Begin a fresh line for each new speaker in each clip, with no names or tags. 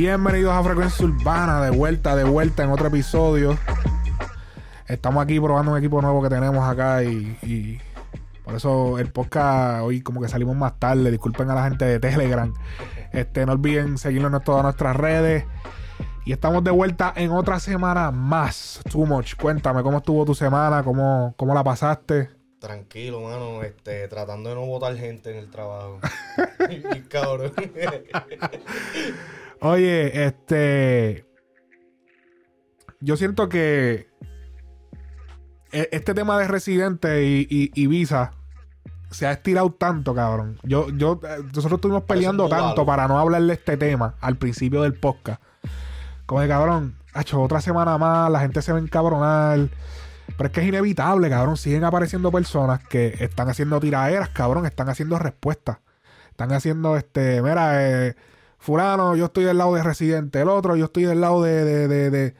Bienvenidos a Frecuencia Urbana, de vuelta, de vuelta en otro episodio. Estamos aquí probando un equipo nuevo que tenemos acá y, y por eso el podcast hoy como que salimos más tarde. Disculpen a la gente de Telegram. Este, no olviden seguirnos en todas nuestras redes. Y estamos de vuelta en otra semana más. Too much. Cuéntame cómo estuvo tu semana, cómo, cómo la pasaste.
Tranquilo, mano, este, tratando de no votar gente en el trabajo. y cabrón.
Oye, este. Yo siento que. e- Este tema de residente y, y- y visa se ha estirado tanto, cabrón. Yo, yo, nosotros estuvimos peleando tanto para no hablar de este tema al principio del podcast. Como de cabrón, hecho otra semana más, la gente se va a encabronar. Pero es que es inevitable, cabrón. Siguen apareciendo personas que están haciendo tiraderas, cabrón. Están haciendo respuestas. Están haciendo, este, mira, eh, fulano, yo estoy del lado de Residente. El otro, yo estoy del lado de, de, de, de,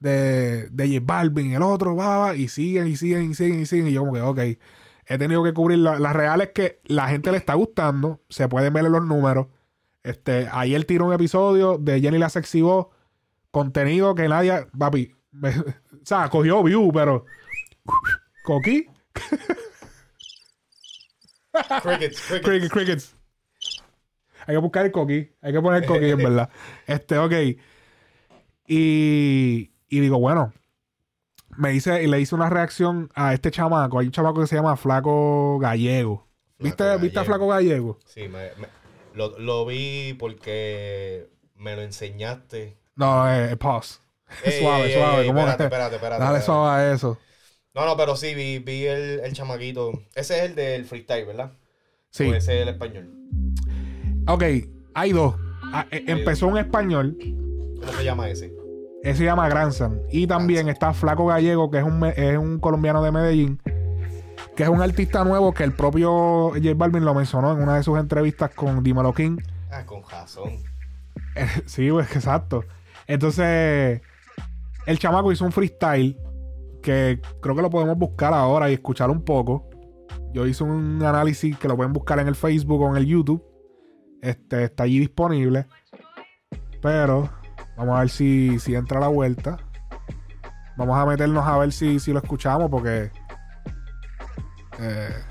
de, de J Balvin. El otro, va, va. Y siguen, y siguen, y siguen, y siguen. Y yo como que, ok. He tenido que cubrir. La, la real es que la gente le está gustando. Se pueden ver en los números. Este, ayer tiró un episodio de Jenny la Sexy. Contenido que nadie. Papi. me- o sea, cogió view, pero. Coqui.
crickets, crickets.
Crickets, crickets. Hay que buscar el coqui. Hay que poner el coqui, en verdad. Este, ok. Y, y digo, bueno. Me dice, y le hice una reacción a este chamaco. Hay un chamaco que se llama Flaco Gallego. ¿Viste,
Flaco
¿viste a. Flaco Gallego?
Sí, me, me- lo, lo vi porque me lo enseñaste.
No, eh, pause.
Ey,
suave,
ey,
suave.
ey,
¿Cómo
espérate,
es?
espérate, espérate,
Dale suave a eso.
No, no, pero sí, vi, vi el, el chamaquito. Ese es el del freestyle, ¿verdad?
Sí.
O ese es el español.
Ok, hay dos. Ah, eh, empezó en español.
¿Cómo se llama ese?
Ese se llama Granzan. Y también está Flaco Gallego, que es un, es un colombiano de Medellín, que es un artista nuevo que el propio J Balvin lo mencionó en una de sus entrevistas con Dímelo King.
Ah, con razón.
Eh, sí, pues exacto. Entonces, el chamaco hizo un freestyle que creo que lo podemos buscar ahora y escuchar un poco. Yo hice un análisis que lo pueden buscar en el Facebook o en el YouTube. Este está allí disponible. Pero vamos a ver si, si entra la vuelta. Vamos a meternos a ver si, si lo escuchamos porque. eh,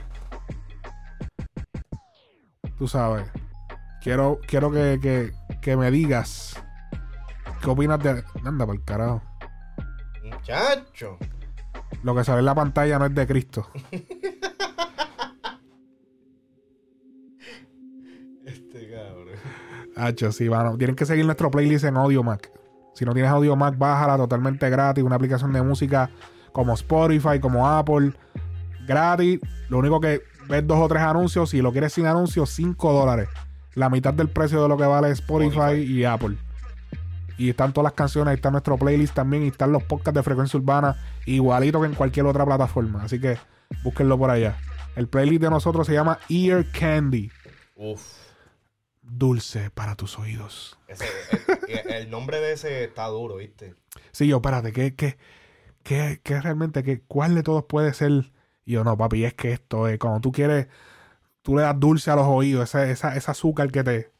tú sabes. Quiero, quiero que, que, que me digas qué opinas de. Anda, por carajo.
Muchacho.
Lo que sale en la pantalla no es de Cristo. Hacho, sí, bueno, tienen que seguir nuestro playlist en AudioMac. Si no tienes AudioMac, bájala totalmente gratis. Una aplicación de música como Spotify, como Apple. Gratis. Lo único que ves dos o tres anuncios. Si lo quieres sin anuncios, 5 dólares. La mitad del precio de lo que vale Spotify,
Spotify.
y Apple. Y están todas las canciones, ahí está nuestro playlist también. Y están los podcasts de frecuencia urbana. Igualito que en cualquier otra plataforma. Así que búsquenlo por allá. El playlist de nosotros se llama Ear Candy.
Uf.
Dulce para tus oídos.
Ese, el, el nombre de ese está duro, ¿viste?
Sí, yo, espérate, ¿qué, qué, qué, qué realmente, qué, cuál de todos puede ser? Y yo, no, papi, es que esto es, cuando tú quieres, tú le das dulce a los oídos, esa, esa, ese azúcar que te...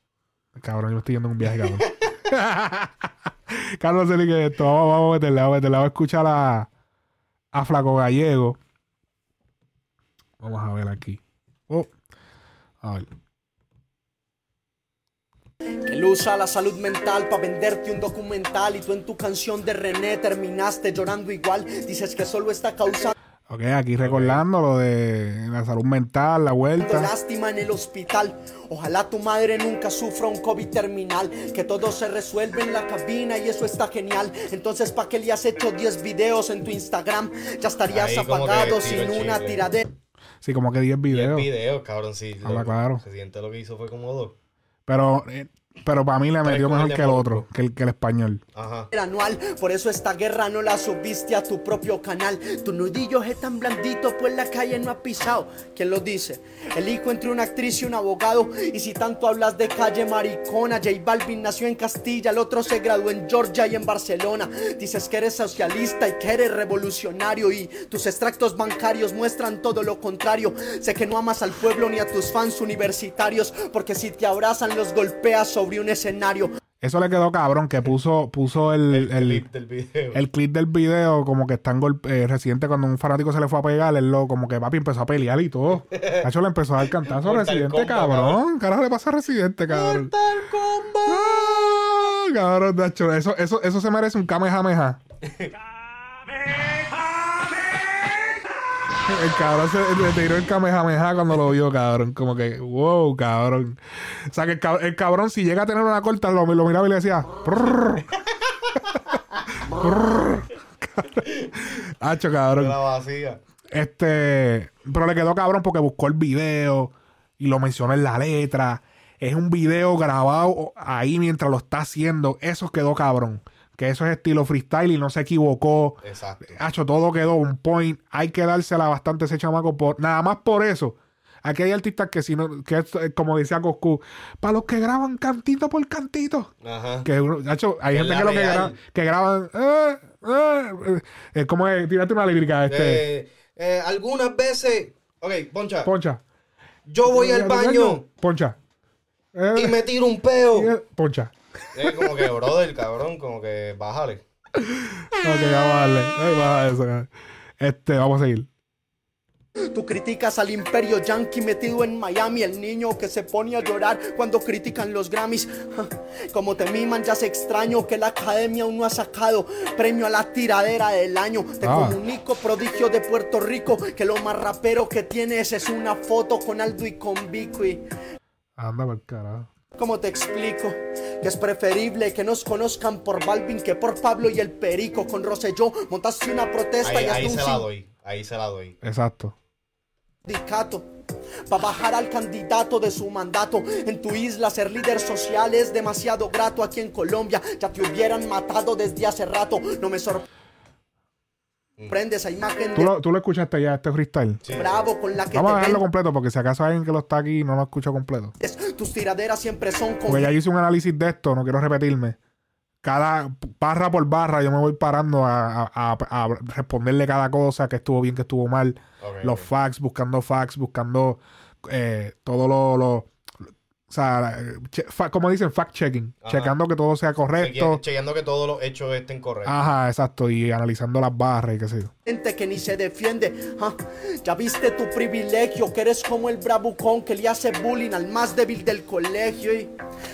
Cabrón, yo me estoy yendo en un viaje, cabrón. Carlos, qué es esto, vamos, vamos a meterle, vamos a meterle, vamos a escuchar a, a Flaco Gallego. Vamos a ver aquí. Oh, a ver.
Que él usa la salud mental para venderte un documental y tú en tu canción de René terminaste llorando igual. Dices que solo está causando
Ok, aquí recordando lo de la salud mental, la vuelta.
lástima en el hospital. Ojalá tu madre nunca sufra un COVID terminal. Que todo se resuelve en la cabina y eso está genial. Entonces, ¿para qué le has hecho 10 videos en tu Instagram? Ya estarías
Ahí
apagado sin una tiradera.
Sí, como que 10
Y el
videos.
video, cabrón, sí.
Habla
lo-
claro.
Residente lo que hizo fue como dos.
Pero, eh, pero para mí le metió
el
mejor que el otro, que el, que el español.
Ajá.
anual, por eso esta guerra no la subiste a tu propio canal. Tu nudillo es tan blandito, pues la calle no ha pisado. ¿Quién lo dice? El hijo entre una actriz y un abogado. Y si tanto hablas de calle maricona, J Balvin nació en Castilla, el otro se graduó en Georgia y en Barcelona. Dices que eres socialista y que eres revolucionario. Y tus extractos bancarios muestran todo lo contrario. Sé que no amas al pueblo ni a tus fans universitarios, porque si te abrazan los golpeas sobre un escenario.
Eso le quedó cabrón, que puso, puso el,
El,
el,
clip del video.
el clip del video, como que están golpe, eh, Residente, cuando un fanático se le fue a pegar, él lo, como que papi empezó a pelear y todo. Nacho le empezó a dar cantazo a Residente, cabrón. Carajo le pasa a Residente, cabrón. Ah, cabrón, Nacho, eso, eso, eso se merece un Kamehameha. El cabrón se le tiró el Kamehameha cuando lo vio, cabrón. Como que, wow, cabrón. O sea, que el, cab- el cabrón, si llega a tener una corta, lo, lo miraba y le decía, "Prrr". Prrr. Hacho, cabrón.
La vacía.
Este, pero le quedó cabrón porque buscó el video y lo mencionó en la letra. Es un video grabado ahí mientras lo está haciendo. Eso quedó cabrón. Que eso es estilo freestyle y no se equivocó.
Exacto.
Hacho, todo quedó un point. Hay que dársela bastante a ese chamaco por nada más por eso. Aquí hay artistas que si no, que es, eh, como decía Coscu, para los que graban cantito por cantito.
Ajá.
Que uno- hacho, hay
Es
gente que lo que, gra- que graban, eh, eh, eh, es como eh, tírate una lírica, este,
Eh, eh, algunas veces. Ok, Poncha.
poncha.
yo voy al baño
Poncha. Eh,
y me tiro un peo.
eh, Poncha.
Es como que, brother, cabrón, como que bájale.
Ok, vamos a darle. Ay, baja eso. Este, vamos a seguir.
Tú criticas al imperio yankee metido en Miami, el niño que se pone a llorar cuando critican los Grammys. Como te miman, ya se extraño que la academia aún no ha sacado premio a la tiradera del año. Te
Ah.
comunico, prodigio de Puerto Rico, que lo más rapero que tienes es una foto con Aldo y con Vico. y-
Anda por carajo.
¿Cómo te explico? Que es preferible que nos conozcan por Balvin que por Pablo y el Perico. Con Rosselló montaste una protesta
Ahí,
y
ahí se la doy. Ahí se la doy.
Exacto.
sindicato para bajar al candidato de su mandato en tu isla ser líder social es demasiado grato aquí en Colombia ya te hubieran matado desde hace rato no me sorprende esa imagen
¿Tú
de
lo, tú lo escuchaste ya, este freestyle.
Sí,
bravo con la que
Vamos a dejarlo completo porque si acaso alguien que lo está aquí no lo escucha completo.
tus tiraderas siempre son con
Porque ya hice un análisis de esto, no quiero repetirme. Cada barra por barra yo me voy parando a, a- a- a responderle cada cosa, que estuvo bien, que estuvo mal. Los
ok.
facts, buscando facts, buscando eh, todo lo, lo- O sea, che- fa- como dicen, fact-checking. Checando que todo sea correcto.
Cheque- Chequeando que todos los hechos estén correctos.
Ajá, exacto. Y analizando las barras y qué sé yo.
gente que ni se defiende ah, ya viste tu privilegio que eres como el bravucón que le hace bullying al más débil del colegio y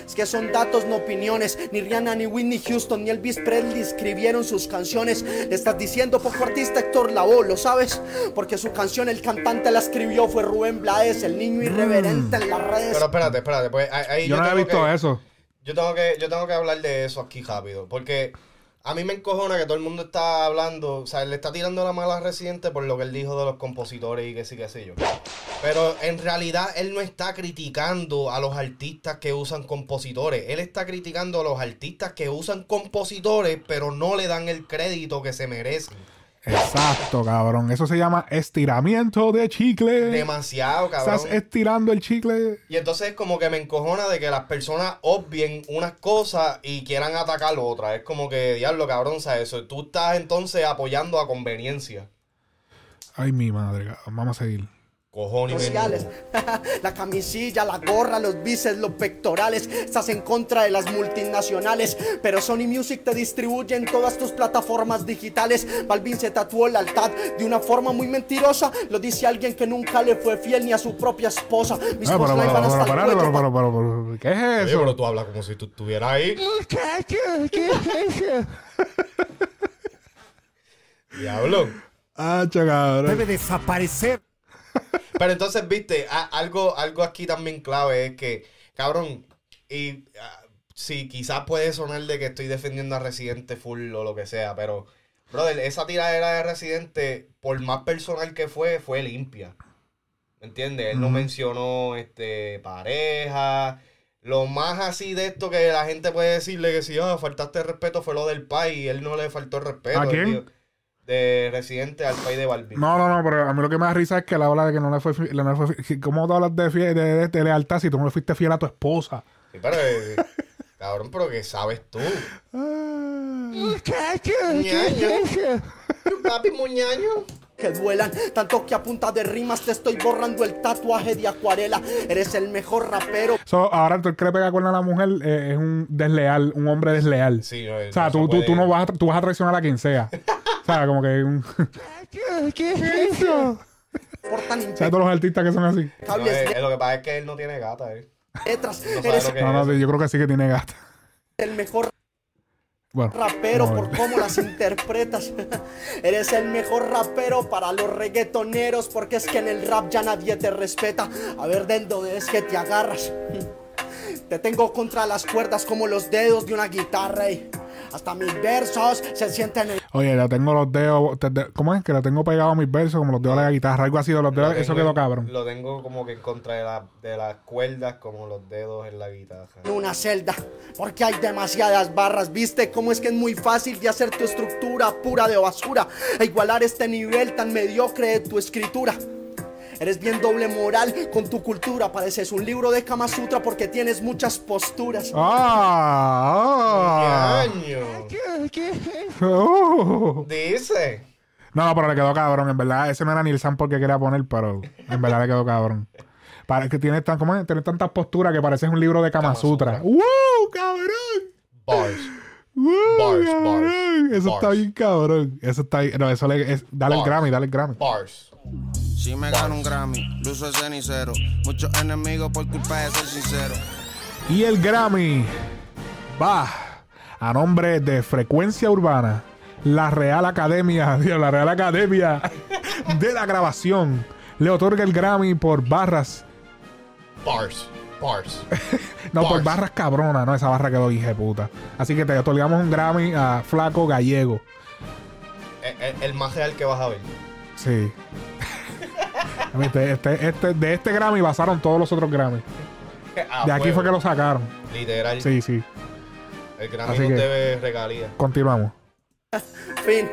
es que son datos no opiniones ni Rihanna ni Whitney Houston ni Elvis Presley escribieron sus canciones le estás diciendo poco artista Héctor Lavoe lo sabes porque su canción el cantante la escribió fue Rubén Blades el niño irreverente en las redes
Pero espérate, espérate. Pues ahí,
Yo no
tengo
visto
que-
eso.
Yo tengo que, yo tengo que hablar de eso aquí rápido. Porque a mí me encojona que todo el mundo está hablando. O sea, le está tirando la mala a Residente por lo que él dijo de los compositores y que sí, que sé yo. Pero en realidad él no está criticando a los artistas que usan compositores. Él está criticando a los artistas que usan compositores, pero no le dan el crédito que se merecen.
Exacto, cabrón. Eso se llama estiramiento de chicle.
Demasiado, cabrón.
Estás estirando el chicle.
Y entonces como que me encojona de que las personas obvien unas cosas y quieran atacar otras. Es como que, diablo, cabrón, ¿sabes eso? Tú estás entonces apoyando a conveniencia.
Ay, mi madre, cabrón. Vamos a seguir.
Cojones.
sociales. la camisilla, la gorra, los bíceps, los pectorales. Estás en contra de las multinacionales. Pero Sony Music te distribuye en todas tus plataformas digitales. Balvin se tatuó lealtad de una forma muy mentirosa. Lo dice alguien que nunca le fue fiel ni a su propia esposa. Mis
Ah,
cuello,
pero, pero, pero, pero, ¿qué es
Oye,
eso?
pero tú hablas como si tú estuvieras ahí. Diablo.
Ah, cabrón.
debe desaparecer.
Pero entonces, viste, a- algo, algo aquí también clave es que, cabrón, y ah, sí, quizás puede sonar de que estoy defendiendo a Residente full o lo que sea, pero, brother, esa tiradera de Residente, por más personal que fue, fue limpia. ¿Me entiendes? Él no mencionó este pareja. Lo más así de esto que la gente puede decirle que si ah, faltaste el respeto fue lo del país y él no le faltó el respeto.
¿A quién?
dijo, de Residente al país de Balvin.
No, no, no, pero a mí lo que me da risa es que él habla de que no le fue, fi- no le fue ¿Cómo tú hablas de, fie- de, de- de lealtad si tú no le fuiste fiel a tu esposa?
Sí, pero, eh, cabrón, pero ¿qué sabes tú?
Ah.
Muñaño. Papi muñaño.
Que duelan, tanto que a punta de rimas te estoy borrando el tatuaje de acuarela. Eres el mejor rapero.
So, ahora tú que le pega con a la mujer eh, es un desleal, un hombre desleal.
Sí, no,
o sea,
no
tú,
se
tú, tú no vas a, tú vas a traicionar a quien sea. o sea, como que un... ¿Qué, ¿Qué es eso? Sea, todos los artistas que son así.
No, es- es lo que pasa es que él no tiene gata, eh.
letras.
No
Eres
No, no, yo creo que sí que tiene gata.
el mejor
Bueno.
rapero
no,
por cómo las interpretas. Eres el mejor rapero para los reggaetoneros porque es que en el rap ya nadie te respeta. A ver de dónde es que te agarras. Te tengo contra las cuerdas como los dedos de una guitarra. y Hasta mis versos se sienten en
Oye, le tengo los dedos. te- te- ¿Cómo es? Que le tengo pegado a mis versos como los dedos de la guitarra. Algo así de los
Lo
dedos. Eso quedó cabrón.
Lo tengo como que en contra de, la- de las cuerdas, como los dedos en la guitarra.
una celda porque hay demasiadas barras. ¿Viste cómo es que es muy fácil de hacer tu estructura pura de basura e igualar este nivel tan mediocre de tu escritura? Eres bien doble moral con tu cultura. Pareces un libro de Kama Sutra porque tienes muchas posturas.
¡Ah! ah.
¡Ñaño!
Oh.
Dice.
No, no, pero le quedó cabrón. En verdad, ese no era ni el sample que quería poner, pero en verdad le quedó cabrón. Para que tiene, tan, ¿cómo es? tiene tantas posturas que pareces un libro de Kama,
Kama
Sutra.
Sutra.
¡Wow, cabrón!
Bars.
¡Wow,
Bars,
cabrón!
bars,
Eso está bien cabrón. Eso está bien. No, eso le. Es, dale el. Grammy, dale el Grammy.
Bars.
Si me gano un Grammy, luzo el cenicero. Muchos enemigos por culpa de ser sincero.
Y el Grammy va a nombre de Frecuencia Urbana, la Real Academia, Dios, la Real Academia de la Grabación. Le otorga el Grammy por barras.
Bars. Bars.
No, por barras cabrona, no, esa barra quedó hija de puta. Así que te otorgamos un Grammy a Flaco Gallego.
el, el- el más real que vas a ver.
Sí. Este- este- este- de este Grammy basaron todos los otros Grammy.
A
De aquí fue
fuego.
que lo sacaron.
Literal.
Sí, sí.
El Grammy
Así
nos
que-
debe regalía.
Continuamos.
Fin,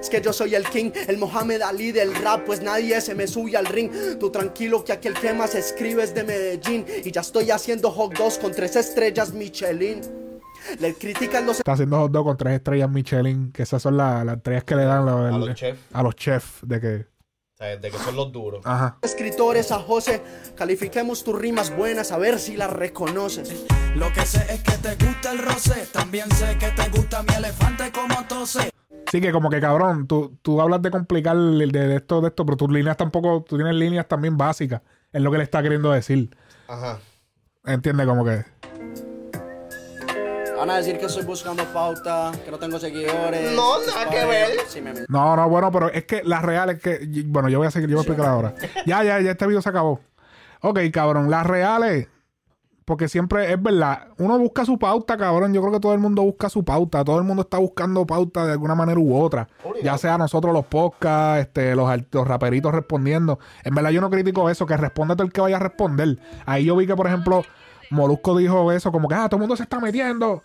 es que yo soy el king, el Mohamed Ali del rap, pues nadie se me sube al ring. Tú tranquilo que aquel que más escribe es de Medellín y ya estoy haciendo hot dogs con tres estrellas Michelin. Le critican los
Está haciendo hot dog con tres estrellas Michelin, que esas son las, las estrellas que le dan los,
A
el-
los chefs.
a los chefs de que.
De que son los duros.
Ajá.
escritores a José. Califiquemos tus rimas buenas a ver si las reconoces.
Lo que sé es que te gusta el roce, también sé que te gusta mi elefante como tose.
Sí, que como que cabrón, tú, tú hablas de complicar de, de esto, de esto, pero tus líneas tampoco, tú tienes líneas también básicas. Es lo que le está queriendo decir.
Ajá.
¿Entiendes? Como que.
Van a decir que estoy buscando pauta, que no tengo seguidores.
No, nada que ver.
Sí, me
No, no, bueno, pero es que la real es que. Bueno, yo voy a seguir, yo voy a explicar ahora. Ya, ya, ya este video se acabó. Ok, cabrón, las reales. Porque siempre es verdad. Uno busca su pauta, cabrón. Yo creo que todo el mundo busca su pauta. Todo el mundo está buscando pauta de alguna manera u otra. Ya sea nosotros los podcasts, este, los, los raperitos respondiendo. En verdad, yo no critico eso, que responda todo el que vaya a responder. Ahí yo vi que, por ejemplo, Molusco dijo eso, como que ah, todo el mundo se está metiendo.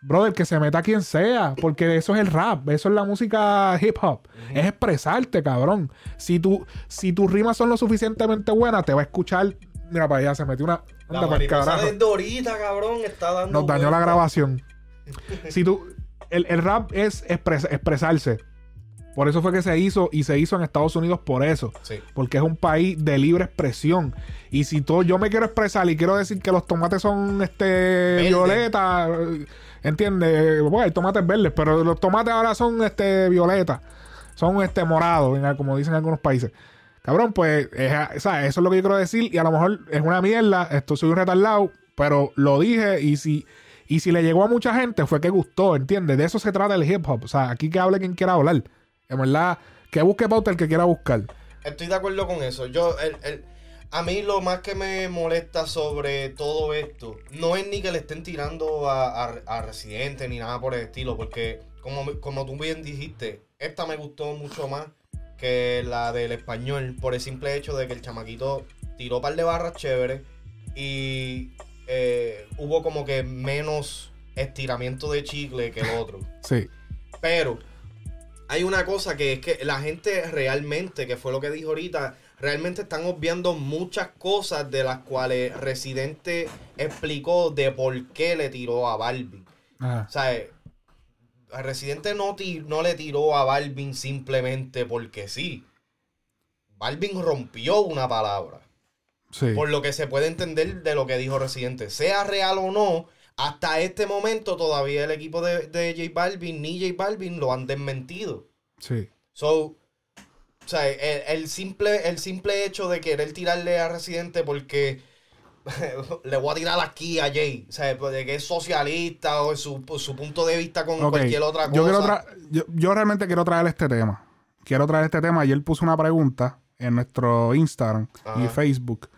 Brother, que se meta quien sea, porque eso es el rap, eso es la música hip hop, es expresarte, cabrón. Si, tú, si tus rimas son lo suficientemente buenas, te va a escuchar. Mira para allá, se metió una.
La
Anda
desde ahorita, cabrón, está dando.
Nos dañó la grabación. Si tú. El, el rap es expres- expresarse. Por eso fue que se hizo y se hizo en Estados Unidos por eso.
Sí.
Porque es un país de libre expresión. Y si todo, yo me quiero expresar y quiero decir que los tomates son este violeta, ¿entiendes? Bueno, hay tomates verdes, pero los tomates ahora son este violeta. Son este morados, como dicen en algunos países. Cabrón, pues es- o sea, eso es lo que yo quiero decir. Y a lo mejor es una mierda. Esto soy un retardado. Pero lo dije. Y si, y si le llegó a mucha gente, fue que gustó, ¿entiendes? De eso se trata el hip hop. O sea, aquí que hable quien quiera hablar. En verdad, que busque pauta el que quiera buscar.
Estoy de acuerdo con eso. Yo, el, el- a mí lo más que me molesta sobre todo esto no es ni que le estén tirando a, a, a Residente ni nada por el estilo, porque como, como tú bien dijiste, esta me gustó mucho más que la del español por el simple hecho de que el chamaquito tiró un par de barras chéveres y eh, hubo como que menos estiramiento de chicle que el otro.
Sí.
Pero hay una cosa que es que la gente realmente, que fue lo que dijo ahorita, realmente están obviando muchas cosas de las cuales Residente explicó de por qué le tiró a Barbie.
Ajá.
O sea, a Residente no, no le tiró a Balvin simplemente porque sí. Balvin rompió una palabra.
Sí.
Por lo que se puede entender de lo que dijo Residente. Sea real o no, hasta este momento todavía el equipo de, de J Balvin ni J Balvin lo han desmentido.
Sí.
So, o sea, el, el simple, el simple hecho de querer tirarle a Residente porque le voy a tirar aquí a Jay, o sea, pues, de que es socialista o su, su punto de vista con cualquier otra cosa.
Yo, quiero tra- yo, yo realmente quiero traer este tema. Quiero traer este tema. Y él puso una pregunta en nuestro Instagram y. Facebook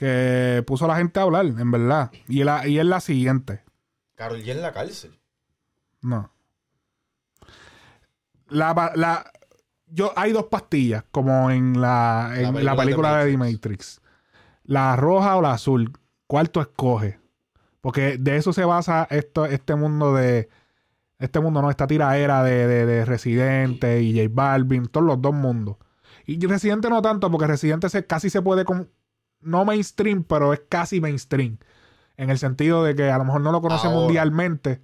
que puso a la gente a hablar, en verdad. Y, la, y es la siguiente.
Carol G en la cárcel.
No. La, la, yo, hay dos pastillas, como en la, en la película,
película de
The
Matrix.
Matrix. La roja o la azul. ¿Cuál tú escoges? Porque de eso se basa esto, este mundo de. Este mundo, ¿no? Esta tiraera de, de, de Residente y J Balvin, todos los dos mundos. Y Residente no tanto, porque Residente se, casi se puede. con no mainstream, pero es casi mainstream. En el sentido de que a lo mejor no lo conoce
Ahora.
mundialmente,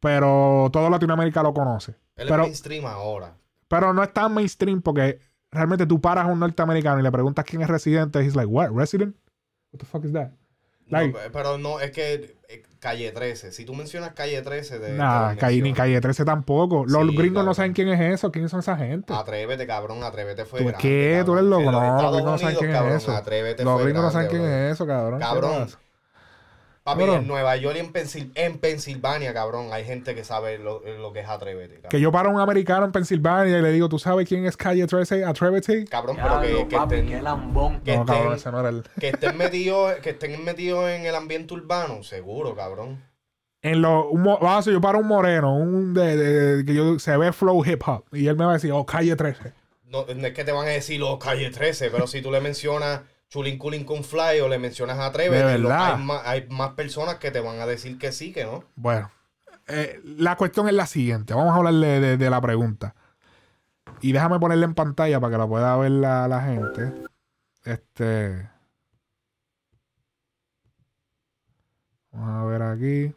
pero todo Latinoamérica lo conoce.
Él
Pero,
es mainstream ahora.
pero no es tan mainstream porque realmente tú paras a un norteamericano y le preguntas quién es residente. He's like, what? Resident? What the fuck is that?
No,
Like-
pero no, es que eh, Calle 13. Si tú mencionas Calle 13 de.
Nah, calle, ni calle 13 tampoco. Los
Sí,
gringos no
claro.
saben quién es eso. ¿Quiénes son esa gente?
Atrévete, cabrón, atrévete fue
¿Tú
grande,
qué?
cabrón.
¿Tú eres loco? No, los gringos no saben quién es eso.
Atrévete
Los gringos no saben quién es eso, cabrón. ¿Qué
Cabrón. Papi, en Nueva York y en, Pensil- en Pensilvania, cabrón, hay gente que sabe lo, lo que es Atrévete. Cabrón,
Que yo paro a un americano en Pensilvania y le digo, ¿tú sabes quién es calle 13? Atrévete.
Cabrón, pero que, que
papi,
estén,
qué lambón.
que
No, cabrón,
estén-
ese no era el.
que estén metidos que estén metidos en el ambiente urbano, seguro, cabrón.
En lo, un, mo- vamos a decir, yo paro un moreno, un de, de- de- que yo, se ve flow hip hop. Y él me va a decir, oh, calle 13.
No, no es que te van a decir los Calle 13, pero si tú le mencionas Chulín Culín con Fly o le mencionas lo-
verdad.
hay, más, hay más personas que te van a decir que sí, que no.
Bueno, eh, la cuestión es la siguiente. Vamos a hablarle de, de la pregunta. Y déjame ponerla en pantalla para que la pueda ver la, la gente. Este. Vamos a ver aquí.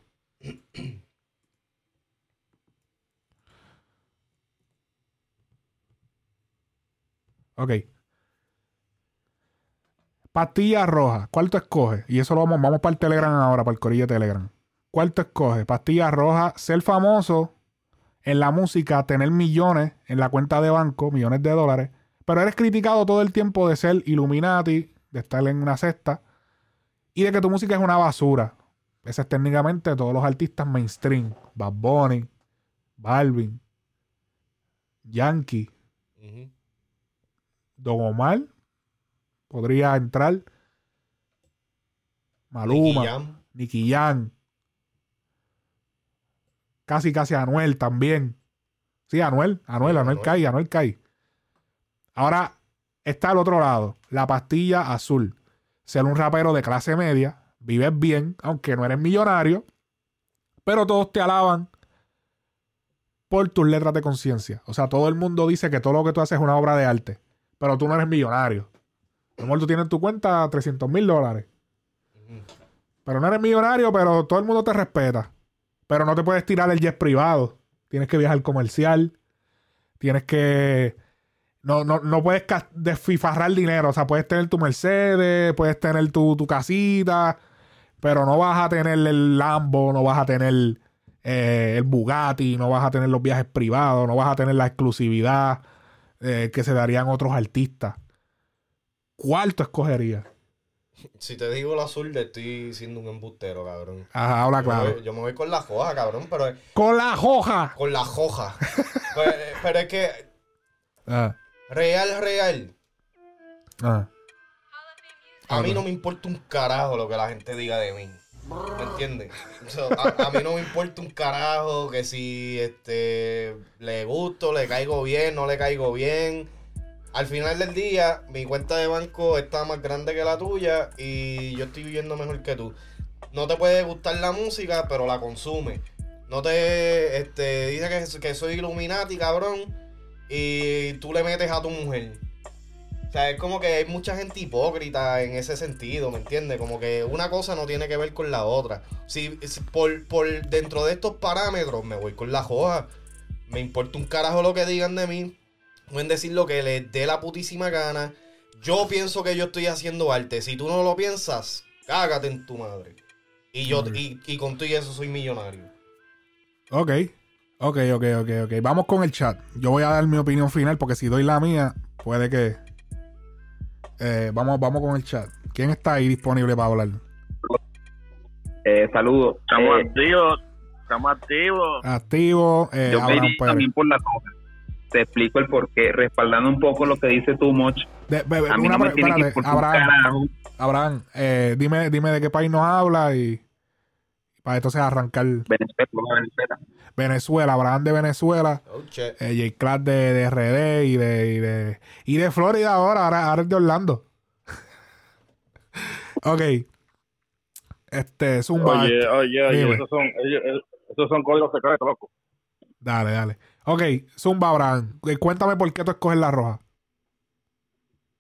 Ok. Pastilla roja. ¿Cuál tú escoges? Y eso lo vamos, vamos para el Telegram ahora, para el corillo de Telegram. ¿Cuál tú escoges? Pastilla roja, ser famoso en la música, tener millones en la cuenta de banco, millones de dólares, pero eres criticado todo el tiempo de ser Illuminati, de estar en una cesta y de que tu música es una basura. Ese es técnicamente todos los artistas mainstream. Bad Bunny, Balvin, Yankee,
Ujú.
Don Omar, podría entrar. Maluma.
Nicky Jam.
Casi, casi Anuel también. Sí, Anuel, Anuel, Anuel
Anuel.
cae, Anuel cae. Ahora está al otro lado, la pastilla azul. Ser un rapero de clase media, vives bien, aunque no eres millonario, pero todos te alaban por tus letras de conciencia. O sea, todo el mundo dice que todo lo que tú haces es una obra de arte, pero tú no eres millonario. A lo mejor tú tienes en tu cuenta 300 mil dólares. Pero no eres millonario, pero todo el mundo te respeta. Pero no te puedes tirar el jet privado. Tienes que viajar comercial. Tienes que. No, no, no puedes desfifarrar dinero. O sea, puedes tener tu Mercedes, puedes tener tu, tu casita, pero no vas a tener el Lambo, no vas a tener eh, el Bugatti, no vas a tener los viajes privados, no vas a tener la exclusividad eh, que se darían otros artistas. ¿Cuál tú escogerías?
Si te digo el azul, estoy siendo un embustero, cabrón.
Ajá, habla claro.
yo me voy con la joja, cabrón, pero
Con la hoja.
con la joja. pero, pero es que
Ah,
real, real.
ah.
A mí no me importa un carajo lo que la gente diga de mí. ¿Me entiendes? O sea, a, a mí no me importa un carajo que si este le gusto, le caigo bien, no le caigo bien. Al final del día, mi cuenta de banco está más grande que la tuya y yo estoy viviendo mejor que tú. No te puede gustar la música, pero la consume. No te este, dice que, que soy Illuminati, cabrón, y tú le metes a tu mujer. sea, es como que hay mucha gente hipócrita en ese sentido, ¿me entiendes? Como que una cosa no tiene que ver con la otra. Si, si por, por dentro de estos parámetros me voy con la joja. Me importa un carajo lo que digan de mí. Pueden decir lo que les dé la putísima gana. Yo pienso que yo estoy haciendo arte. Si tú no lo piensas, cágate en tu madre. Y yo, y, y con tú y eso soy millonario.
Ok. Ok, ok, ok, ok. Vamos con el chat. Yo voy a dar mi opinión final porque si doy la mía, puede que. Eh, vamos, vamos con el chat. ¿Quién está ahí disponible para hablar?
Eh, saludos.
Estamos
Eh,
activos, estamos activos.
Activo. Eh,
yo me
Abraham
iría
Pérez.
también por la cosa. Te explico el porqué, respaldando un poco lo que dice Too Much.
De- be- be-
A mí
una
no me tiene que un
Abraham,
carajo.
Abraham eh, dime, dime de qué país nos habla y para entonces arrancar
Venezuela, Venezuela.
Venezuela, Abraham de Venezuela,
Oh,
eh, J. Class de, de RD y de, y de y de Florida ahora, ahora, ahora es de Orlando. ok. Este, Zumba.
Oye, oye, oye,
Dime.
esos son, ellos- esos son códigos secretos, loco.
Dale, dale. Ok, Zumba Abraham. eh, Cuéntame por qué tú escoges la roja.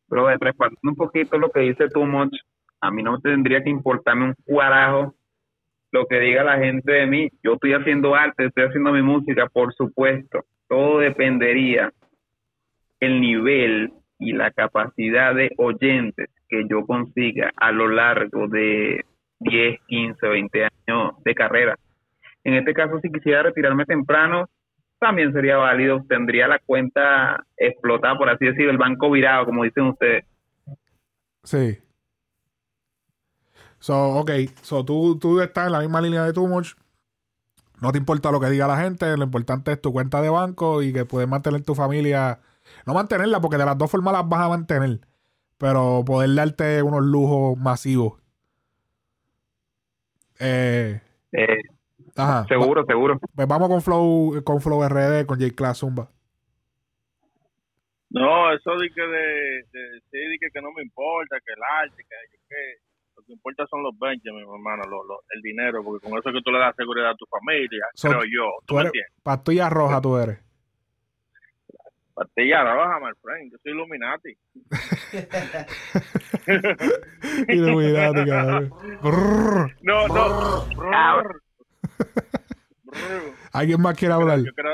Pero de respaldando un poquito lo que dice Too Much, a mí no tendría que importarme un cuarajo lo que diga la gente de mí. Yo estoy haciendo arte, estoy haciendo mi música, por supuesto. Todo dependería el nivel y la capacidad de oyentes que yo consiga a lo largo de 10, 15, 20 años de carrera. En este caso, si quisiera retirarme temprano, también sería válido. Tendría la cuenta explotada, por así decirlo, el banco virado, como dicen ustedes.
Sí. So, ok. So, tú, tú estás en la misma línea de Too Much. No te importa lo que diga la gente. Lo importante es tu cuenta de banco y que puedes mantener tu familia. No mantenerla, porque de las dos formas las vas a mantener. Pero poder darte unos lujos masivos. Eh,
Eh,
ajá.
seguro, seguro.
Pues vamos con Flow, con Flow RD, con J Class Zumba.
No, eso de que, de, de, sí, de que, que no me importa, que el arte, que, que lo que importa son los Benjamin, mi hermano, lo- lo- el dinero, porque con eso es que tú le das seguridad a tu familia,
So,
creo yo. ¿Tú
Tú
me
eres
entiendes?
pastilla roja, tú eres.
Pastilla roja, my friend, yo soy Illuminati.
Illuminati, cabrón.
No, no.
¿Alguien más quiere hablar?
Yo quiero,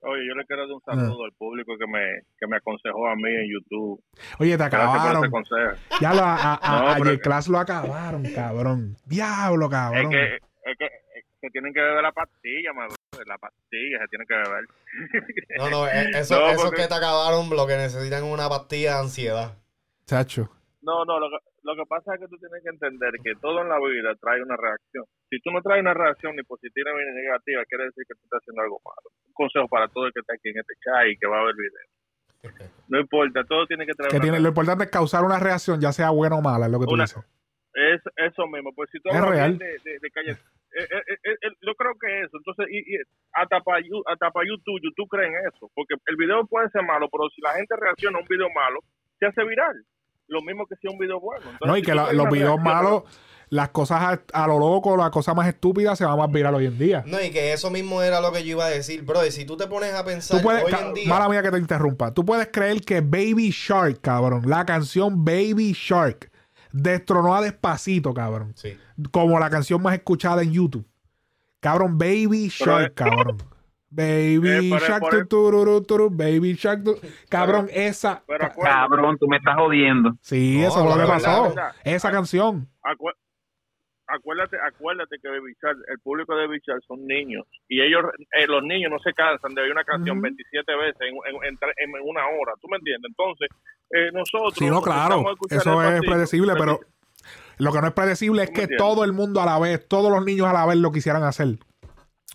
oye, yo le quiero dar un saludo al público que me, que me aconsejó a mí en YouTube.
Oye, te acabaron. Ya lo, a, a,
No,
a J-Class lo acabaron, cabrón. Diablo, cabrón.
es que es que tienen que beber la pastilla, madre. La pastilla se tiene que beber.
No, no, eh, eso,
No,
esos que te acabaron lo que necesitan es una pastilla de ansiedad.
Chacho.
No, no, lo que, lo que pasa es que tú tienes que entender que todo en la vida trae una reacción. Si tú no traes una reacción ni positiva ni negativa, quiere decir que tú estás haciendo algo malo. Un consejo para todo el que está aquí en este chat y que va a ver el video. No importa, todo tiene que traer
Que
una
tiene, lo importante es causar una reacción, ya sea buena o mala, es lo que tú
Una-
dices.
Es eso mismo, pues si tú
Es real.
de, de, de calle, eh, eh, eh, eh, yo creo que eso, entonces, y, y hasta para hasta pa YouTube, YouTube cree en eso, porque el video puede ser malo, pero si la gente reacciona a un video malo, se hace viral, lo mismo que si es un video bueno. Entonces,
No, y
si
que
tú
la- los videos
reacción,
malos, las cosas a, a lo loco, las cosas más estúpidas se van más viral hoy en día.
No, y que eso mismo era lo que yo iba a decir, bro. Y si tú te pones a pensar
Tú puedes,
hoy en día.
mala mía que te interrumpa. Tú puedes creer que Baby Shark, cabrón, la canción Baby Shark destronó a Despacito, cabrón.
Sí.
Como la canción más escuchada en YouTube. Cabrón, Baby Shark, cabrón. Baby
Eh, es
Shark,
el-
tururu, Baby Shark, tu- cabrón, esa.
Pero
Cabrón, tú me estás jodiendo.
sí,
No,
eso fue lo
la
que pasó.
verdad.
Esa canción.
acu- acuérdate, acuérdate que Baby Shark, el público de Baby Shark son niños y ellos, eh, los niños no se cansan de oír una canción
Ujú.
27 veces en, en- en tre- en una hora, ¿tú me entiendes? Entonces, eh, nosotros...
Sí, no, claro. Eso es predecible, pero lo que no es predecible es
¿Tú me
que
entiendes?
todo el mundo a la vez, todos los niños a la vez lo quisieran hacer.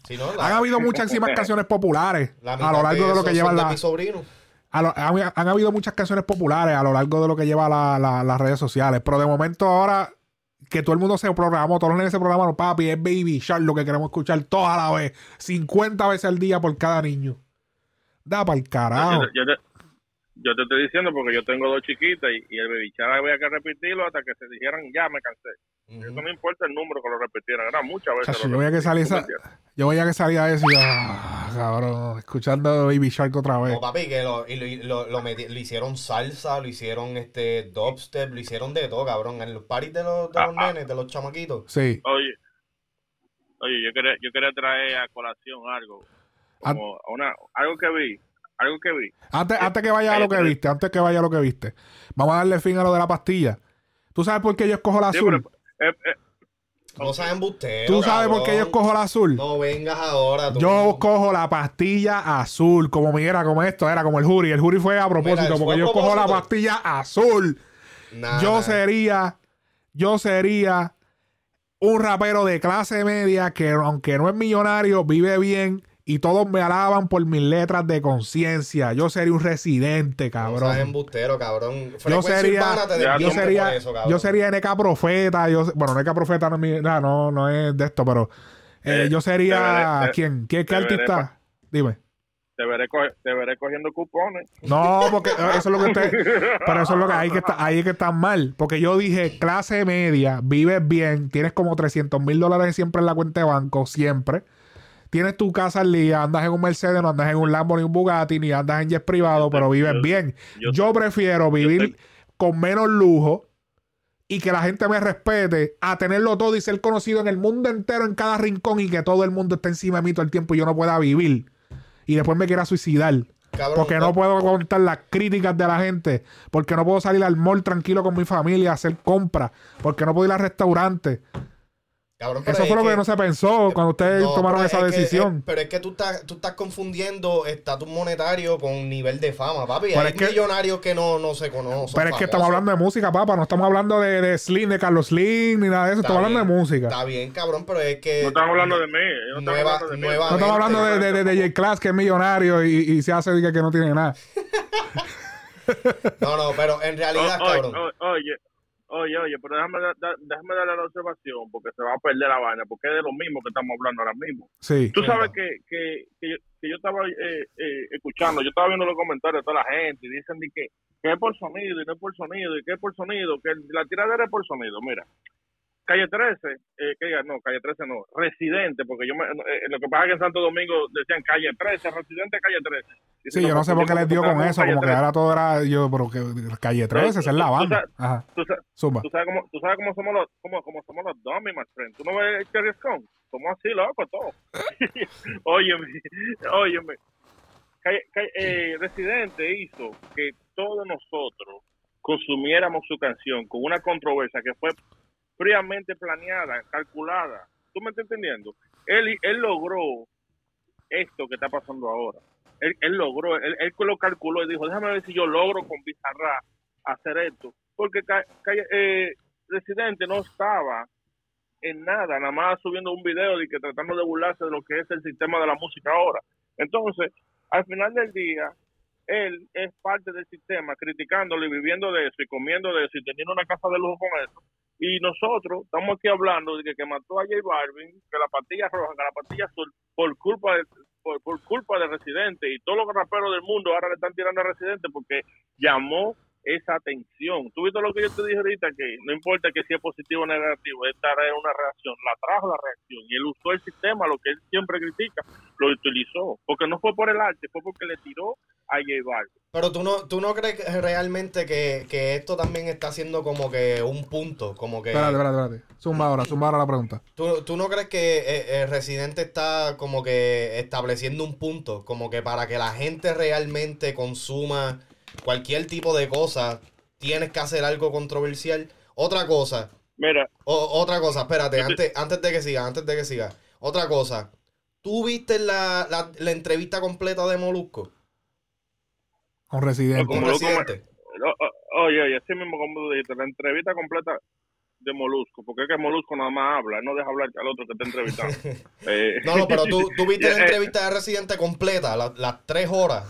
Si no, la-
Han habido muchísimas canciones populares
la
a lo largo de lo que
de
la,
mi sobrino.
a lo- han, han habido muchas canciones populares a lo largo de lo que lleva la- la- las redes sociales. Pero de momento ahora que todo el mundo se programó, todos los nenes se programaron, papi, es Baby Shark lo que queremos escuchar toda a la vez. 50 veces al día por cada niño. Da para el carajo.
Yo, yo te, yo te estoy diciendo porque yo tengo dos chiquitas y, y el Baby Shark había que repetirlo hasta que se dijeran, ya me cansé. Eso no importa el número que lo repitieran, era muchas veces.
Chacho,
lo
yo que
repetían,
salía
¿tú me
esa-? Yo veía que salía eso y yo, ah, cabrón, escuchando Baby Shark otra vez.
No, papi, que lo, y lo, lo, lo meti- lo hicieron salsa, lo hicieron este dubstep, lo hicieron de todo, cabrón. En los parties de los, de los
Ah, ah.
nenes, de los chamaquitos.
Sí.
Oye, oye, yo quería, yo quería traer a colación algo,
Ah.
como una, algo que vi, algo que vi.
Antes, antes que vaya a lo que
Cállate.
viste, antes que vaya a lo que viste. Vamos a darle fin a lo de la pastilla. ¿Tú sabes por qué yo escojo la
Sí,
azul?
pero, eh, eh,
No saben bustero,
¿Tú sabes por qué yo
cabrón.
escojo la azul?
No vengas ahora. tú.
Yo cojo la pastilla azul, como mi era, como esto, era como el jury. El jury fue a propósito,
Mira,
porque yo cojo la
propósito.
pastilla azul.
Nah,
yo
nah.
sería, yo sería un rapero de clase media que aunque no es millonario, vive bien y todos me alaban por mis letras de conciencia. Yo sería un residente,
No
cabrón.
embustero, cabrón.
Yo sería,
te
yo
sería,
por eso, cabrón.
yo sería NK Profeta. Yo, bueno, NK Profeta no es, mi- nah, no, no es de esto, pero eh,
Eh,
yo sería.
veré- te-
¿Quién? ¿Qué, qué
veré
artista? Dime.
te, veré co- te veré cogiendo cupones.
No, porque eh, eso es lo que usted. Pero eso es lo que ahí que está, ahí es que está mal. Porque yo dije, clase media, vives bien, tienes como 300 mil dólares siempre en la cuenta de banco, siempre. Tienes tu casa al día, andas en un Mercedes, no andas en un Lambo ni un Bugatti, ni andas en jet privado, pero vives bien.
yo-
Yo prefiero vivir con menos lujo y que la gente me respete a tenerlo todo y ser conocido en el mundo entero, en cada rincón y que todo el mundo esté encima de mí todo el tiempo y yo no pueda vivir. Y después me quiera suicidar.
Cabrón,
Porque no
no-
puedo contar las críticas de la gente. Porque no puedo salir al mall tranquilo con mi familia a hacer compras. Porque no puedo ir al restaurante.
Cabrón, pero
Eso
es
fue lo que,
que-
no se pensó cuando ustedes
No,
tomaron esa
es que-
decisión.
es- pero es que tú estás, tú estás confundiendo estatus monetario con nivel de fama, papi.
Pero
Hay
es que-
millonarios que no, no se conocen.
Pero es que estamos hablando de música, papá. No estamos hablando de, de Slim, de Carlos Slim, ni nada de eso. Estamos hablando de música.
Está bien, cabrón, pero es que.
No estamos hablando de mí. No estamos
Nueva-
hablando de mí.
nueva-
No estamos hablando de, de, de, de J Class, que es millonario y, y se hace que, no tiene nada.
No, no, pero en realidad,
O- oye,
cabrón.
o- Oye, oye, oye, pero déjame, da- déjame darle la observación porque se va a perder la vaina, porque es de lo mismo que estamos hablando ahora mismo.
Sí.
Tú sabes que, que, que, yo, que yo estaba eh, eh, escuchando, yo estaba viendo los comentarios de toda la gente y dicen de que, que es por sonido y no es por sonido y que es por sonido, que la tiradera es por sonido. Mira, Calle 13, eh, que diga, no, Calle 13 no, Residente, porque yo me, eh, lo que pasa es que en Santo Domingo decían Calle 13, Residente Calle 13. Y
Sí,
si
yo no sé por qué les dio con eso, como que
13.
ahora todo era yo, pero que calle 13, esa es la
tú
banda. Ajá,
Tú
zumba.
¿Tú sabes cómo, tú sabes cómo somos los, cómo, cómo somos los dummies, my friend? ¿Tú no ves Cherry Scone? Somos así, loco, todos. óyeme, óyeme. Calle- calle- eh, Residente hizo que todos nosotros consumiéramos su canción con una controversia que fue fríamente planeada, calculada. ¿Tú me estás entendiendo? Él, él logró esto que está pasando ahora. Él, él logró, él, él lo calculó y dijo, déjame ver si yo logro con Bizarra hacer esto. Porque eh, Residente no estaba en nada, nada más subiendo un video de que tratando de burlarse de lo que es el sistema de la música ahora. Entonces, al final del día, él es parte del sistema, criticándolo y viviendo de eso y comiendo de eso y teniendo una casa de lujo con eso. Y nosotros estamos aquí hablando de que, que mató a J Balvin, que la pastilla roja, que la pastilla azul, por culpa de, por, por culpa de Residente. Y todos los raperos del mundo ahora le están tirando a Residente porque llamó esa atención. Tú viste lo que yo te dije ahorita, que no importa que sea positivo o negativo, esta era una reacción, la trajo la reacción y él usó el sistema, lo que él siempre critica, lo utilizó, porque no fue por el arte, fue porque le tiró a J Balvin.
Pero tú no, tú no crees realmente que, que esto también está siendo como que un punto, como que...
Espérate, espérate, espérate. Zumba ahora, zumba ahora la pregunta.
¿Tú, tú no crees que eh, el residente está como que estableciendo un punto? Como que para que la gente realmente consuma cualquier tipo de cosa, tienes que hacer algo controversial. Otra cosa,
Mira,
o- otra cosa, espérate, antes, antes de que siga, antes de que siga. Otra cosa, ¿tú viste la, la, la entrevista completa de Molusco
Con Residente.
con Residente?
oye, oye, así mismo como tú dijiste, la entrevista completa de Molusco, porque es que Molusco nada más habla, él no deja hablar al otro que está entrevistando. Eh,
No, no, pero tú, tú viste la
eh,
entrevista de Residente completa, la- las tres horas.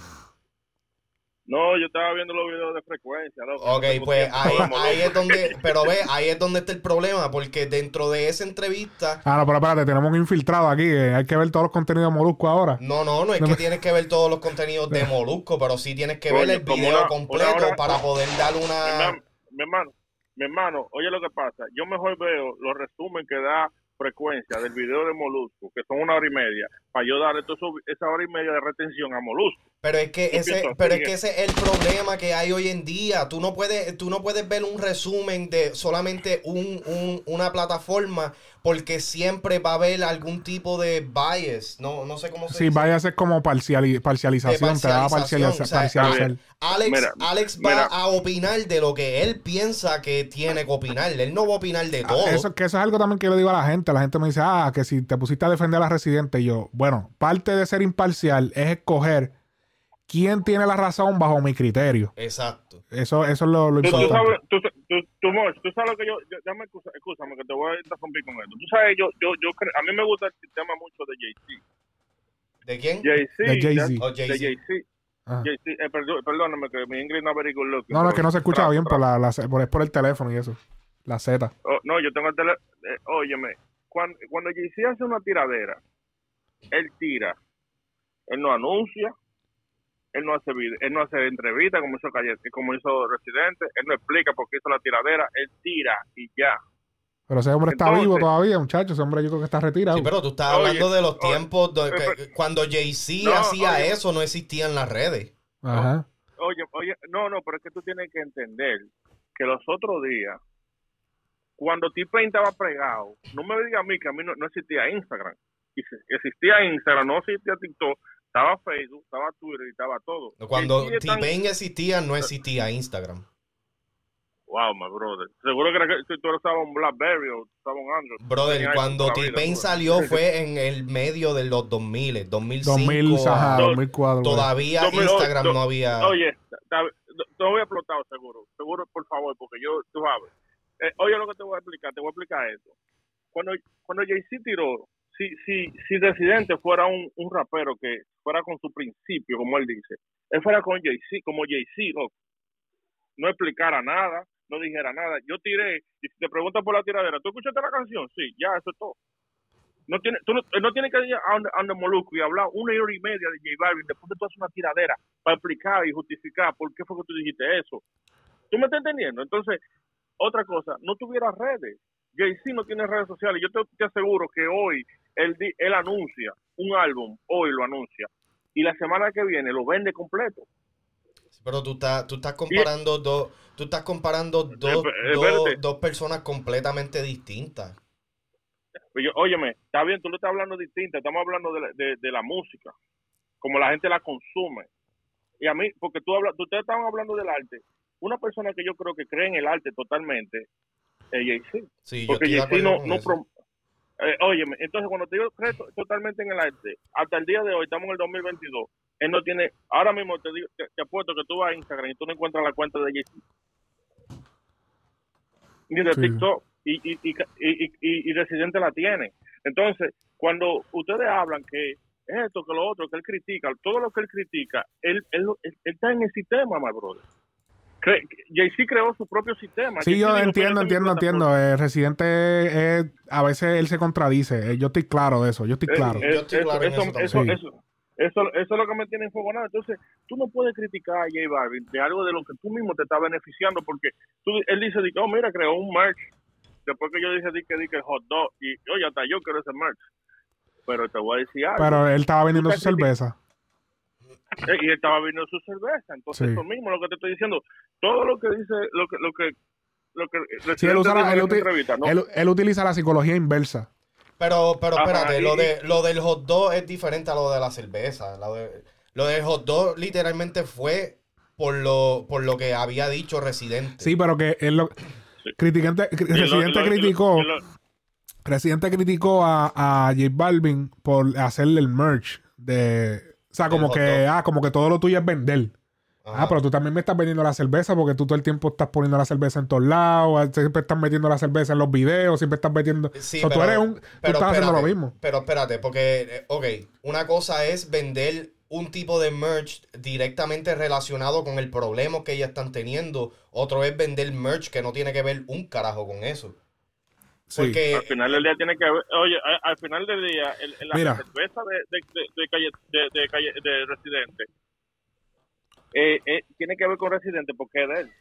No, yo estaba viendo los videos de frecuencia. loco.
Ok,
No
pues ahí, ahí es donde, pero ve, ahí es donde está el problema, porque dentro de esa entrevista,
Ah, no, pero espérate, tenemos un infiltrado aquí. que hay que ver todos los contenidos de Molusco ahora.
no, no, no es
No
que
me-
tienes que ver todos los contenidos de Molusco, pero sí tienes que ver el
como
video
una-
completo
una hora-
para poder dar
Mi
una...
hermano, mi hermano, mi hermano, oye lo que pasa. Yo mejor veo los resumen que da frecuencia del video de Molusco, que son una hora y media, para yo darle todo eso- esa hora y media de retención a Molusco.
Pero es que
Yo
ese, pero es que ese es el problema que hay hoy en día. Tú no puedes, tú no puedes ver un resumen de solamente un, un- una plataforma porque siempre va a haber algún tipo de bias. No, no sé cómo se
Sí,
dice.
vaya a ser como parciali- parcialización, te va a
parcialización,
parcializar.
o sea,
parcializar.
Alex,
Mira,
Alex va
mira.
a opinar de lo que él piensa que tiene que opinar. Él no va a opinar de todo.
Ah, Eso, que eso es algo también que le digo a la gente. La gente me dice, ah, que si te pusiste a defender a la residente, y yo, bueno, parte de ser imparcial es escoger quién tiene la razón bajo mi criterio.
Exacto.
Eso, eso es lo, lo
Tú, tú
importante.
sabes, tú, tú, tú, Moch, tú sabes lo que yo, yo ya me excusa, excúsame que te voy a interrumpir con esto. Tú sabes, yo, yo, yo a mí me gusta el sistema mucho de Jay-Z.
¿De quién?
Jay-Z.
De Jay-Z.
ya-
Oh,
De
Jay-Z.
Eh, perdó- perdóname que mi inglés no very good looking,
No, no, es que no se escucha
tra-
bien por, la, la- por, es por el teléfono y eso. La Z.
Oh, no, yo tengo el teléfono. óyeme, cuando, cuando Jay-Z hace una tiradera, él tira. Él no anuncia. Él no hace él no hace entrevista como hizo Calle, como hizo Residente. Él no explica por qué hizo la tiradera. Él tira y ya.
Pero ese hombre está vivo todavía, muchacho. Ese hombre yo creo que está retirado.
Sí, pero tú estás
Oye,
hablando de los
oye,
tiempos de-
pero-
que- cuando Jay-Z
No,
hacía
oye.
eso, no existían las redes.
Ajá.
Oye, oye, no, no, pero es que tú tienes que entender que los otros días, cuando T-Pain estaba pregado, no me digas a mí que a mí no, no existía Instagram. Existía Instagram, no existía TikTok, estaba Facebook, estaba Twitter y estaba todo.
Cuando T-Pain existía, no existía Instagram.
Wow, my brother. Seguro que, era que tú estaba un Blackberry o estaba un Android.
Brother, cuando T-Pain salió fue en el medio de los 2000, 2005.
2000, ajá,
a-
2004. güey.
Todavía
2008,
Instagram no había...
Oye, te voy a explotar seguro. Seguro, por favor, porque yo, tú sabes. Eh, oye lo que te voy a explicar, te voy a explicar esto. Cuando, cuando Jay-Z tiró, si, si, si Residente fuera un, un rapero que fuera con su principio, como él dice, él fuera con Jay-Z, como Jay-Z, loco. No explicara nada, no dijera nada. Yo tiré, y si te preguntan por la tiradera, ¿tú escuchaste la canción? Sí, ya, eso es todo. No tiene, tú no, no tiene que ir a donde Molusco y hablar una hora y media de J Balvin después de tú haces una tiradera para explicar y justificar por qué fue que tú dijiste eso. ¿Tú me estás entendiendo? Entonces, otra cosa, no tuviera redes. Jay-Z no tiene redes sociales. Yo te, te aseguro que hoy él, él anuncia un álbum, hoy lo anuncia, y la semana que viene lo vende completo.
Pero tú estás, tú estás comparando dos, tú estás comparando dos, dos, dos personas completamente distintas.
Oye, óyeme, está bien, tú lo estás hablando distinta, estamos hablando de la, de, de la música, como la gente la consume. Y a mí, porque tú hablas, ustedes estaban hablando del arte, una persona que yo creo que cree en el arte totalmente es Jay-Z.
Sí,
Porque Jay-Z no, no prom- eh, óyeme, entonces cuando te digo cree to- totalmente en el arte, hasta el día de hoy, estamos en el 2022, él no tiene, ahora mismo te digo, te, te apuesto que tú vas a Instagram y tú no encuentras la cuenta de Jay-Z. Ni de
Sí.
TikTok. Y, y, y, y, y- y Residente la tiene. Entonces, cuando ustedes hablan que esto, que lo otro, que él critica, todo lo que él critica, él, él, él- él está en el sistema, my brother. Jay-Z creó su propio sistema.
Sí, yo entiendo,
"Esta es mi
entiendo,
plataforma".
entiendo. El residente es, a veces él se contradice. Eh, Yo estoy claro de eso, yo estoy
Eh,
claro.
eh,
Yo estoy
eso,
claro
eso,
eso también.
eso,
Sí.
eso, eso- eso es lo que me tiene enfogonado. Entonces, tú no puedes criticar a J Balvin de algo de lo que tú mismo te estás beneficiando porque tú, él dice, oh, mira, creó un merch. Después que yo dije, di que, di que el hot dog. Y, oye, hasta yo quiero ese merch. Pero te voy a decir algo.
Pero él estaba vendiendo su cerveza.
Eh, y él estaba vendiendo su cerveza. Entonces,
Sí.
eso mismo lo que te estoy diciendo. Todo lo que dice, lo que, lo que, lo que
Sí, él, usa la- él
¿no?
él- él utiliza la psicología inversa.
Pero, pero
Ajá,
espérate,
y-
lo, de, lo del hot dog es diferente a lo de la cerveza. Lo, de- lo del hot dog literalmente fue por lo, por lo que había dicho Residente.
Sí, pero que él lo. Criticante,
Y lo-
Residente criticó. Residente criticó a, a J Balvin por hacerle el merch de. O sea, como que, ah, como que todo lo tuyo es vender.
Ajá.
Ah, pero tú también me estás vendiendo la cerveza porque tú todo el tiempo estás poniendo la cerveza en todos lados, siempre estás metiendo la cerveza en los videos, siempre estás metiendo...
Sí,
O sea, tú
pero-
eres un... Tú
pero
estás haciendo lo mismo.
Pero espérate, porque, eh, ok, una cosa es vender un tipo de merch directamente relacionado con el problema que ellas están teniendo. Otro es vender merch que no tiene que ver un carajo con eso.
Sí.
Porque
al final del día tiene que haber, oye, a- al final del día, el, el- la cerveza de, de, de, de calle, de, de calle, de Residente, eh, eh, tiene que ver con Residente porque es de él.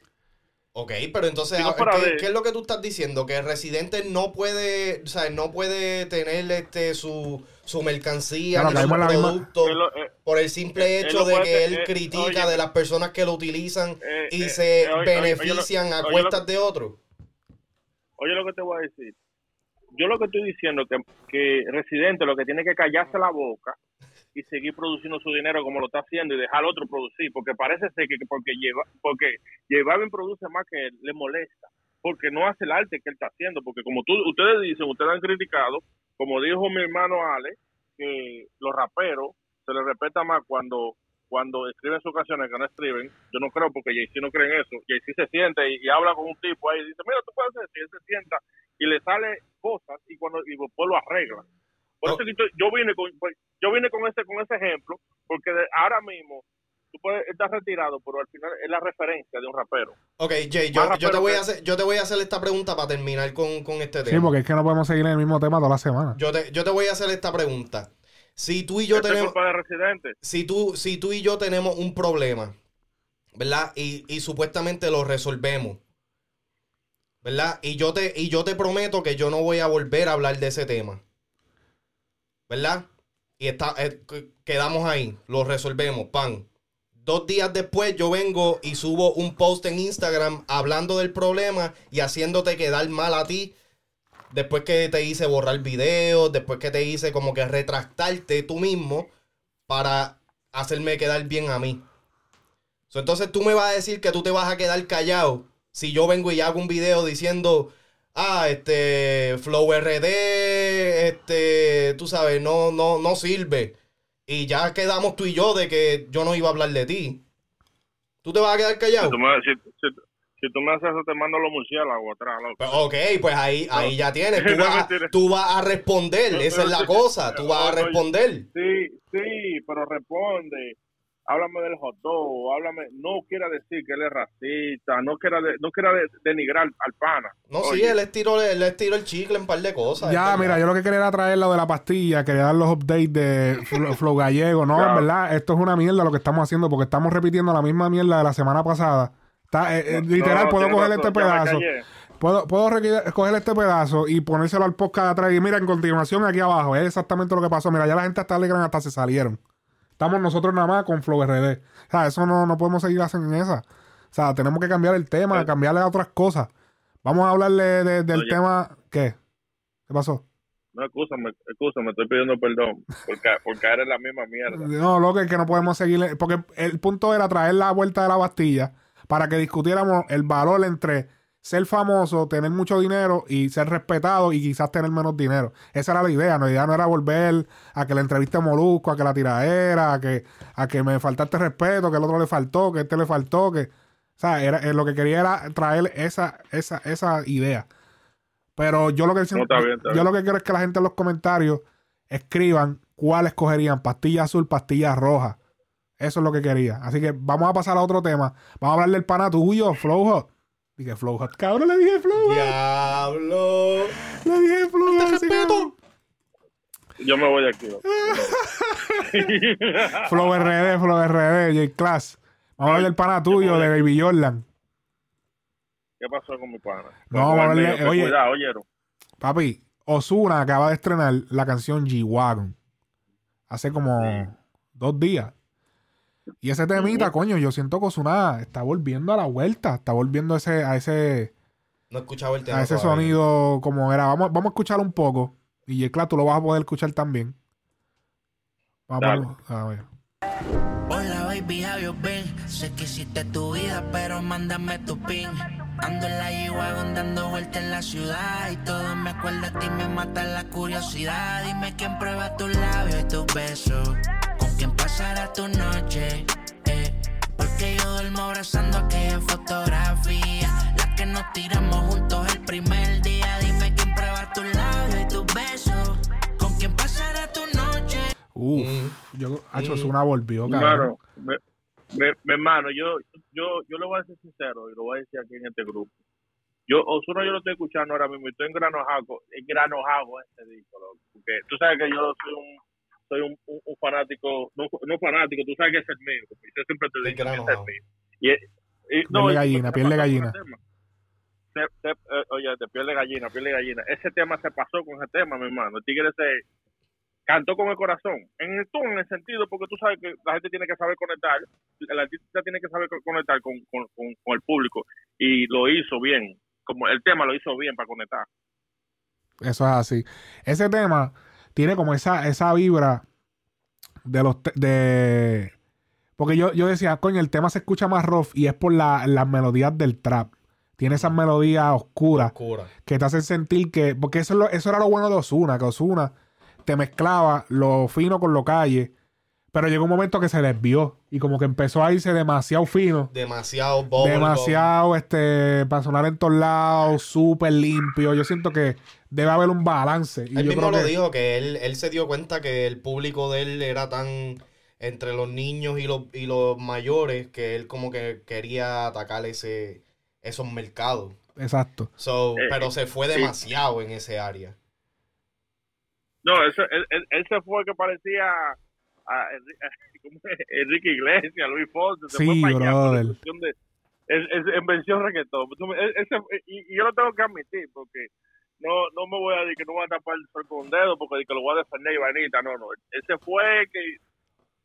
Ok, pero entonces,
Digo,
a-
fuera
¿qué,
de-
qué es lo que tú estás diciendo? Que el residente no puede, o sea, no puede tener este su, su mercancía
Claro,
ni su
misma-
producto
eh,
por el simple
él
hecho de que él
eh,
critica
oye,
de las personas que lo utilizan
eh,
y
eh,
se
eh, oye, oye, oye,
benefician
oye,
a
oye,
cuestas de otros.
Oye lo que te voy a decir. Yo lo que estoy diciendo es que, que Residente lo que tiene que callarse la boca y seguir produciendo su dinero como lo está haciendo y dejar al otro producir, porque parece ser que que porque lleva, porque J produce más que él, le molesta, porque no hace el arte que él está haciendo, porque como tú, ustedes dicen, ustedes han criticado, como dijo mi hermano Ale, que los raperos se les respeta más cuando cuando escriben sus canciones que no escriben, yo no creo porque Jay-Z no cree en eso. Jay-Z se siente y, y habla con un tipo ahí y dice, mira, tú puedes hacer esto", y él se sienta y le sale cosas y cuando y después lo arregla. Por eso que yo, yo vine con pues, yo vine con ese con ese ejemplo porque de- ahora mismo tú puedes estar retirado, pero al final es la referencia de un rapero.
Ok, Jay, yo, yo te voy a hacer, yo te voy a hacer esta pregunta para terminar con, con este
Sí,
tema.
porque es que no podemos seguir en el mismo tema toda la semana.
Yo te, yo te voy a hacer esta pregunta. Si tú y yo tenemos, si tú, si tú y yo tenemos un problema, ¿verdad? Y, y supuestamente lo resolvemos, ¿verdad? Y yo te, y yo te prometo que yo no voy a volver a hablar de ese tema, ¿verdad? Y está, eh, qu- quedamos ahí, lo resolvemos, pan. Dos días después yo vengo y subo un post en Instagram hablando del problema y haciéndote quedar mal a ti. Después que te hice borrar videos, después que te hice como que retractarte tú mismo para hacerme quedar bien a mí. So, entonces tú me vas a decir que tú te vas a quedar callado si yo vengo y hago un video diciendo, ah, este, Flow RD, este, tú sabes, no, no, no sirve. Y ya quedamos tú y yo de que yo no iba a hablar de ti. ¿Tú te vas a quedar callado?
Si tú me haces eso, te mando los murciélagos atrás. loco.
Pues, ok, pues ahí, ahí ya tienes. Tú
No,
vas, a, tú vas a responder.
No,
Esa es la cosa. Tú vas a responder.
Sí, sí, pero responde. Háblame del hot dog, háblame. No quiera decir que él es racista, no quiera, de- no quiera de- denigrar al pana.
No, sí,
Oye,
él estiró, él estiró el chicle en un par de cosas.
Ya, mira, yo lo que quería era traer lo de la pastilla, quería dar los updates de Flo- Flow Gallego. No, en verdad, esto es una mierda lo que estamos haciendo porque estamos repitiendo la misma mierda de la semana pasada. Está, eh, eh,
no,
literal, puedo coger
razón,
este pedazo. Puedo, puedo coger este pedazo y ponérselo al podcast de atrás. Y mira, en continuación, aquí abajo, es exactamente lo que pasó. Mira, ya la gente hasta Telegram hasta se salieron. Estamos nosotros nada más con Flow RD. O sea, eso no, no podemos seguir haciendo en esa. O sea, tenemos que cambiar el tema, cambiarle a otras cosas. Vamos a hablarle de- del
Oye.
tema. ¿Qué? ¿Qué pasó?
No, escúchame, escúchame, estoy pidiendo perdón por, ca- por caer en la misma mierda.
No, lo que es que no podemos seguir. Porque el punto era traer la vuelta de la Bastilla para que discutiéramos el valor entre ser famoso, tener mucho dinero y ser respetado y quizás tener menos dinero. Esa era la idea. La idea no era volver a que la entrevista Molusco, a que la tiradera, a que, a que me faltaste respeto, que el otro le faltó, que este le faltó, que. O sea, era, eh, lo que quería era traer esa, esa, esa idea. Pero yo lo que
No, está bien, está
yo lo que quiero es que la gente en los comentarios escriban cuál escogerían, pastilla azul, pastilla roja. Eso es lo que quería. Así que vamos a pasar a otro tema. Vamos a hablar del pana tuyo, Flow Hot. Dije Flow Hot, cabrón, le dije Flow Hot.
Diablo.
Le dije Flow Hot. ese
respeto.
cabrón.
Yo me voy aquí.
Flow RD, Flow RD, J Class. Vamos a hablar del pana tuyo, de Baby Jordan.
¿Qué pasó con mi pana?
No, vamos a
que
oye.
Cuidado, oyeron.
Papi, Osuna acaba de estrenar la canción G-Wagon. Hace como dos días. Y ese temita, coño, yo siento que Osuna está volviendo a la vuelta. Está volviendo a ese, a ese,
No he escuchado el tema.
a ese
todavía.
sonido como era. Vamos, vamos a escuchar un poco. Y J Class, tú lo vas a poder escuchar también. Vamos
Dale.
a ver.
Hola baby, how you been? Sé que hiciste tu vida, pero mándame tu pin. Ando en la G-Wagon dando vueltas en la ciudad Y todo me acuerda a ti, me mata la curiosidad Dime quién prueba tus labios y tus besos quién pasará tu noche eh. Porque yo duermo abrazando aquella fotografía La que nos tiramos juntos el primer día Dime quién prueba tus labios y tus besos Con quién pasará tu noche
Uf,
Mm.
yo, Hacho, Osuna volvió, cabrón.
Me- mi hermano, yo, yo, yo le voy a ser sincero y lo voy a decir aquí en este grupo. Yo, Osuna, yo lo estoy escuchando ahora mismo y estoy engranojado, engranojado con este disco, loco, porque tú sabes que yo soy un soy un, un- un fanático, no, no fanático, tú sabes que es el mío, yo siempre te digo, que es el
Engranojado.
mío. Y, es- Y,
Piel de gallina, piel de gallina.
ese tema. Se- se- eh, oye, de piel de gallina, piel de gallina. Ese tema se pasó con ese tema, mi hermano. El tigre se cantó con el corazón. En el, en el sentido, porque tú sabes que la gente tiene que saber conectar, el artista tiene que saber co- conectar con, con, con, con el público. Y lo hizo bien. Como el tema lo hizo bien para conectar.
Eso es así. Ese tema tiene como esa, esa vibra de los de porque yo, yo decía, coño, el tema se escucha más rough y es por la- las melodías del trap. Tiene esas melodías oscuras
Oscura.
que te hacen sentir que. Porque eso, es lo- eso era lo bueno de Osuna, que Osuna te mezclaba lo fino con lo calle. Pero llegó un momento que se desvió y como que empezó a irse demasiado fino.
Demasiado bobo.
demasiado este para sonar en todos lados, súper limpio. Yo siento que debe haber un balance. Y
Él
yo
mismo
creo
lo
que-
dijo, que él, él se dio cuenta que el público de él era tan entre los niños y los, y los mayores que él como que quería atacar ese, esos mercados.
Exacto.
So,
Eh,
pero se fue
sí.
demasiado en ese área.
No, ese, él, él, él se fue que parecía a. Enrique Iglesias, Luis Fonse. Se
Sí,
fue para allá de, es, es- en versión reggaetón. Y, y yo lo tengo que admitir porque no no me voy a decir que no voy a tapar el sol con dedo porque que lo voy a defender y vainita. No, no. Ese fue que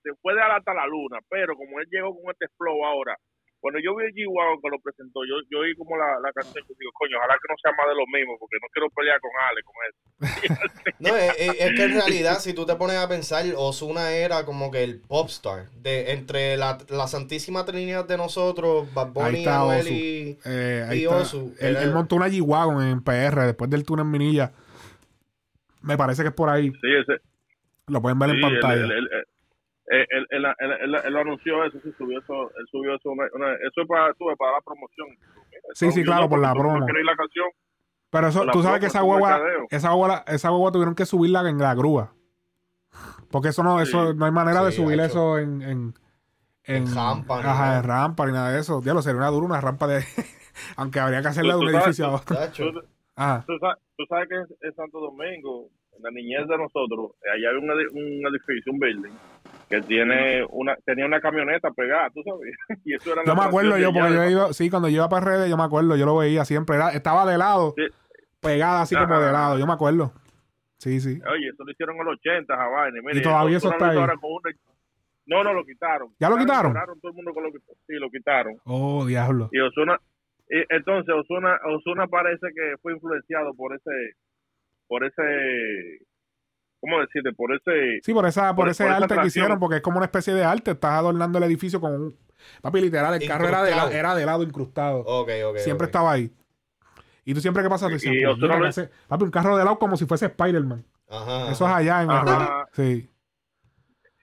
se fue de hasta la luna, pero como él llegó con este flow ahora, cuando yo vi el G-Wagon que lo presentó, yo, yo oí como la, la canción y digo, coño, ojalá que no sea más de lo mismo, porque no quiero pelear con Ale con eso.
No, es, es- que en realidad, si tú te pones a pensar, Osuna era como que el popstar. De, entre la, la santísima trinidad de nosotros, Bad Bunny,
está
Anuel y...
Eh, ahí
y
está.
Osu,
Él, montó una G-Wagon en PR después del túnel Minilla. Me parece que es por ahí.
Sí, ese,
Lo pueden ver en pantalla.
Él- él- él- él- él- él- anunció eso, sí, subió eso, él subió eso, una- una- eso es para, tú, para la promoción.
Sí, sí, claro, por la promo.
la canción.
Pero eso, tú sabes que esa
es
guagua, esa guagua, esa guagua tuvieron que subirla en la grúa. Porque eso no, eso,
Sí.
no hay manera de
Sí,
subir
hacho.
eso en, en,
En rampa, ni
Ajá,
nada.
en rampa ni nada de eso. Diablo, sería una dura una rampa de. Aunque habría que hacerla de un edificio a otro.
Tú,
Ajá.
tú sabes, tú sabes que en, en Santo Domingo, en la niñez de nosotros, eh, allá hay un, edi- un edificio, un building, que tiene una, tenía una camioneta pegada, tú sabes. y eso era
Yo me acuerdo yo, porque yo he ido, sí, cuando yo iba para redes, yo me acuerdo, yo lo veía siempre. Era, estaba de lado,
Sí.
pegada así como de lado, yo me acuerdo. Sí, sí.
Oye, eso lo hicieron en los 80, esa vaina. Mire,
Y todavía eso está ahí.
No, no, lo quitaron.
¿Ya lo quitaron?
Quitaron todo el mundo con lo quitaron. Sí, lo quitaron.
Oh, diablo.
Y Osuna, y entonces Osuna, Osuna parece que fue influenciado por ese, por ese, ¿cómo decirte? Por ese,
Sí, por esa, por,
Por-
ese
por esa
arte que hicieron, porque es como una especie de arte. Estás adornando el edificio con un. Papi, literal, el carro era de, era de lado incrustado.
Ok, ok.
siempre estaba ahí. Y tú siempre que pasas, tú decías,
Y
"Puñeta,
Ozuna
que
lo-
hace-". papi, un carro de lado como si fuese Spider-Man.
Ajá.
Eso es allá en
Ajá.
Sí.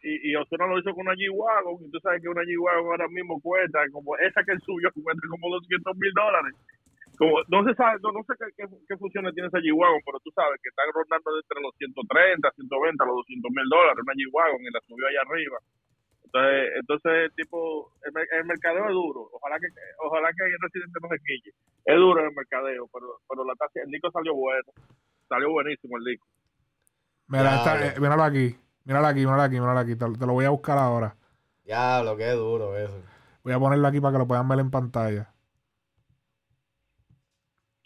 y, y Osuna lo hizo con una G-Wagon, y tú sabes que una G-Wagon ahora mismo cuesta, como esa que él subió, cuesta como 200 mil dólares. Como, no se sabe, no, no sé qué, qué, qué funciones tiene esa G-Wagon, pero tú sabes que están rondando entre los 130, 120, los 200 mil dólares, una G-Wagon, y la subió allá arriba. Entonces, entonces tipo, el, el mercadeo es duro. Ojalá que ojalá que el residente no se quille. Es duro el mercadeo, pero, pero la tasa, el disco salió bueno. Salió buenísimo el disco.
Mira, esta- eh, míralo aquí. Míralo aquí, míralo aquí, míralo aquí. Te, te lo voy a buscar ahora.
Diablo, qué duro eso.
Voy a ponerlo aquí para que lo puedan ver en pantalla.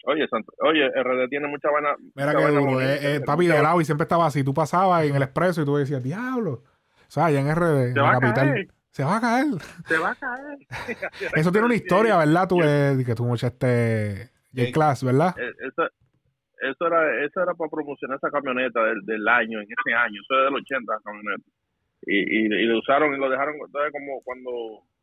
Oye, Santo, oye, RD tiene mucha vaina.
Mira
vaina
duro. eh, eh, papi de lado y siempre estaba así. Tú pasabas en el expreso y tú decías, diablo. O sea, allá en RD, en la capital.
caer.
Se va a caer.
Se va a caer.
Eso tiene una historia, ¿verdad? Tú, eh, que tú mucho este. J-Class, ¿verdad?
Eh, Eso, eso era eso era para promocionar esa camioneta del, del año, en ese año. Eso es del 80, la camioneta. Y, y, y lo usaron y lo dejaron. Entonces, como cuando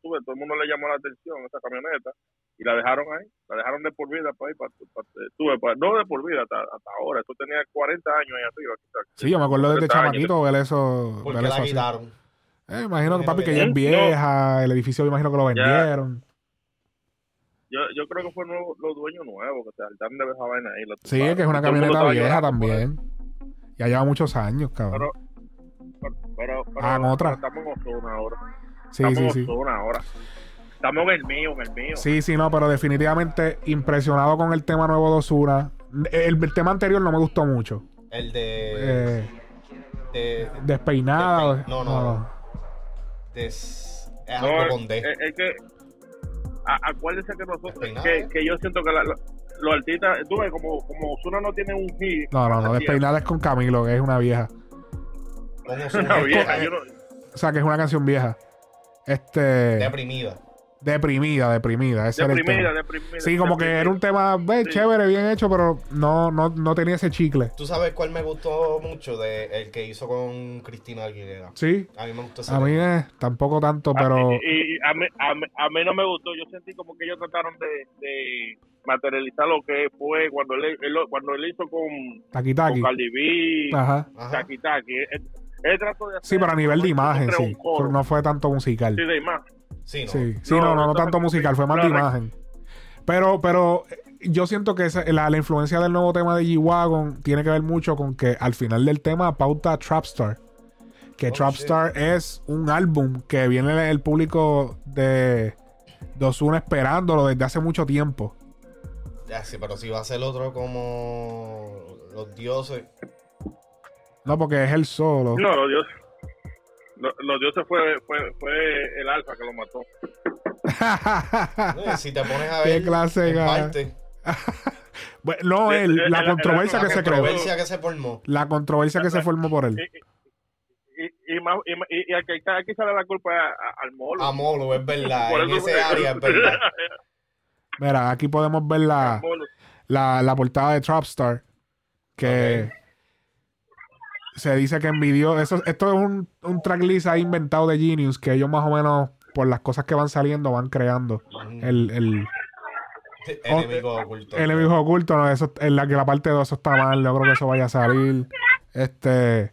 tuve, todo el mundo le llamó la atención esa camioneta y la dejaron ahí. La dejaron de por vida para ahí. Para, para- tuve, para- no de por vida, hasta, hasta ahora. Eso tenía 40 años ahí arriba.
Sí, yo me acuerdo desde
40 años.
chamaquito ver eso.
¿Por
ver
qué
eso
la quitaron?
Eh, imagino que papi que ya es
No.
vieja, el edificio me imagino que lo
Ya.
vendieron.
Yo, yo creo que fue nuevo- los dueños nuevos que se saltaron de esa vaina ahí.
Sí, que es una camioneta vieja también. Ya lleva muchos años, cabrón.
Pero, pero, pero, pero-
Ah, en otra.
estamos en Ozuna ahora.
Sí,
estamos
sí,
en
sí.
Ahora. Estamos en el mío, en el mío.
Sí, sí, no, pero definitivamente impresionado con el tema nuevo de Osuna. El, el tema anterior no me gustó mucho.
El de.
Eh,
de
despeinada.
Despein- no, no, no. des- es
No,
algo
es,
con D.
es- es que a- acuérdense que nosotros, que,
¿eh?
que yo siento que la- la- los artistas, tú ves, como, como Ozuna no tiene un hit.
No, no, no. Despeinada es con Camilo, que es una vieja.
Una vieja, yo no-
O sea, que es una canción vieja. Este.
deprimida.
Deprimida, deprimida. Ese era el
deprimida,
tema.
deprimida.
Sí, como que era un tema ve,
Sí.
chévere, bien hecho, pero no, no, no tenía ese chicle.
¿Tú sabes cuál me gustó mucho? De el que hizo con Cristina Aguilera.
Sí.
A mí me gustó ese
A mí eh, tampoco tanto, pero.
Y, y a, mí, a, mí, a mí no me gustó. Yo sentí como que ellos trataron de, de materializar lo que fue cuando él, él- cuando él hizo con,
Taki
con
Taki.
Cardi B,
Ajá.
Ajá.
Taki Taki. Él, él trató de hacer
Sí, pero a nivel de imagen, sí. No fue tanto musical.
Sí, de imagen.
Sí, no.
Sí, sí,
No,
no, no, tanto musical, fue más de imagen. Pero, pero eh, yo siento que esa- la, la influencia del nuevo tema de G-Wagon tiene que ver mucho con que al final del tema pauta Trapstar. Que
Oh,
Trapstar es un álbum que viene el público de, de Ozuna esperándolo desde hace mucho tiempo.
Ya, sí, pero si va a ser otro como los dioses.
No, porque es el solo.
No, los dioses. Los, dioses fue, fue, fue el alfa que lo mató.
Si te pones a
Qué
ver
clase,
en parte,
Bueno, no,
El-
él,
el-
la
el-
controversia
el-
que
la
se creó.
controversia que se formó.
La controversia que se formó por él.
Y, y, y, más, y, más- y, y aquí, aquí sale la culpa a- a- al molo.
A Molo, es verdad.
Por
En ese área es verdad.
Mira, aquí podemos ver la, la, la portada de Trapstar. Que se dice que envidió. Eso, esto es un, un tracklist ahí inventado de Genius. Que ellos más o menos, por las cosas que van saliendo, van creando. El, el,
Enemigo oculto.
el enemigo oculto. No, eso, en la que la parte 2 eso está mal. No creo que eso vaya a salir. Este.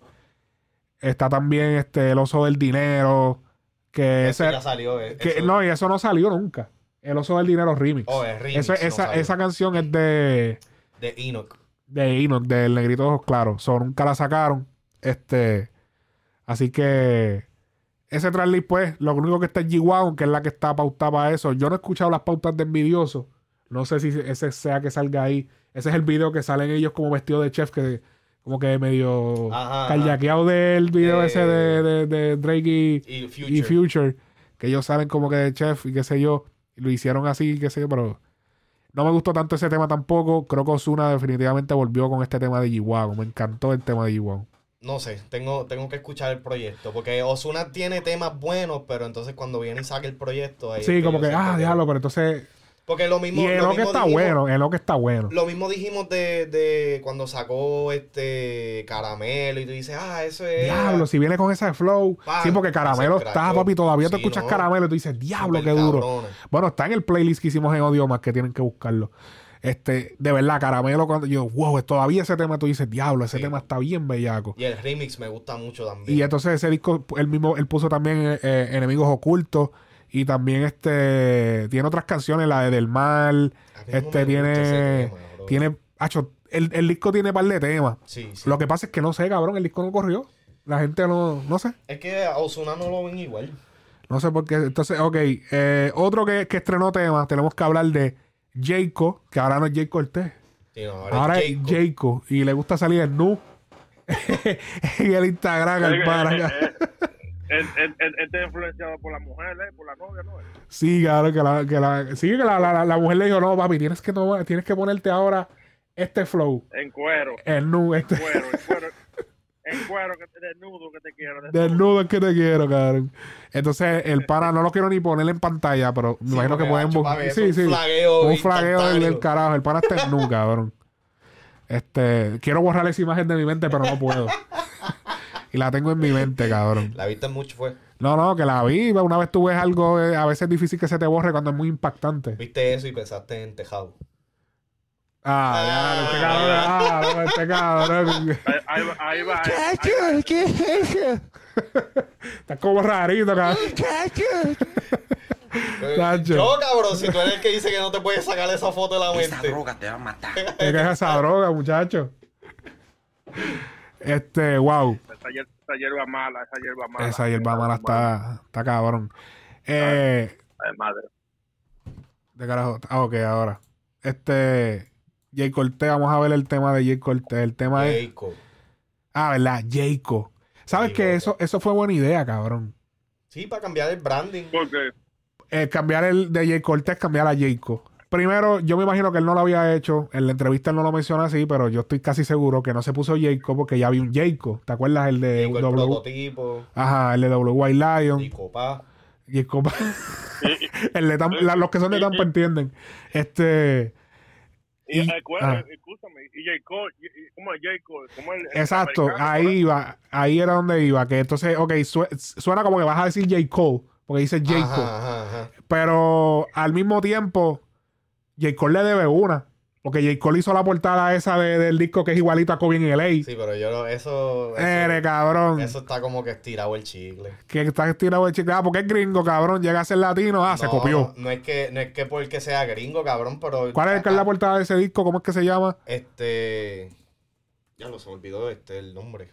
Está también este el oso del dinero. Que ese,
ya salió. eh,
que,
eso-
no, y eso no salió nunca. El oso del dinero remix.
Oh, es remix,
Eso-
no
esa, esa canción es de,
De Enoch.
de Enoch, del negrito de ojos claros. So, nunca la sacaron. Este. Así que. Ese tracklist, pues, lo único que está es G-Wagon, que es la que está pautada para eso. Yo no he escuchado las pautas de Envidioso. No sé si ese sea que salga ahí. Ese es el video que salen ellos como vestidos de chef, que como que medio
Ajá,
carjaqueado del video
Eh,
ese de, de, de Drake y,
Y Future.
y Future, que ellos salen como que de chef y qué sé yo, y lo hicieron así, qué sé yo, pero no me gustó tanto ese tema tampoco. Creo que Ozuna definitivamente volvió con este tema de G-Wagon. Me encantó el tema de G-Wagon.
No sé, tengo, tengo que escuchar el proyecto. Porque Osuna tiene temas buenos, pero entonces cuando viene y saca el proyecto. ahí
Sí, como que, ah, diablo, pero entonces.
Porque lo mismo.
Y el
lo
que está
dijimos-
bueno, el que está bueno.
Lo mismo dijimos de, de cuando sacó este caramelo y tú dices, ah, eso es.
Diablo, si viene con ese flow. Sí, porque Caramelo está, papi. Todavía te
Sí,
escuchas
no.
Caramelo y tú dices, diablo, qué duro.
cabrones.
Bueno, está en el playlist que hicimos en Audio Más que tienen que buscarlo. Este, de verdad, Caramelo, cuando yo, wow, todavía ese tema tú dices, diablo, ese
Sí.
tema está bien bellaco.
Y el remix me gusta mucho también.
Y entonces ese disco, él mismo, él puso también eh, Enemigos Ocultos. Y también este tiene otras canciones, la de Del Mal. Este tiene.
tema,
tiene. Acho, el, el disco tiene par de temas.
Sí, sí.
Lo que pasa es que no sé, cabrón, el disco no corrió. La gente no, no sé.
Es que a Osuna no lo ven igual.
No sé por qué. Entonces, ok. eh, otro que, que estrenó temas, tenemos que hablar de Jayco, que ahora no es Jay Cortés.
Sí, no, ahora,
Ahora
es
es
Jacob.
Jayco. Y le gusta salir en nu. en el Instagram, al para.
Él, él, él- él está influenciado por la mujer, ¿eh? por la novia, ¿no?
Sí, claro, que la, que la, sí, que la, la, la mujer le dijo, no, papi, tienes que tomar, tienes que ponerte ahora este flow.
En cuero,
El nu, este.
en cuero, en cuero. En cuero, que te desnudo que te quiero.
Desnudo es que te quiero, cabrón. Entonces, el para no lo quiero ni poner en pantalla, pero me
Sí,
imagino que pueden buscar. Sí,
es un
sí.
flagueo
Un flagueo del, carajo. El pana está en nu, cabrón. Este, quiero borrar esa imagen de mi mente, pero no puedo. y la tengo en mi mente, cabrón.
La viste mucho, fue.
No, no, que la vi. Una vez tú ves algo, eh, a veces es difícil que se te borre cuando es muy impactante.
Viste eso y pensaste en Tejado.
Ah, ya, este cabrón. Ah, no, este cabrón.
Ahí, ahí va, ahí va. ahí-
Estás como rarito, cabrón. Tacho.
Yo, cabrón, si tú eres el que dice que no te puedes sacar esa foto de la mente.
te va a matar.
¿Qué es esa droga, muchacho? Este, wow.
Esa, hier- esa hierba mala, esa hierba mala.
Esa hierba mala está, está cabrón. Eh,
Ay, madre.
de carajo. Ah, ok, ahora. Este. Jay Cortés, vamos a ver el tema de Jay Cortés. El tema es.
Jacob.
Ah, ¿verdad? Jayco. ¿Sabes
Sí,
que eso, eso fue buena idea, cabrón?
Sí, para cambiar el branding.
Porque
eh, cambiar el de Jay Cortés, cambiar a Jayco. Primero, yo me imagino que él no lo había hecho. En la entrevista él no lo menciona así, pero yo estoy casi seguro que no se puso Jayco porque ya había un Jayco. ¿Te acuerdas el de
Digo, el
W?
prototipo,
Ajá, el de W Lion. Jayco. el de Tam- la- los que son de Tampa entienden. Este.
Y,
Y- ah.
escúchame, y J. Cole, y- y- ¿cómo es J. Cole? ¿Cómo es el- el
Exacto, ahí iba. Ahí era donde iba. Que entonces, ok, su- suena como que vas a decir J. Cole. Porque dice J.
Ajá,
Cole.
ajá, ajá.
Pero al mismo tiempo, J. Cole le debe una. Porque J. Cole hizo la portada esa de- del disco que es igualito a Kobe en LA.
Sí, pero yo no, eso,
Eres
eso,
cabrón.
eso está como que estirado el chicle.
Que está estirado de chica. Ah, porque es gringo, cabrón. Llega a ser latino. Ah, se copió.
No es que, no es que porque sea gringo, cabrón, pero.
¿Cuál es el la portada de ese disco? ¿Cómo es que se llama?
Este. Ya no se me olvidó este el nombre.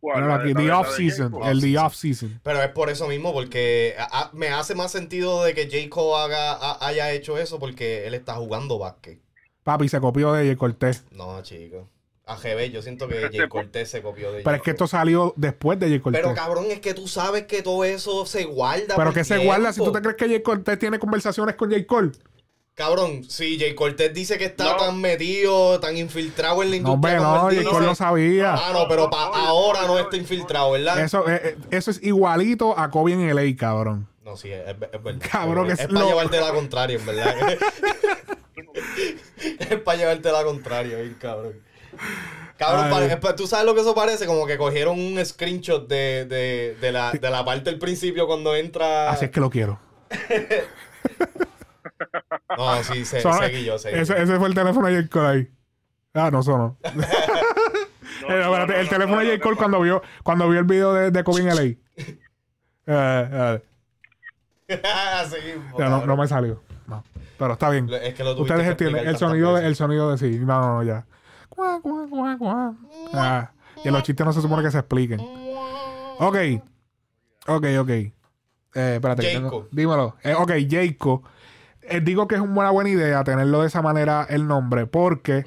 ¿Cuál?
Aquí, The
de- la de
Off Season.
J. Cole.
El The Off Season.
Pero es por eso mismo, porque a- a- me hace más sentido de que J. Cole haga, a- haya hecho eso porque él está jugando básquet.
Papi, se copió de J. Cortés.
No, chico. A GB, yo siento que J. Cortés se copió de
Pero es que esto salió después de J. Cortés.
Pero cabrón, es que tú sabes que todo eso se guarda.
Pero que se guarda. Si tú te crees que J. Cortés tiene conversaciones con J. Cole.
Cabrón, si J. Cortés dice que está
No.
tan metido, tan infiltrado en la
No,
industria.
no,
él
J.
dice.
Cole lo sabía.
Ah, no, pero pa- ahora no está infiltrado, ¿verdad?
Eso, eh, eh, eso es igualito a Kobe en LA, cabrón.
No, sí, es, es verdad.
Cabrón,
es,
es
para
lo-
llevarte la contraria, en verdad. es para llevarte la contraria, bien cabrón. Cabrón, tú sabes lo que eso parece, como que cogieron un screenshot de, de, de, la, de la parte del principio cuando entra.
Así es que lo quiero.
No, sí, se,
Sonó-
seguí yo, seguí.
ese, ese fue el teléfono de J. Cole ahí. Ah, no sonó.
No,
Eh,
no,
el
no,
teléfono
no,
de J. Cole cuando vio, cuando vio el video de, de Kobe en LA.
Seguimos,
no, no me salió. No. Pero está bien.
Es que
Ustedes entienden. El sonido, de, el sonido de sí. No, no, no, ya. Cuá, cuá, cuá, cuá. Ah, y los chistes no se supone que se expliquen. Ok. Ok, ok. Eh, espérate. tengo- dímelo. Eh, ok, Jayco. Eh, digo que es una buena idea tenerlo de esa manera el nombre porque...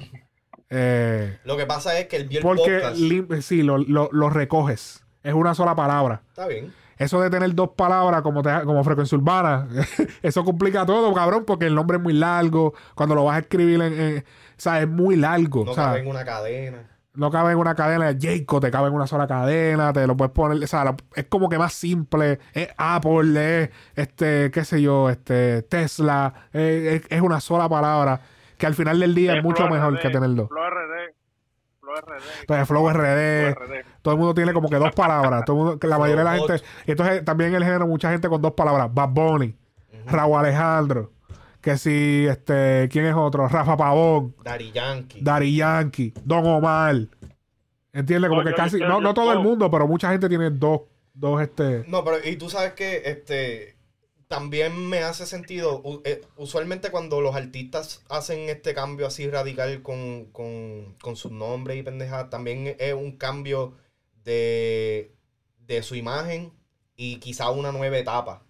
eh.
Lo que pasa es que el
porque
podcast.
lim- sí, lo, lo- lo recoges. Es una sola palabra.
Está bien.
Eso de tener dos palabras como, te- como frecuencia urbana, eso complica todo, cabrón, porque el nombre es muy largo. Cuando lo vas a escribir, en, en- o sea, es muy largo.
No
o sea,
cabe en una cadena.
No cabe en una cadena de Jacob, te cabe en una sola cadena, te lo puedes poner, o sea, es como que más simple. Es Apple, es este, qué sé yo, este, Tesla, es, es una sola palabra que al final del día es, mucho
Flow
mejor
RD,
que tenerlo.
Flow RD. Flow RD.
Entonces, Flow RD,
Flow RD.
todo el mundo tiene como que dos palabras. Todo el mundo- que la mayoría de la gente. Entonces, también en el género, mucha gente con dos palabras. Bad Bunny, Raúl Alejandro. Que si, este, ¿quién es otro? Rafa Pavón,
Daddy Yankee.
Dari Yankee, Don Omar. ¿Entiendes? Como
No,
que casi, no, no todo el mundo, pero mucha gente tiene dos, dos, este.
No, pero y tú sabes que este también me hace sentido. eh, usualmente cuando los artistas hacen este cambio así radical con, con, con sus nombres y pendejadas, también es un cambio de, de su imagen y quizá una nueva etapa.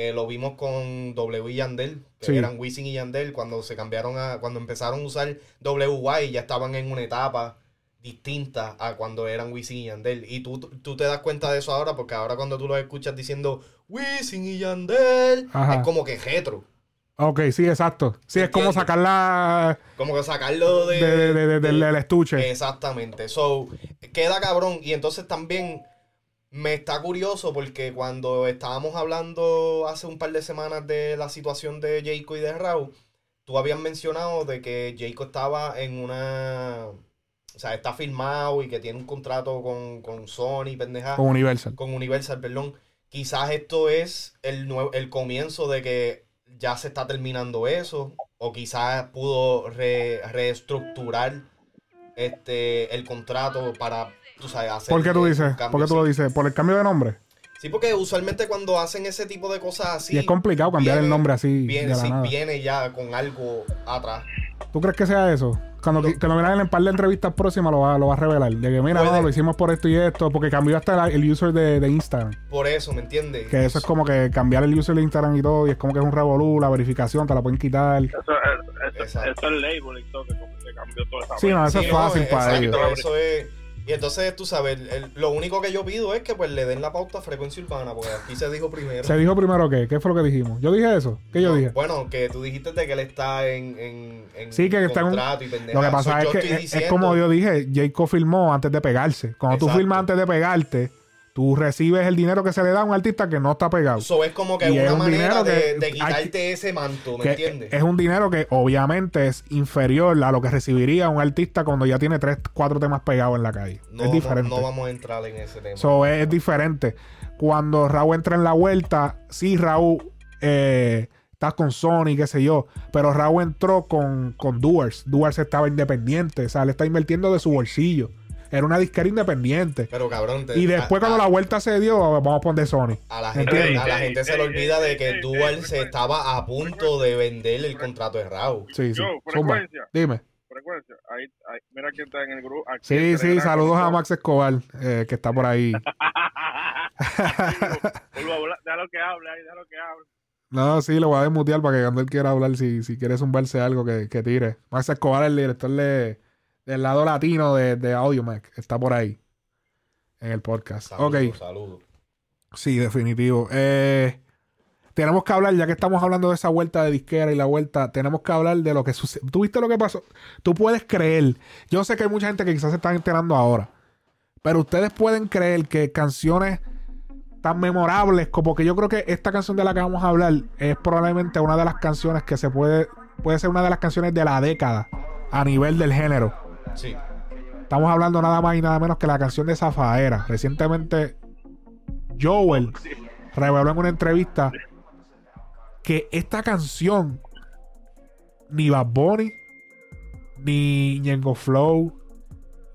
Que lo vimos con W y Yandel, que
Sí.
eran Wisin y Yandel, cuando se cambiaron a, cuando empezaron a usar WY, ya estaban en una etapa distinta a cuando eran Wisin y Yandel. Y tú, tú te das cuenta de eso ahora, porque ahora cuando tú los escuchas diciendo Wisin y Yandel,
Ajá.
es como que retro.
Ok, sí, exacto. Sí, es como sacarla
Como que sacarlo de-
del estuche.
Exactamente. So, queda cabrón. Y entonces también me está curioso porque cuando estábamos hablando hace un par de semanas de la situación de Jayco y de Raúl, tú habías mencionado de que Jayco estaba en una. O sea, está firmado y que tiene un contrato con, con Sony, pendeja.
Con Universal.
con Universal, perdón. Quizás esto es el, nuevo, el comienzo de que ya se está terminando eso. O quizás pudo re- reestructurar este el contrato para, tú sabes, hacer.
¿Por qué tú dices? ¿Por qué tú lo dices? ¿Por el cambio de nombre?
Sí, porque usualmente cuando hacen ese tipo de cosas así.
y es complicado cambiar el nombre así
Viene,
de la
sí,
nada.
viene ya con algo atrás.
¿Tú crees que sea eso? Cuando lo miran en el par de entrevistas próximas lo va, lo va a revelar. De que, mira, no, lo hicimos por esto y esto. Porque cambió hasta la- el user de, de Instagram.
Por eso, ¿me entiendes?
Que eso es como que cambiar el user de Instagram y todo. Y es como que es un revolú. La verificación te la pueden quitar.
Eso, es- eso,
Exacto.
eso es label y todo, que como que cambió toda esa
Sí, no, eso
Sí,
es
no,
fácil para
exacto,
ellos.
Eso es. Y entonces, tú sabes, el- lo único que yo pido es que pues le den la pauta a frecuencia urbana, porque aquí se dijo primero.
¿Se dijo primero qué? ¿Qué fue lo que dijimos? ¿Yo dije eso? ¿Qué yo
No,
dije?
Bueno, que tú dijiste de que él está en, en, en
Sí, que está en un...
y
Lo
pendejadas.
que pasa
So,
es que es, como yo dije, Jacob filmó antes de pegarse. Cuando tú
Exacto.
filmas antes de pegarte, tú recibes el dinero que se le da a un artista que no está pegado.
So, es como que
Y es
una
un
manera de,
que
de
hay-
quitarte ese manto, ¿me entiendes?
es un dinero que obviamente es inferior a lo que recibiría un artista cuando ya tiene tres, cuatro temas pegados en la calle.
no,
es
vamos,
diferente.
no vamos a entrar en ese tema.
So, es, es diferente. Cuando Raúl entra en la vuelta, sí, Raúl eh, está con Sony, qué sé yo. Pero Raúl entró con, con Duars. Duars estaba independiente. O sea, le está invirtiendo de su bolsillo. Era una disquera independiente.
Pero cabrón, te-
Y después,
a,
cuando
a-
la vuelta se dio, vamos a poner Sony.
a la gente,
¿Entiendes?
a la gente se le olvida
ey,
de que Dual se estaba a punto de vender el contrato de Raúl.
Sí, sí.
Yo, frecuencia.
Dime.
Frecuencia. Ahí, ahí, mira quién está en el grupo. aquí
Sí, sí, saludos a. Max Escobar, eh, que está por ahí.
Vuelvo a hablar, Déjalo que hable ahí, déjalo que hable.
No, sí, lo voy a desmutear para que cuando él quiera hablar, si, si quiere zumbarse algo, que, que tire. Max Escobar, el director de, del lado latino de, de AudioMac, está por ahí. En el podcast.
Saludos,
ok,
saludos.
sí, definitivo. Eh, tenemos que hablar, ya que estamos hablando de esa vuelta de disquera y la vuelta, tenemos que hablar de lo que sucedió. ¿Tú viste lo que pasó? Tú puedes creer. Yo sé que hay mucha gente que quizás se están enterando ahora. Pero ustedes pueden creer que canciones tan memorables como que yo creo que esta canción de la que vamos a hablar es probablemente una de las canciones que se puede puede ser una de las canciones de la década a nivel del género.
Sí.
Estamos hablando nada más y nada menos que la canción de Zafaera. Recientemente Joel reveló en una entrevista que esta canción ni Bad Bunny ni Ñengo Flow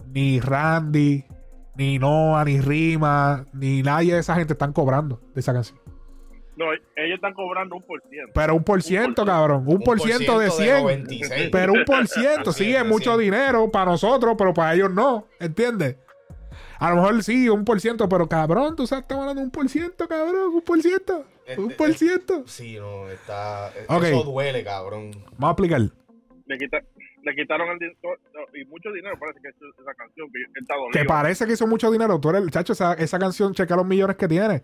ni Randy ni Noah ni Rima ni nadie de esa gente están cobrando de esa canción.
No, ellos están cobrando un por ciento.
Pero un por ciento, cabrón. Un por ciento de 100.
96.
Pero un por ciento, sí, es mucho dinero para nosotros, pero para ellos no. ¿Entiendes? A lo mejor sí, un por ciento, pero cabrón, tú sabes, estamos hablando de un por ciento, cabrón, un por ciento. Un
Este,
por
eh,
ciento.
Sí, no, está.
Ok.
Eso duele, cabrón.
Vamos a explicar.
Le, quita, le quitaron el dinero y mucho dinero parece que es esa canción que está.
Que parece que hizo mucho dinero. Tú eres el chacho, esa, esa canción, checa los millones que tiene.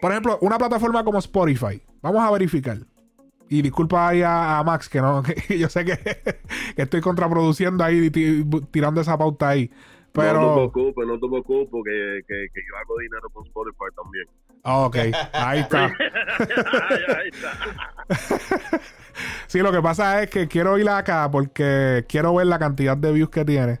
Por ejemplo, una plataforma como Spotify. Vamos a verificar. Y disculpa ahí a, a Max, que no, que yo sé que, que estoy contraproduciendo ahí, ti- tirando esa pauta ahí.
No te preocupes, no te preocupes, que, que, que yo hago dinero con Spotify también.
Ah, Ok, ahí está.
Ahí, ahí está.
Sí, lo que pasa es que quiero ir acá porque quiero ver la cantidad de views que tiene.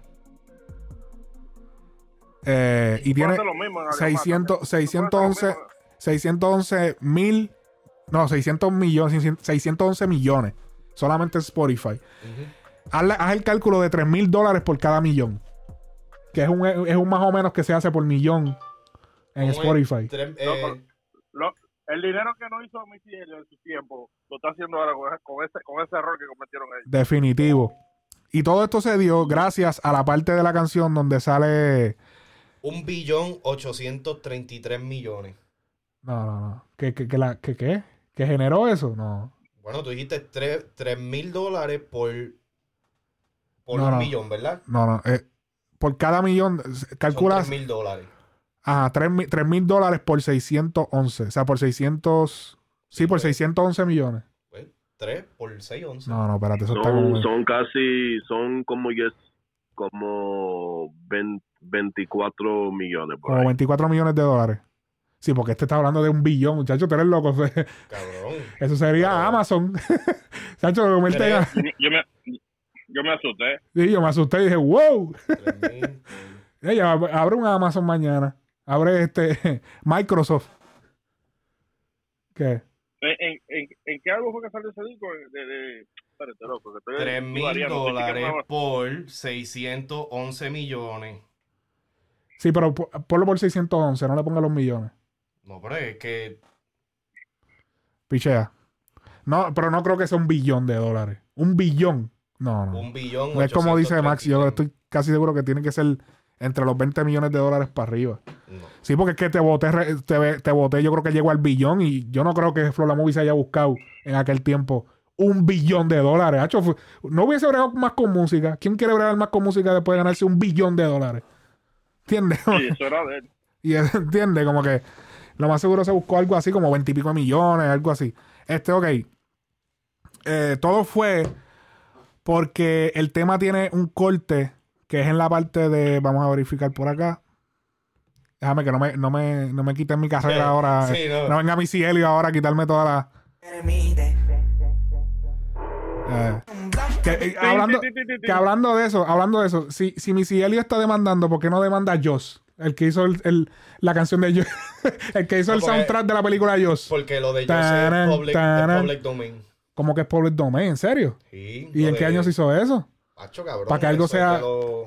Eh, y tiene
Puede ser lo mismo en Alemania
600,
también.
611,
Puede ser lo mismo.
611 mil, no, 600 millones, 611 millones. Solamente en Spotify. haz, la- haz el cálculo de 3 mil dólares por cada millón. Que es un, es un más o menos que se hace por millón en Spotify.
tres-
No,
eh,
Lo- el dinero que no hizo Missy en su tiempo lo está haciendo ahora con, con ese, con ese error que cometieron ellos.
Definitivo. Y todo esto se dio gracias a la parte de la canción donde sale.
un billón 833 millones.
No, no, no. ¿Que, que, que la, que, qué? ¿Que generó eso? No.
Bueno, tú dijiste 3 mil dólares por, por
No,
un
no.
millón, ¿verdad?
No, no. eh, por cada millón,
Son
calculas.
3 mil dólares.
Ajá, 3 mil dólares por 611. O sea, por 600. Sí, por 611 millones.
3 por 6, 11.
No, no, espérate, eso está como.
Son, son casi, son como yes, como 20 24 millones por
Como
ahí.
24 millones de dólares. Sí, porque este está hablando de un billón, muchacho, tú eres loco.
Cabrón.
Eso sería Amazon. Chacho, lo convierte en-
Tres.
Yo me, yo me asusté.
Sí, yo me asusté y dije, wow.
3 mil.
Ella abre un Amazon mañana. Abre este Microsoft. ¿Qué?
¿En, en, en, en qué álbum fue que salió ese disco? De, de, espérate, loco, que estoy
3 mil dólares por 611 millones.
Sí, pero po- ponlo por 611, no le ponga los millones.
No, pero es que
Pichea. No, pero no creo que sea un billón de dólares. Un billón. No, no.
un billón.
No es como dice Max, yo
833.
estoy casi seguro que tiene que ser entre los 20 millones de dólares para arriba.
No.
Sí, porque es que te voté, te, te voté, yo creo que llegó al billón y yo no creo que Flor la Movie se haya buscado en aquel tiempo un billón de dólares. Hacho, no hubiese bregado más con música. ¿Quién quiere bregar más con música después de ganarse un billón de dólares? ¿Entiendes?
Sí, eso era de él.
Y entiende, como que lo más seguro se buscó algo así como veintipico millones, algo así. Este, ok. Eh, todo fue porque el tema tiene un corte que es en la parte de. Vamos a verificar por acá. Déjame que no me, no me, no me quiten mi carrera
Sí,
ahora.
sí, no.
no. venga mi Cielio ahora a quitarme toda la. Eh, que, eh, hablando, que hablando de eso, hablando de eso, si, si Missy Elliott está demandando, ¿por qué no demanda a Joss? El que hizo el, el- la canción de Joss. el que hizo el
No,
soundtrack de la película Joss.
Porque lo de
Taran,
es public,
taran.
es public domain.
Como que es public domain, ¿en serio?
Sí,
¿Y
lo
en
de-
qué año se hizo eso?
Macho, cabrón,
Para que algo sea-
de los-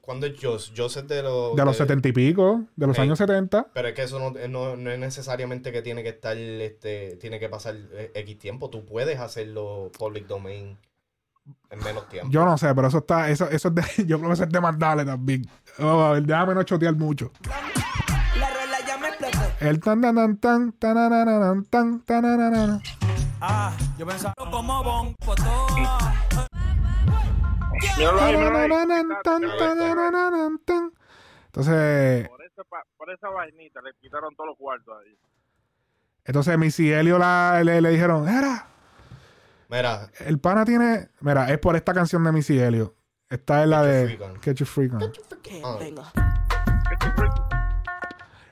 ¿Cuándo es Joss? Joss es de los...
De los setenta y pico, de los
Ey.
años 70.
Pero es que eso no, no- no es necesariamente que tiene que estar, este, tiene que pasar eh, X tiempo. Tú puedes hacerlo public domain en menos tiempo.
Yo no sé, pero eso está, eso, eso es de, yo creo que eso es demandable también. Oh, a ver, déjame no chotear mucho.
La rola ya me explotó.
El tan tan tan tan tananana, tan tananana.
Ah, yo pensaba como bon,
tan, tan. Entonces,
Por esa, por esa vainita le quitaron todos los cuartos ahí.
entonces Missy la- le, le dijeron, era,
Mira,
el pana tiene, mira, es por esta canción de Missy Elliott. Esta es la de. Get Your Freak On.
Ah.
Venga.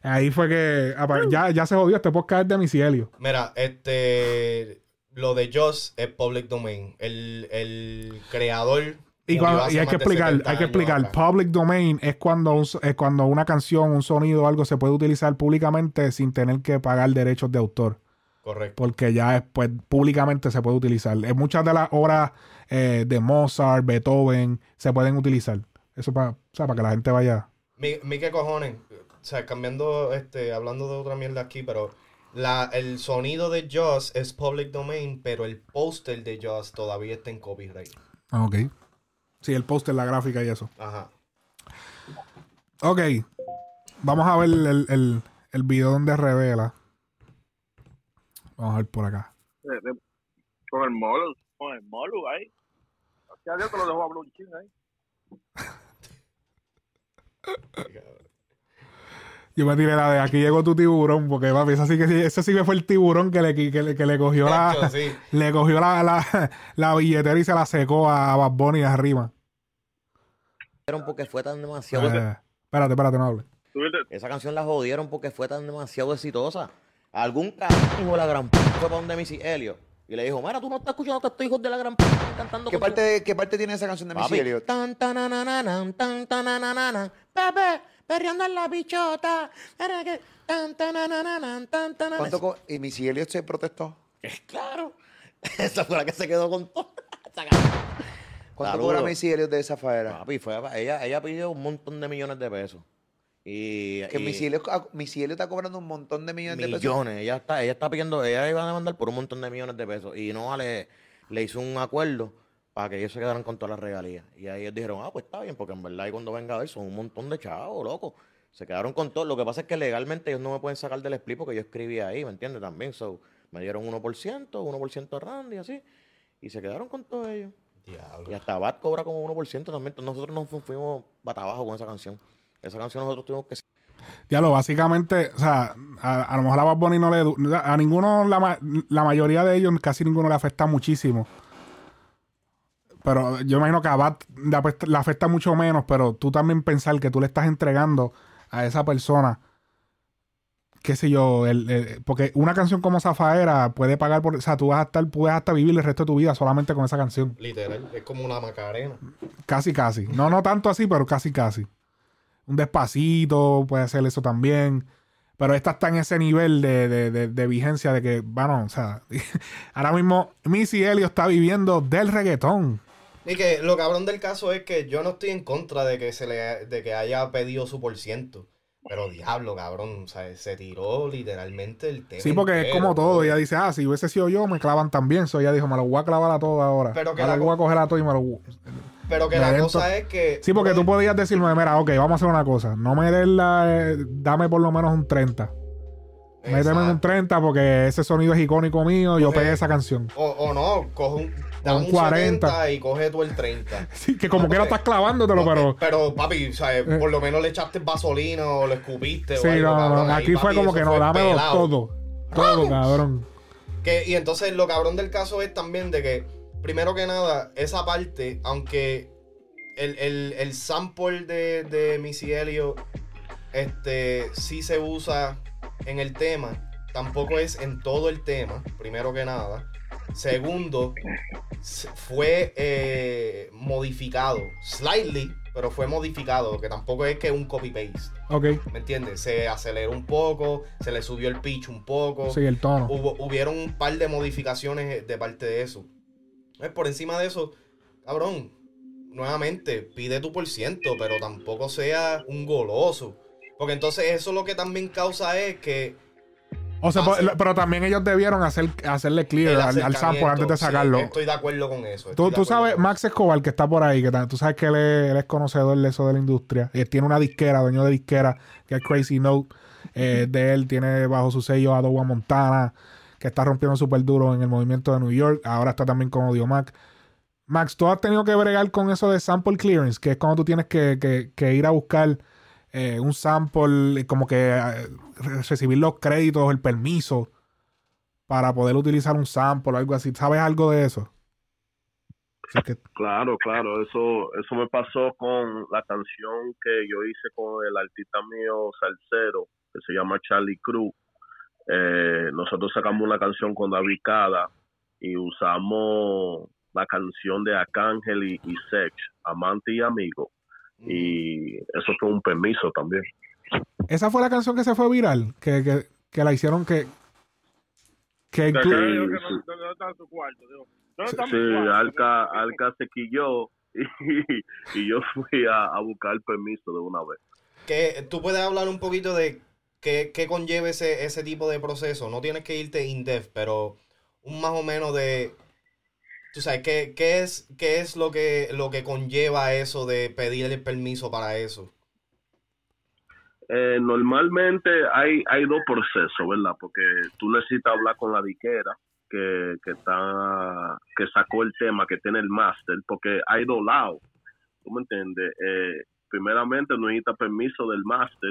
Ahí fue que ya, ya se jodió este podcast es de Missy Elliott.
mira, este... Lo de Joss es public domain. El, el creador...
Y, cuando- y hay que explicar,
70
hay que explicar, public domain es cuando, un- es cuando una canción, un sonido o algo se puede utilizar públicamente sin tener que pagar derechos de autor.
Correcto.
Porque ya es, pues, públicamente se puede utilizar. En muchas de las obras eh, de Mozart, Beethoven, se pueden utilizar. Eso para, o sea, para que la gente vaya.
Mi, mi qué cojones. O sea, cambiando, este, hablando de otra mierda aquí, pero la, el sonido de Joss es public domain, pero el póster de Joss todavía está en copyright.
Ah, Ok. Sí, el póster, la gráfica y eso.
Ajá.
Ok. Vamos a ver el, el, el video donde revela. Vamos a ver por acá.
Eh, eh, Con el molo, con el molo ahí. Gracias a Dios te lo dejó hablar un ching ahí.
Yo me tiré la de aquí llegó tu tiburón, porque papi, ese sí que ese sí que fue el tiburón que le, que le, que le cogió la,
sí.
le cogió la, la, la billetera y se la secó a Bad Bunny arriba.
porque fue tan demasiado.
Eh, espérate, espérate, no hables.
Esa canción la jodieron porque fue tan demasiado exitosa. Algún carajo la gran p fue para donde Missy Elliot y le dijo, mira, tú no estás escuchando a estos hijos de la gran p cantando
¿Qué parte, ¿Qué parte tiene esa canción de Missy
tan tan tan tan Pepe, perreando en la bichota. Tan tan tan tan tan
¿Cuánto ¿Y Missy Elliott se protestó?
Claro. Esa fue la que se quedó con todo.
¿Cuánto cobra Missy Elliott de esa faera?
Papi, fue, ella, ella pidió un montón de millones de pesos. Y,
Que
y-
Missy Elliott, ah, está cobrando un montón de millones, de pesos.
millones. Ella está, ella está pidiendo, ella iba a demandar por un montón de millones de pesos. Y no le, le hizo un acuerdo para que ellos se quedaran con todas las regalías. Y ahí ellos dijeron, ah, pues está bien, porque en verdad y cuando venga a ver son un montón de chavos, loco. Se quedaron con todo. Lo que pasa es que legalmente ellos no me pueden sacar del split porque yo escribí ahí, ¿me entiendes? También. So, me dieron 1%, 1% de Randy, así. Y se quedaron con todo ellos. Y hasta Bat cobra como 1% también. Entonces, Nosotros nos fu- fuimos bata abajo con esa canción. Esa canción nosotros tuvimos que
Diablo, básicamente, o sea, a, a lo mejor a Bad Bunny no le... A ninguno, la, la mayoría de ellos, casi ninguno le afecta muchísimo. Pero yo imagino que a Bad le afecta mucho menos, pero tú también pensar que tú le estás entregando a esa persona, qué sé yo, el- el- porque una canción como Zafaera puede pagar por... O sea, tú vas a estar, puedes hasta vivir el resto de tu vida solamente con esa canción.
Literal, es como una macarena.
Casi, casi. No, no tanto así, pero casi, casi. Un despacito puede ser eso también. Pero esta está en ese nivel de, de- de- de vigencia de que, bueno, o sea, ahora mismo Missy Elliott está viviendo del reggaetón.
Y que lo cabrón del caso es que yo no estoy en contra de que se le de que haya pedido su por ciento. Pero diablo, cabrón, o sea, se tiró literalmente el tema.
Sí, porque es como todo. Ella dice, ah, si hubiese sido yo, me clavan también. So ella dijo, me lo voy a clavar a todo ahora.
Pero que
ahora
la
lo voy a coger a todo y me lo voy-
Pero que la cosa es que.
Sí, porque tú podías decirme, mira, ok, vamos a hacer una cosa. No me des la... eh, dame por lo menos un 30. Méteme en un
Exacto.
30 porque ese sonido es icónico mío. Yo
Coge-
pegué esa canción.
O, o no, coge un, da
Un
un
40.
40 y coge tú el 30.
Sí, que como
No,
que no
porque-
estás clavándotelo, pero.
Pero, papi, o sea,
Eh.
por lo menos le echaste vasolina o le escupiste.
Sí,
o algo,
no, no,
cabrón.
no.
Ahí,
Aquí fue
papi,
como que no,
pelado.
todo. Todo, cabrón.
Que, y entonces lo cabrón del caso es también de que, primero que nada, esa parte, aunque el, el, el sample de, de Missy Elliott este, sí se usa en el tema, tampoco es en todo el tema, primero que nada. Segundo, fue eh, modificado, slightly, pero fue modificado, que tampoco es que un copy-paste.
Ok.
¿Me entiendes? Se aceleró un poco, se le subió el pitch un poco.
Sí, el tono.
Hubo, hubieron un par de modificaciones de parte de eso. Eh, Por encima de eso, cabrón, nuevamente, pide tu por ciento, pero tampoco sea un goloso. Porque entonces eso lo que también causa es que
O sea,
Hace-
pero también ellos debieron hacer, hacerle clear al, al sample antes de
sí,
sacarlo.
estoy de acuerdo con eso.
Tú, tú sabes, Max Escobar, que está por ahí, que tú sabes que él es, él es conocedor de eso de la industria. Él tiene una disquera, dueño de disquera, que es Crazy Note. eh, de él tiene bajo su sello a Dowa Montana, que está rompiendo súper duro en el movimiento de New York. Ahora está también con Audio Mac. Max, tú has tenido que bregar con eso de sample clearance, que es cuando tú tienes que, ir a buscar eh, un sample, como que eh, re- recibir los créditos, el permiso para poder utilizar un sample o algo así. ¿Sabes algo de eso?
Claro, claro, eso eso me pasó con la canción que yo hice con el artista mío salsero, que se llama Charlie Cruz. Eh, nosotros sacamos una canción con David Cada y usamos la canción de Arcángel y, y Sex, Amante y Amigo. Y eso fue un permiso también.
Esa fue la canción que se fue viral, que, que, que la hicieron que... que
Que
tú-
acá dijo que no- ¿Dónde está su cuarto? Digo, ¿Dónde está
Sí,
mi cuarto?
Alca, Alca se quilló y, y yo fui a, a buscar el permiso de una vez.
que tú puedes hablar un poquito de qué, qué conlleva ese, ese tipo de proceso. No tienes que irte in-depth, pero un más o menos de... Tú sabes, ¿qué, qué es, qué es lo, que, lo que conlleva eso de pedir el permiso para eso?
Eh, normalmente hay, hay dos procesos, ¿verdad? Porque tú necesitas hablar con la diquera que, que está que sacó el tema, que tiene el máster, porque hay dos lados. ¿Tú me entiendes? Eh, primeramente necesita permiso del máster.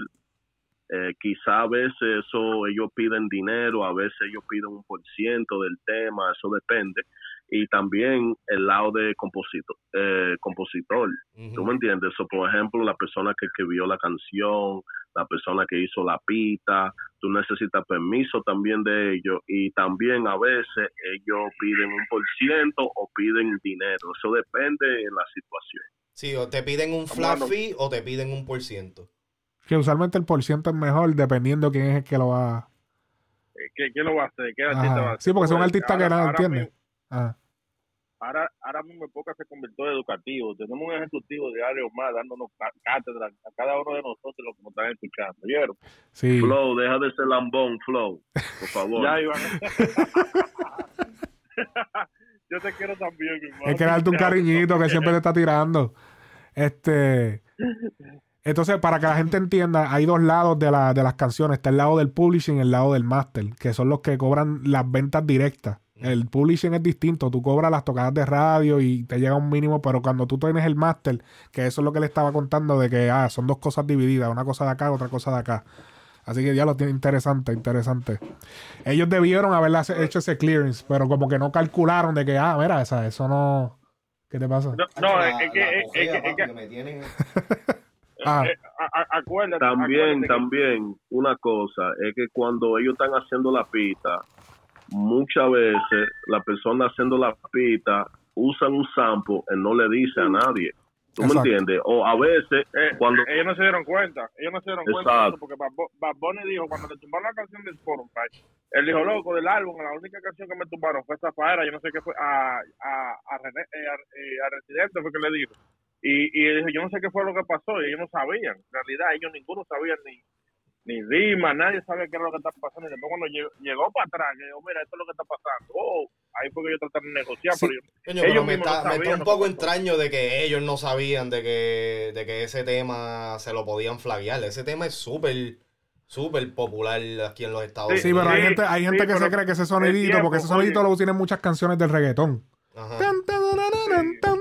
Eh, quizá a veces eso ellos piden dinero, a veces ellos piden un por ciento del tema, eso depende. Y también el lado de compositor. Eh, compositor. ¿Tú me entiendes? Eso, por ejemplo, la persona que escribió la canción, la persona que hizo la pita, tú necesitas permiso también de ellos y también a veces ellos piden un por ciento o piden dinero. Eso depende en la situación.
Sí, o te piden un flat fee o te piden un por ciento.
Que usualmente el porciento es mejor dependiendo quién es el que lo va
¿Qué, ¿Quién lo va a hacer? ¿Qué
Ajá.
artista va a hacer?
Sí, porque son artistas que
ahora-
nada
ahora
entienden.
mismo-
Ajá.
Ahora, ahora mismo el podcast se convirtió en educativo. Tenemos un ejecutivo diario más dándonos cá- cátedra a cada uno de nosotros los que nos están escuchando. ¿Vieron?
Sí.
Flow, deja de ser lambón, Flow, por favor.
Ya, Iván. Yo te quiero también, mi hermano.
Hay que darte un cariñito que siempre te está tirando. Este. Entonces, para que la gente entienda, hay dos lados de, la- de las canciones. Está el lado del publishing y el lado del master, que son los que cobran las ventas directas. El publishing es distinto. Tú cobras las tocadas de radio y te llega un mínimo, pero cuando tú tienes el master, que eso es lo que le estaba contando, de que ah, son dos cosas divididas, una cosa de acá, otra cosa de acá. Así que ya lo tiene interesante, interesante. Ellos debieron haber hecho ese clearance, pero como que no calcularon de que, ah, mira, esa, eso no. ¿Qué te pasa?
No, no, es, es que. Es, es que- es que-
me tienen...
Ah.
eh, a- a- acuérdate.
También,
acuérdate que-
también, una cosa, es que cuando ellos están haciendo la pita, muchas veces la persona haciendo la pita usan un sample y no le dice a nadie. ¿Tú
Exacto.
me entiendes? O a veces,
Eh,
cuando...
ellos no se dieron cuenta, ellos no se dieron cuenta de
Exacto.
eso porque Bad Bu- Bad Bunny dijo cuando le tumbaron la canción de Spotify, él dijo loco del álbum, la única canción que me tumbaron fue Zafaera, yo no sé qué fue, a, a, a, René, eh, a, eh, a Residente fue que le dijo. Y, y dijo, yo no sé qué fue lo que pasó, y ellos no sabían, en realidad ellos ninguno sabían ni ni Dima, nadie sabía qué era lo que estaba pasando. Y después cuando llegó, llegó para atrás, que dijo, mira, esto es lo que está pasando. Oh, ahí fue que ellos trataron de negociar, pero yo-
Coño, pero
ellos
me
mismos
está,
no
me está un poco extraño de que ellos no sabían de que, de que ese tema se lo podían flaguear. Ese tema es súper, súper popular aquí en los Estados
Sí,
Unidos.
pero hay gente, hay gente que se cree que ese sonidito, porque ese sonidito lo tienen muchas canciones del reggaetón.
Ajá.
Tan, tanananan, tan,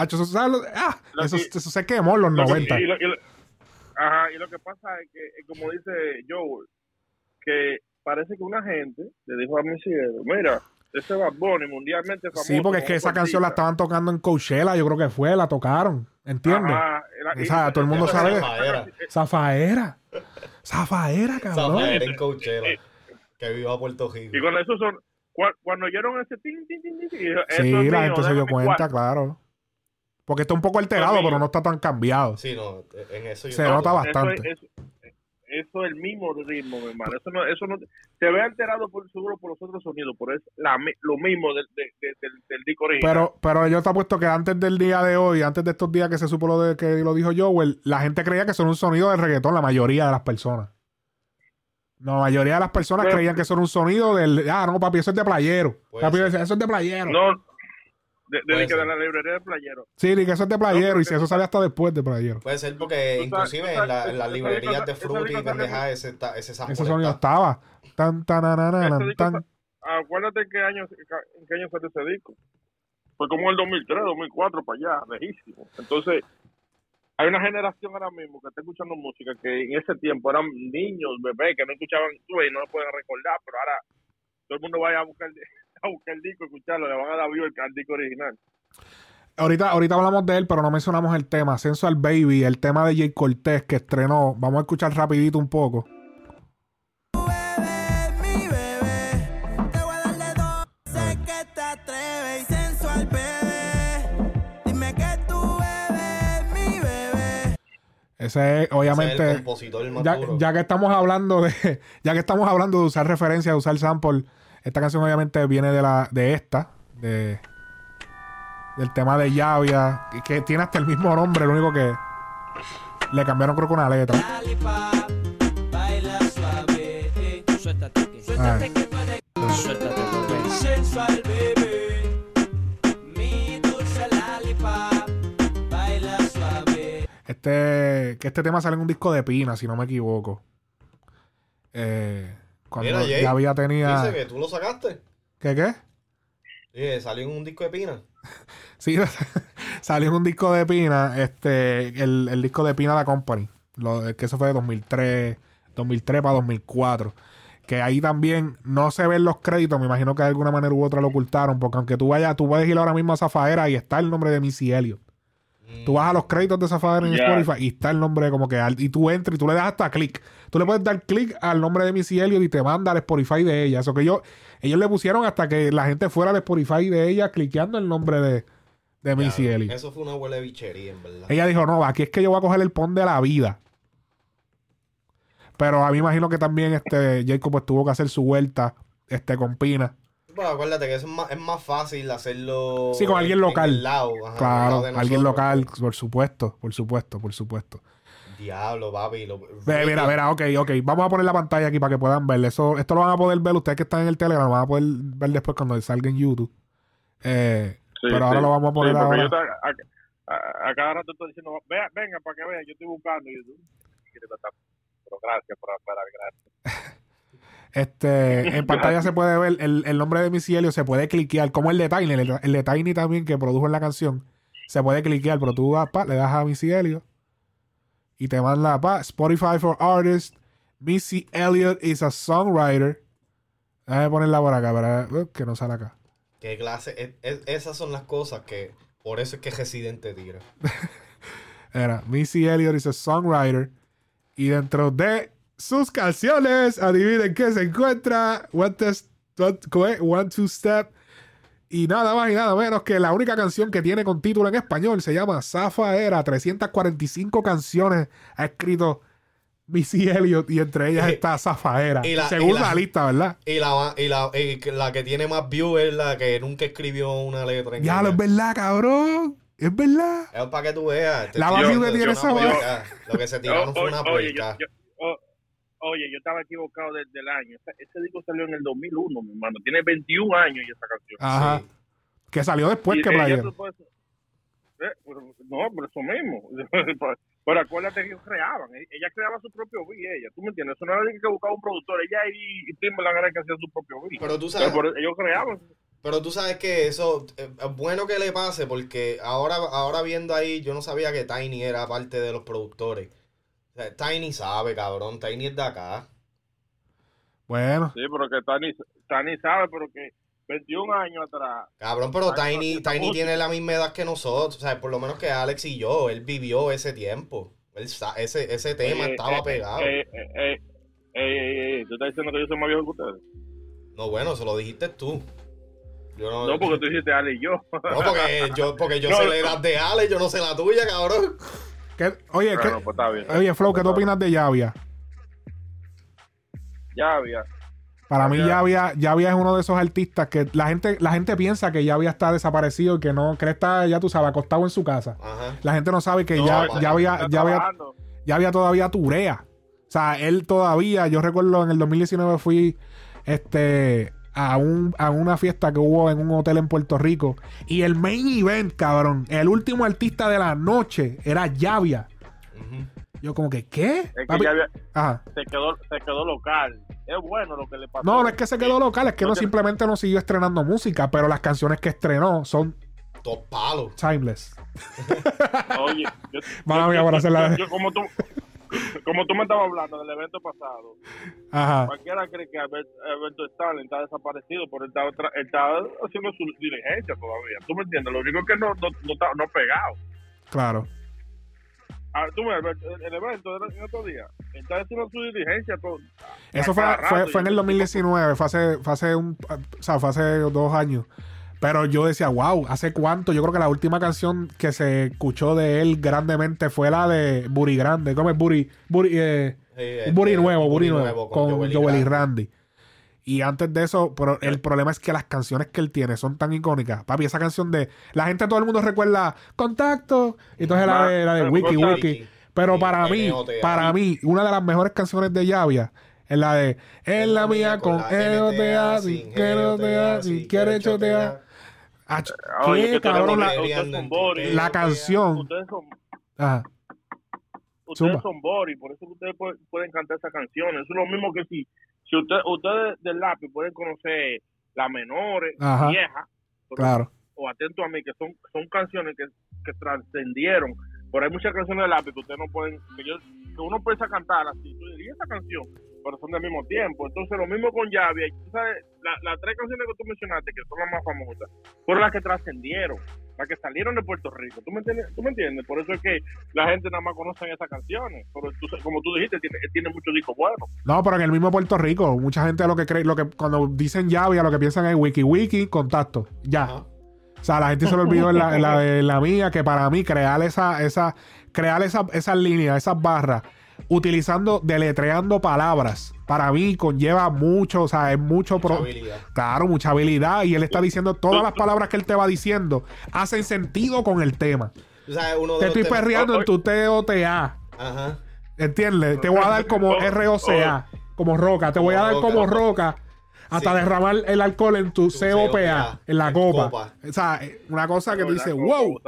Acho, eso, ¿sabes lo- ah, eso,
que-
eso se quemó en los
Lo que-
90.
y lo- y lo- ajá, y lo que pasa es que, eh, como dice Joe, que parece que una gente le dijo a mi cielo, mira, ese Bad Bunny mundialmente famoso.
Sí, porque es que esa canción la
artista".
estaban tocando en Coachella, yo creo que fue, la tocaron, ¿entiendes?
Ajá, era-
O sea,
y-
todo el mundo
esa-
sabe.
Zafaera.
Zafaera. Zafaera, cabrón.
Zafaera en Coachella. Que viva Puerto Rico.
Y cuando eso son, cua- cuando oyeron ese tin, tin, tin, tin, tin, y dijo, "Eso
Sí, la
mío,
gente se dio cuenta,
cuarto".
claro. Porque está un poco alterado, pero no está tan cambiado.
Sí, no, en eso yo
Se
no-
nota bastante.
es, eso, eso es el mismo ritmo, mi hermano. Eso no, eso no se ve alterado por seguro por los otros sonidos, pero es la, lo mismo del, de- de- del, del disco original.
Pero, pero yo te apuesto que antes del día de hoy, antes de estos días que se supo lo de que lo dijo Joel, la gente creía que son un sonido de reggaetón, la mayoría de las personas. No, la mayoría de las personas
Pero-
creían que era un sonido del. Ah, no, papi, eso es de playero. Papi, eso es de playero.
no, de, de, de la librería de playero.
Sí, ni que eso es de playero.
No,
y si eso sale hasta después de playero.
Puede ser porque
Tú
inclusive
tú sabes-
en, la- en las librerías de fruta y pendejadas ese, ese sample
Ese sonido estaba. Tan, tan, tan.
sa- Acuérdate qué año, en qué año salió ese disco. Fue como el 2003, 2004, para allá, lejísimo. Entonces, hay una generación ahora mismo que está escuchando música que en ese tiempo eran niños, bebés, que no escuchaban, tú y no lo pueden recordar, pero ahora todo el mundo vaya a buscar, a buscar el disco, escucharlo, le van a dar view al, al disco original.
Ahorita, ahorita hablamos de él, pero no mencionamos el tema. Sensual Baby, el tema de Jay Cortés que estrenó. Vamos a escuchar rapidito un poco.
mi bebé. Te voy a darle dos, sé que te atreves y sensual, bebé. Dime que tú bebes, mi bebé.
Ese es,
ese es
obviamente.
el compositor más
ya,
duro.
ya que estamos hablando de ya que estamos hablando de usar referencias de usar sample esta canción obviamente viene de la de esta de del tema de Llavia que tiene hasta el mismo nombre lo único que le cambiaron creo que una letra
Lollipop, baila suave. Suéltate que, suéltate que puede. Suéltate, bebé. Sensual, bebé. Mi dulce lollipop, baila suave.
este que este tema sale en un disco de Pina si no me equivoco eh, cuando
Mira, Jay,
Llavia tenía
Dice que tú lo sacaste.
¿qué qué?
Dije, salió en un disco de Pina.
Sí, salió en un disco de Pina, este, el, el disco de Pina La Company, lo, que eso fue de 2003, 2003 para 2004. Que ahí también no se ven los créditos, me imagino que de alguna manera u otra lo ocultaron, porque aunque tú vayas, tú puedes ir ahora mismo a Zafaera y está el nombre de Missy Elliott. Tú vas a los créditos de Zafaera en. Spotify y está el nombre como que y tú entras y tú le das hasta clic. Tú le puedes dar clic al nombre de Missy Elliott y te manda al Spotify de ella. Eso que ellos, ellos le pusieron hasta que la gente fuera al Spotify de ella cliqueando el nombre de, de Missy Elliott.
Eso fue una huele bichería, en verdad.
Ella dijo, no, aquí es que yo voy a coger el pon de la vida. Pero a mí imagino que también este Jacob pues, tuvo que hacer su vuelta este, con Pina.
Pues acuérdate que es más, es más fácil hacerlo.
Sí, con alguien
en- en
local.
el lado, ajá, al
claro,
lado
alguien local, por supuesto, por supuesto, por supuesto.
Diablo, papi. Lo,
Ve, mira, mira, ok, ok. Vamos a poner la pantalla aquí para que puedan ver. Eso, esto lo van a poder ver ustedes que están en el Telegram, lo van a poder ver después cuando salga en YouTube. Eh,
Sí,
pero ahora lo vamos a poner
Sí, porque
ahora.
yo te- a, a- a cada rato estoy diciendo, "Vea, venga, para que vean, yo estoy buscando. Y yo, pero gracias por esperar, gracias.
Este, en pantalla se puede ver el, el nombre de Missy Elliott, se puede cliquear, como el de Tiny, el, el de Tiny también que produjo en la canción. Se puede cliquear, pero tú vas, pa, le das a Missy Elliott y te manda pa, Spotify for Artists. Missy Elliott is a songwriter. Déjame ponerla por acá, para uh, que no sale acá.
¿Qué clase? Es- es- esas son las cosas que. Por eso es que Residente tira.
Era Missy Elliott is a songwriter. Y dentro de sus canciones, adivinen qué se encuentra. One, test, one, ¿cómo es? One Two Step. Y nada más y nada menos que la única canción que tiene con título en español se llama Zafaera. 345 canciones ha escrito Missy Elliott y entre ellas está Zafaera.
Y la-
Según
y la-
la lista, ¿verdad?
Y la, y, la, y que- la que tiene más views es la que nunca escribió una letra en
Ya lo es verdad, cabrón. Es verdad.
Es para que tú veas. Te
La más que tiene esa.
Lo que se tiraron fue una
O- oye, yo, estaba equivocado desde el año. Ese, disco salió en el 2001, mi hermano. Tiene 21 años y esa canción.
Ajá.
Sí.
Que salió después
Y
que
puedes- eh, pero- no, por eso mismo. Pero acuérdate que ellos creaban, e- ella creaba su propio beat, ella, ¿tú me entiendes? Eso no era alguien que buscaba un productor, ella y, y Timbaland era el que hacía su propio beat.
Pero tú sabes-
por- ellos creaban.
Pero tú sabes que eso eh, es bueno que le pase porque ahora, ahora viendo ahí, yo no sabía que Tiny era parte de los productores. Tiny sabe, cabrón. Tiny es de acá.
Bueno,
Sí, pero que Tani, Tani sabe, pero que 21 años atrás.
Cabrón, pero
Tiny
Tiny, Tiny tiene la misma edad que nosotros. O sea, por lo menos que Alex y yo. Él vivió ese tiempo. Él ese, ese tema
Eh,
estaba
eh,
pegado.
Eh, eh, eh, eh, eh, eh, ¿Tú estás diciendo que yo soy más viejo que ustedes?
No, bueno, se lo dijiste tú. Yo no,
No, porque tú dijiste Ale y yo.
No, porque yo, porque yo
No,
sé
no.
la edad de Alex, yo no sé la tuya, cabrón.
¿Qué- oye, ¿qué-
no, pues está bien.
oye, Flow, ¿qué tú opinas de Yavia?
Ya había.
Para mí
Yavia-
Yavia, Yavia es uno de esos artistas que la gente, la gente piensa que Yavia está desaparecido y que no, que él está, ya tú sabes, acostado en su casa.
Ajá.
La gente no sabe que
No,
ya,
pa-
Yavia,
Está
Yavia,
trabajando.
Yavia todavía turea. O sea, él todavía, yo recuerdo en el 2019 fui este a un a una fiesta que hubo en un hotel en Puerto Rico y el main event, cabrón, el último artista de la noche era Yavia.
Ujú.
Yo como que, ¿qué?
Es que
Ajá.
se quedó, se quedó local. Es bueno lo que le pasó.
No, no es que se quedó local, es que no
No te-
simplemente no siguió estrenando música, pero las canciones que estrenó son
Dos palos.
timeless.
Oye, yo,
Mala
yo- yo-
hacer la-
yo- como tú como tú me estabas hablando del evento pasado,
Ajá.
cualquiera cree que Albert- Alberto Stalin está desaparecido, pero él está, tra- él está haciendo su diligencia todavía. ¿Tú me entiendes? Lo único es que no, no, no está no ha pegado.
Claro.
Ah, tú me el, el evento del en otro día, él está haciendo su diligencia. Todo,
Eso fue, fue, fue en el
ese
2019, fue hace, fue hace un, o sea, fue hace dos años. Pero yo decía, wow, ¿hace cuánto? Yo creo que la última canción que se escuchó de él grandemente fue la de Buri Grande. ¿Cómo es Buri? Buri, eh,
Sí, este,
Buri nuevo,
Buri
nuevo,
nuevo
con, Joel,
Joel y
Randy. Y antes de eso, pero el problema es que las canciones que él tiene son tan icónicas. Papi, esa canción de. La gente, todo el mundo recuerda Contacto. Y entonces la de, la de Wiki. Wiki. Pero
Sí,
para mí, para mí, una de las mejores canciones de Llavia es la de Es la mía con NOTA, sin NOTA, si quiere chotear. Ah, ch-
Oye,
¿Qué,
que
cabrón?
ustedes-
La,
ustedes
la canción.
Ustedes son,
Ajá.
ustedes
Zumba.
son Boris, por eso que ustedes pueden, pueden cantar esa canción. Eso es lo mismo que si, si usted, ustedes del lápiz pueden conocer las menores,
Ajá.
viejas,
Claro.
o atento a mí, que son, son canciones que, que trascendieron. Pero hay muchas canciones del lápiz que ustedes no pueden, que, yo- que uno empieza a cantar así, tú dirías esa canción, pero son del mismo tiempo. Entonces, lo mismo con Yavia, y tú sabes, la- las tres canciones que tú mencionaste, que son las más famosas, fueron las que trascendieron, las que salieron de Puerto Rico. ¿Tú me entiendes? ¿Tú me entiendes? Por eso es que la gente nada más conoce esas canciones. Pero tú, como tú dijiste, tiene, tiene muchos discos buenos.
No, pero en el mismo Puerto Rico, mucha gente lo que cree, lo que cuando dicen Llavia, lo que piensan es Wiki Wiki, contacto. Ya. O sea, la gente se lo olvidó en la, en la de la mía, que para mí crear esa, esa, crear esa, esas líneas, esas barras, utilizando, deletreando palabras, para mí conlleva mucho, o sea, es mucho
Mucha
pro-
habilidad.
Claro, mucha habilidad. Y él está diciendo todas las palabras que él te va diciendo hacen sentido con el tema.
Uno de
Te estoy
temas-
perreando
oh,
en tu TOTA.
Ajá.
¿Entiendes? Te voy a dar como
Oh,
ROCA, como roca. Te voy a dar
Como
como
roca.
Hasta
Sí.
derramar el alcohol en tu,
Tu
COPA, en la
en
copa.
copa.
O sea, eh, una cosa que tú dices, wow.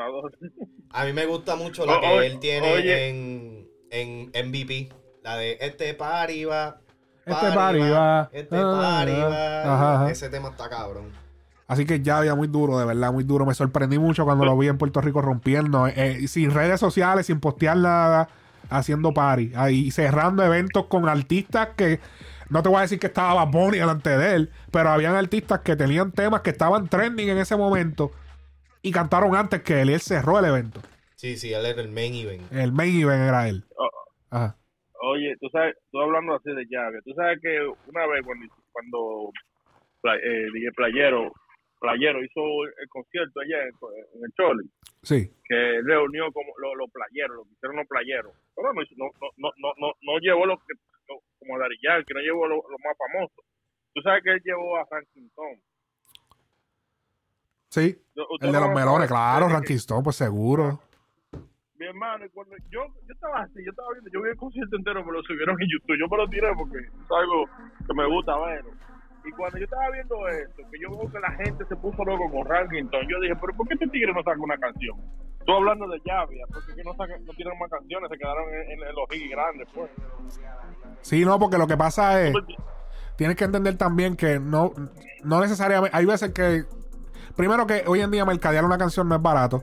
A mí me gusta mucho la
O-
que
oye,
él tiene
oye.
en, en MVP. La de este party va.
Este party va,
Este
ah,
party
ah,
va.
ajá, ajá.
Ese tema está cabrón.
Así que ya había muy duro, de verdad, muy duro. Me sorprendí mucho cuando lo vi en Puerto Rico rompiendo. eh, sin redes sociales, sin postear nada, haciendo party. Ahí cerrando eventos con artistas que. No te voy a decir que estaba Bunny delante de él, pero habían artistas que tenían temas que estaban trending en ese momento y cantaron antes que él y él cerró el evento.
Sí, sí, él era el main event.
El main event era él.
Oh.
Ajá.
Oye, tú sabes, tú hablando así de llave, tú sabes que una vez cuando, eh, DJ Playero, Playero hizo el concierto allá en, en el Choli,
Sí.
que reunió como los los playeros, lo que hicieron los playeros. Pero no, hizo- no, no, no, no, no, no llevó lo que, lo- como Dari que no llevó lo, lo más famoso. Tú sabes que él llevó a Ranking Stone.
Sí. El de los melones, claro, Ranking Stone, pues seguro.
Mi hermano, y cuando yo, yo estaba así, yo estaba viendo, yo vi el concierto entero, me lo subieron en YouTube, yo me lo tiré porque es algo que me gusta ver. Y cuando yo estaba viendo esto, que yo veo que la gente se puso loco con Rankinton, yo dije, pero ¿por qué este tigre no saca una canción? Tú hablando de Llavia, porque que no, saca, no tienen más canciones, se quedaron en, en- en los hits grandes, pues.
Sí, no, porque lo que pasa es. Tienes que entender también que no, no necesariamente. Hay veces que. Primero que hoy en día mercadear una canción no es barato.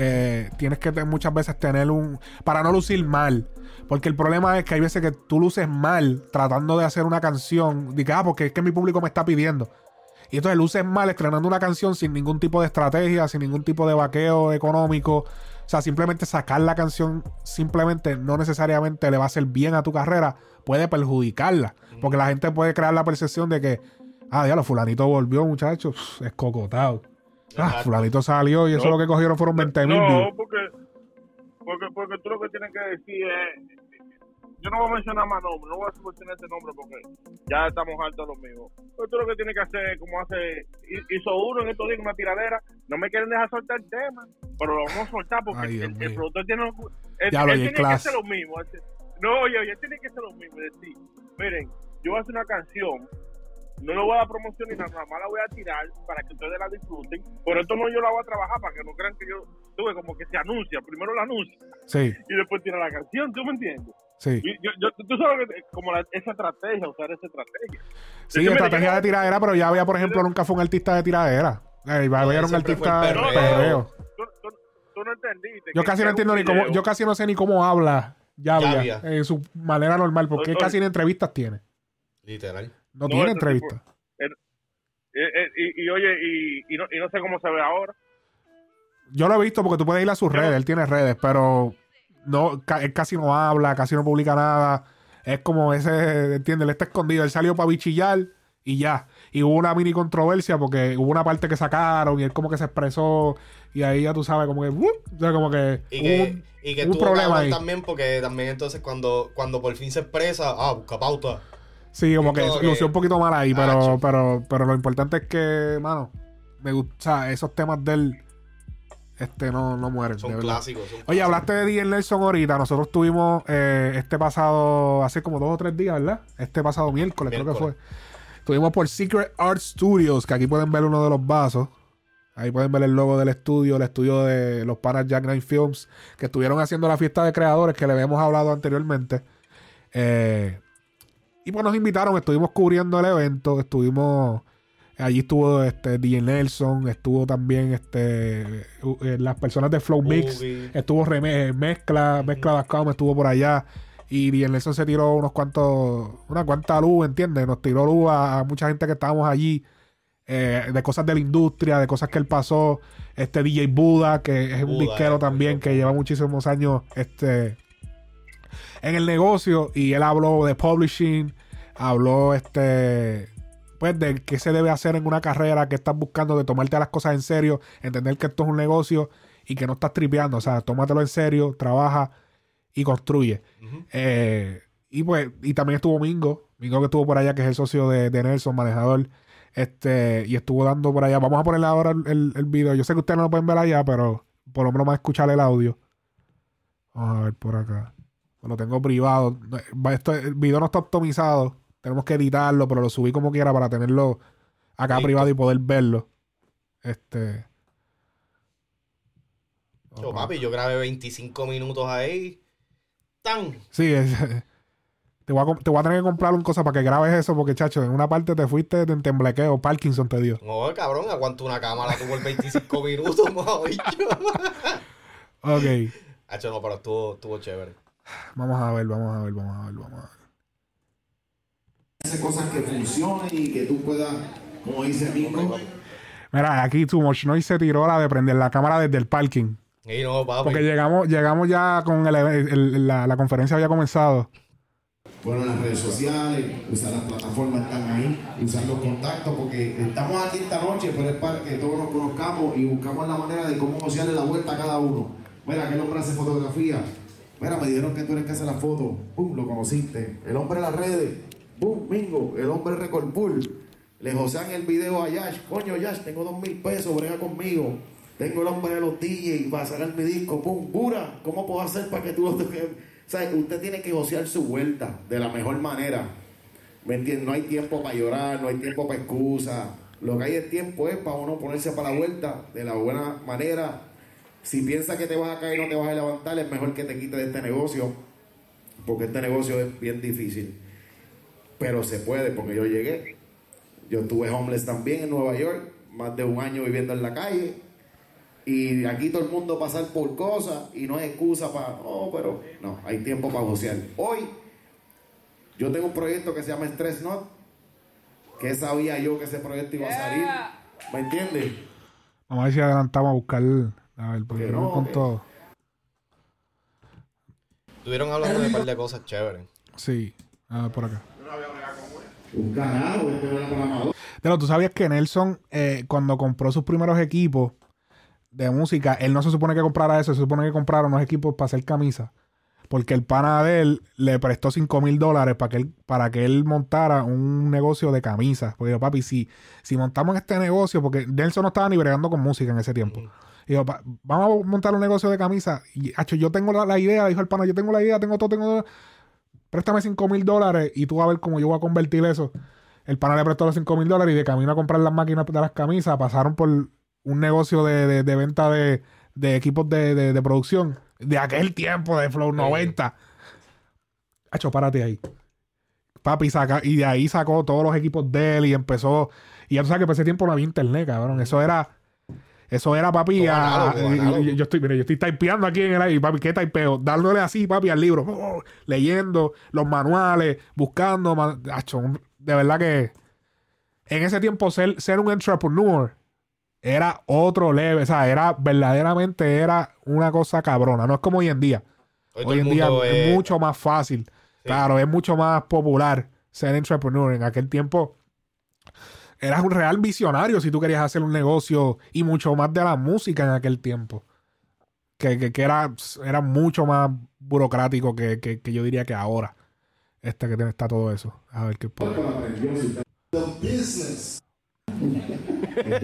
Eh, tienes que muchas veces tener un. Para no lucir mal. Porque el problema es que hay veces que tú luces mal tratando de hacer una canción. Diga, ah, porque es que mi público me está pidiendo. Y entonces luces mal estrenando una canción sin ningún tipo de estrategia, sin ningún tipo de vaqueo económico. O sea, simplemente sacar la canción simplemente no necesariamente le va a hacer bien a tu carrera, puede perjudicarla. Porque la gente puede crear la percepción de que, ah, ya lo fulanito volvió, muchachos, es cocotado. Ah, fulanito salió y eso
No.
lo que cogieron fueron 20 mil
No, porque, porque, porque tú lo que tienes que decir es. Yo no voy a mencionar más nombres, no voy a mencionar este nombre porque ya estamos altos los mismos. Pero tú lo que tienes que hacer, como hace. hi- Hizo uno en estos días una tiradera, no me quieren dejar soltar el tema, pero lo vamos a soltar porque
Ay,
el, el productor tiene. Él,
Diablo,
él
el
tiene que hacer lo mismo. No, oye, oye, tiene que hacer lo mismo. Decir, miren, yo voy a hacer una canción no le voy a dar promoción ni nada, nada más la voy a tirar para que ustedes la disfruten. Por esto no yo la voy a trabajar para que no crean que yo tuve como que se anuncia, primero la anuncia
Sí,
y después tira la canción, ¿tú me entiendes?
sí.
Y yo, yo- tú sabes que como la- esa estrategia, usar esa estrategia.
Sí,
Yo
estrategia de tiradera, pero ya había, por ejemplo, nunca fue un artista de tiradera. Eh, Iba a haber un artista de
perreo.
perreo.
Tú, tú- tú no entendiste.
Yo casi no entiendo ni cómo, yo casi no sé ni cómo habla Yavia
Yavia.
en su manera normal, porque casi ni entrevistas tiene.
Literal.
No,
No,
tiene
ese
entrevistas.
Eh, eh, y, y oye, y, y, no, y no sé cómo se ve ahora.
Yo lo he visto porque tú puedes ir a sus redes, él tiene redes, pero no, ca- él casi no habla, casi no publica nada. Es como ese, ¿entiendes? Él está escondido. Él salió para bichillar y ya. Y hubo una mini controversia porque hubo una parte que sacaron y él como que se expresó y ahí ya tú sabes, como que, ¡uh! o sea, como que
Y
hubo
que,
un,
y que
un
tuvo
problema ahí.
también porque también entonces cuando, cuando por fin se expresa, ah, busca pauta.
Sí, como que lució un poquito mal ahí, pero, pero, pero lo importante es que, mano, me gusta, esos temas de él, este, no, no mueren.
Son clásicos. son
Oye,
clásicos.
hablaste de D.N. Nelson ahorita. Nosotros tuvimos eh, este pasado, hace como dos o tres días, ¿verdad? Este pasado miércoles, creo que fue. Estuvimos por Secret Art Studios, que aquí pueden ver uno de los vasos. Ahí pueden ver el logo del estudio, el estudio de los panas Jack Knight Films, que estuvieron haciendo la fiesta de creadores que le habíamos hablado anteriormente. Eh, y pues nos invitaron, estuvimos cubriendo el evento, estuvimos... Allí estuvo este DJ Nelson, estuvo también este eh, las personas de Flow Mix, estuvo Reme- Mezcla, Mezcla.com estuvo por allá. Y DJ Nelson se tiró unos cuantos, una cuanta luz, ¿entiendes? Nos tiró luz a, a mucha gente que estábamos allí, eh, de cosas de la industria, de cosas que él pasó. Este DJ Buda, que es un disquero
eh,
también, que lleva muchísimos años este, en el negocio. Y él habló de publishing, habló este pues de qué se debe hacer en una carrera que estás buscando, de tomarte las cosas en serio, entender que esto es un negocio y que no estás tripeando, o sea, tómatelo en serio, trabaja y construye. Eh, y pues, y también estuvo Mingo, Mingo que estuvo por allá, que es el socio de, de Nelson, manejador, este, y estuvo dando por allá. Vamos a ponerle ahora el, el, el video. Yo sé que ustedes no lo pueden ver allá, pero por lo menos más escuchar el audio. Vamos a ver por acá. Lo tengo privado. Va- Esto, el video no está optimizado. Tenemos que editarlo, pero lo subí como quiera para tenerlo acá
Listo.
privado y poder verlo. Este.
Yo, papi, yo grabé 25 minutos ahí. ¡Tan!
Sí, es- te, voy a, te voy a tener que comprar un cosa para que grabes eso, porque chacho, en una parte te fuiste de temblequeo, Parkinson te dio.
No, cabrón, aguanto una cámara, tuvo el 25 minutos, bicho.
Ok,
Hacho, no, pero estuvo, estuvo chévere.
Vamos a ver, vamos a ver, vamos a ver, vamos a ver.
hacer cosas que funcionen y que tú puedas, como dice Mingo,
Mira, aquí Too Much Noise se tiró la de prender la cámara desde el parking.
Y no, papi.
Porque llegamos, llegamos ya con el, el- la, la conferencia había comenzado.
bueno, las redes sociales, usar las plataformas están ahí, usar los contactos, porque estamos aquí esta noche, pero es para que todos nos conozcamos y buscamos la manera de cómo darle la vuelta a cada uno. Mira, aquel hombre hace fotografía. Mira, me dijeron que tú eres que hace la foto. ¡Pum! Lo conociste. El hombre de las redes. ¡Pum! Mingo. El hombre Record Pool. Le josean el video a Yash. Coño, Yash, tengo dos mil pesos, brega conmigo. Tengo el hombre de los DJs para sacar mi disco. ¡Pum! Bura, ¿cómo puedo hacer para que tú lo toques? Usted tiene que josear su vuelta de la mejor manera. ¿Me entiendes? No hay tiempo para llorar, no hay tiempo para excusas. Lo que hay es tiempo es para uno ponerse para la vuelta de la buena manera. Si piensas que te vas a caer y no te vas a levantar, es mejor que te quites de este negocio, porque este negocio es bien difícil. Pero se puede, porque yo llegué. Yo estuve homeless también en Nueva York, más de un año viviendo en la calle. Y aquí todo el mundo pasar por cosas y no hay excusa para, oh, pero no, hay tiempo para gocear. Hoy yo tengo un proyecto que se llama Stress Not, que sabía yo que ese proyecto iba a salir. ¿Me entiendes?
Vamos a ver si adelantamos a buscar. A ver, porque no con
que-
todo.
Estuvieron hablando de un par de cosas chéveres.
Sí, a ver por acá.
Un carajo, este programador.
Pero tú sabías que Nelson, eh, cuando compró sus primeros equipos de música, él no se supone que comprara eso, se supone que comprara unos equipos para hacer camisas. Porque el pana de él le prestó 5 mil dólares para que, él, para que él montara un negocio de camisas. Porque yo, papi, si, si montamos este negocio, porque Nelson no estaba ni bregando con música en ese tiempo. "Pa- vamos a montar un negocio de camisas. Y, hacho, yo tengo la, la idea, dijo el pana, yo tengo la idea, tengo todo, tengo todo. Préstame 5 mil dólares y tú a ver cómo yo voy a convertir eso. El pana le prestó los 5 mil dólares y de camino a comprar las máquinas de las camisas pasaron por un negocio de, de- de venta de, de equipos de, de- de producción de aquel tiempo de Flow 90. Hacho, párate ahí. Papi saca, y de ahí sacó todos los equipos de él y empezó. Y ya tú sabes que por ese tiempo no había internet, cabrón. Eso era. Eso era, papi.
Todo
a-
análogo,
y- y-
análogo.
yo estoy, mire, yo estoy typeando aquí en el aire, papi, ¿qué typeo? Dándole así, papi, al libro, oh, leyendo los manuales, buscando, man- acho, de verdad que en ese tiempo ser, ser un entrepreneur era otro level, o sea, era verdaderamente era una cosa cabrona, no es como hoy en día.
Hoy
en día es- mucho más fácil, claro, es mucho más popular ser entrepreneur. En aquel tiempo eras un real visionario si tú querías hacer un negocio y mucho más de la música en aquel tiempo. Que, que- era, era mucho más burocrático que, que- yo diría que ahora. Este que está todo eso. A ver qué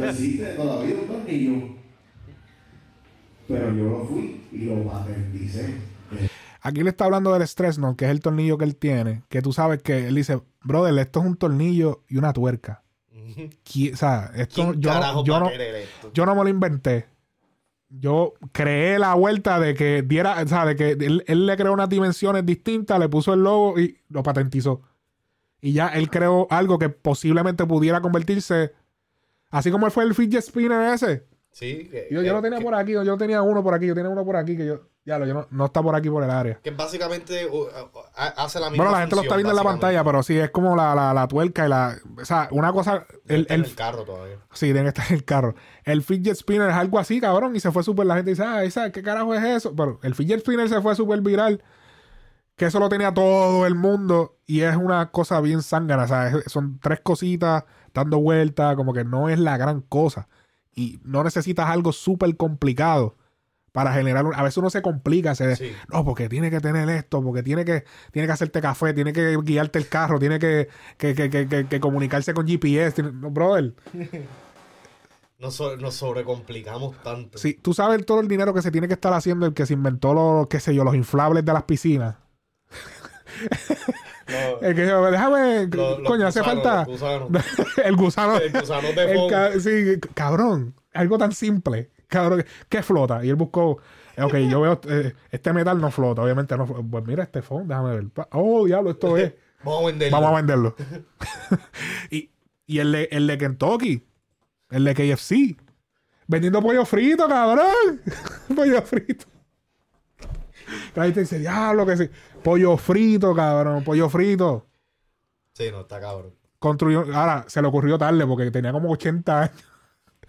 existe todavía. Pero yo lo fui y lo.
Aquí le está hablando del stress, ¿no? Que es el tornillo que él tiene. Que tú sabes que él dice, brother, esto es un tornillo y una tuerca. O sea, esto
¿Quién
yo, no- yo, no,
esto?
yo no me lo inventé. Yo creé la vuelta de que diera, o sea, de que él, él le creó unas dimensiones distintas, le puso el logo y lo patentizó. Y ya él creó algo que posiblemente pudiera convertirse, así como él fue el fidget spinner ese.
Sí,
Yo, yo
que-
lo tenía
que-
por aquí, yo tenía uno por aquí, yo tenía uno por aquí que yo, ya lo, yo no, no está por aquí por el área.
que básicamente uh, uh, ha- hace la misma
Bueno, la gente lo está viendo en la pantalla, pero sí, es como la, la, la tuerca y la. O sea, una cosa. El,
Está en
el,
el carro todavía.
sí, deben estar en el carro. El fidget spinner es algo así, cabrón, y se fue súper. La gente dice, ah, esa, ¿qué carajo es eso? Pero el fidget spinner se fue súper viral. Que eso lo tenía todo el mundo y es una cosa bien zángana. O sea, es- son tres cositas dando vueltas, como que no es la gran cosa. Y no necesitas algo súper complicado para generar un... A veces uno se complica, se...
Sí.
No, porque tiene que tener esto, porque tiene que, tiene que hacerte café, tiene que guiarte el carro, tiene que, que, que, que, que- que comunicarse con GPS. tiene- No, brother,
Nos, so- nos sobrecomplicamos tanto.
si tú sabes todo el dinero que se tiene que estar haciendo el que se inventó los, qué sé yo, los inflables de las piscinas.
Lo-
El que déjame,
lo- los
coño, hace falta
los gusanos.
el gusano.
El gusano de
el ca- sí, cabrón, algo tan simple, cabrón, que flota. Y él buscó, ok, yo veo, eh, este metal no flota, obviamente no. fl- Pues mira este foam, déjame ver. Oh, diablo, esto es.
Vamos a venderlo.
Vamos a venderlo. y y el, de, el de Kentucky, el de KFC, vendiendo pollo frito, cabrón. pollo frito. La gente dice, diablo que sí. Pollo frito, cabrón, pollo frito.
Sí, no, está cabrón.
Construyó, ahora se le ocurrió tarde porque tenía como 80 años.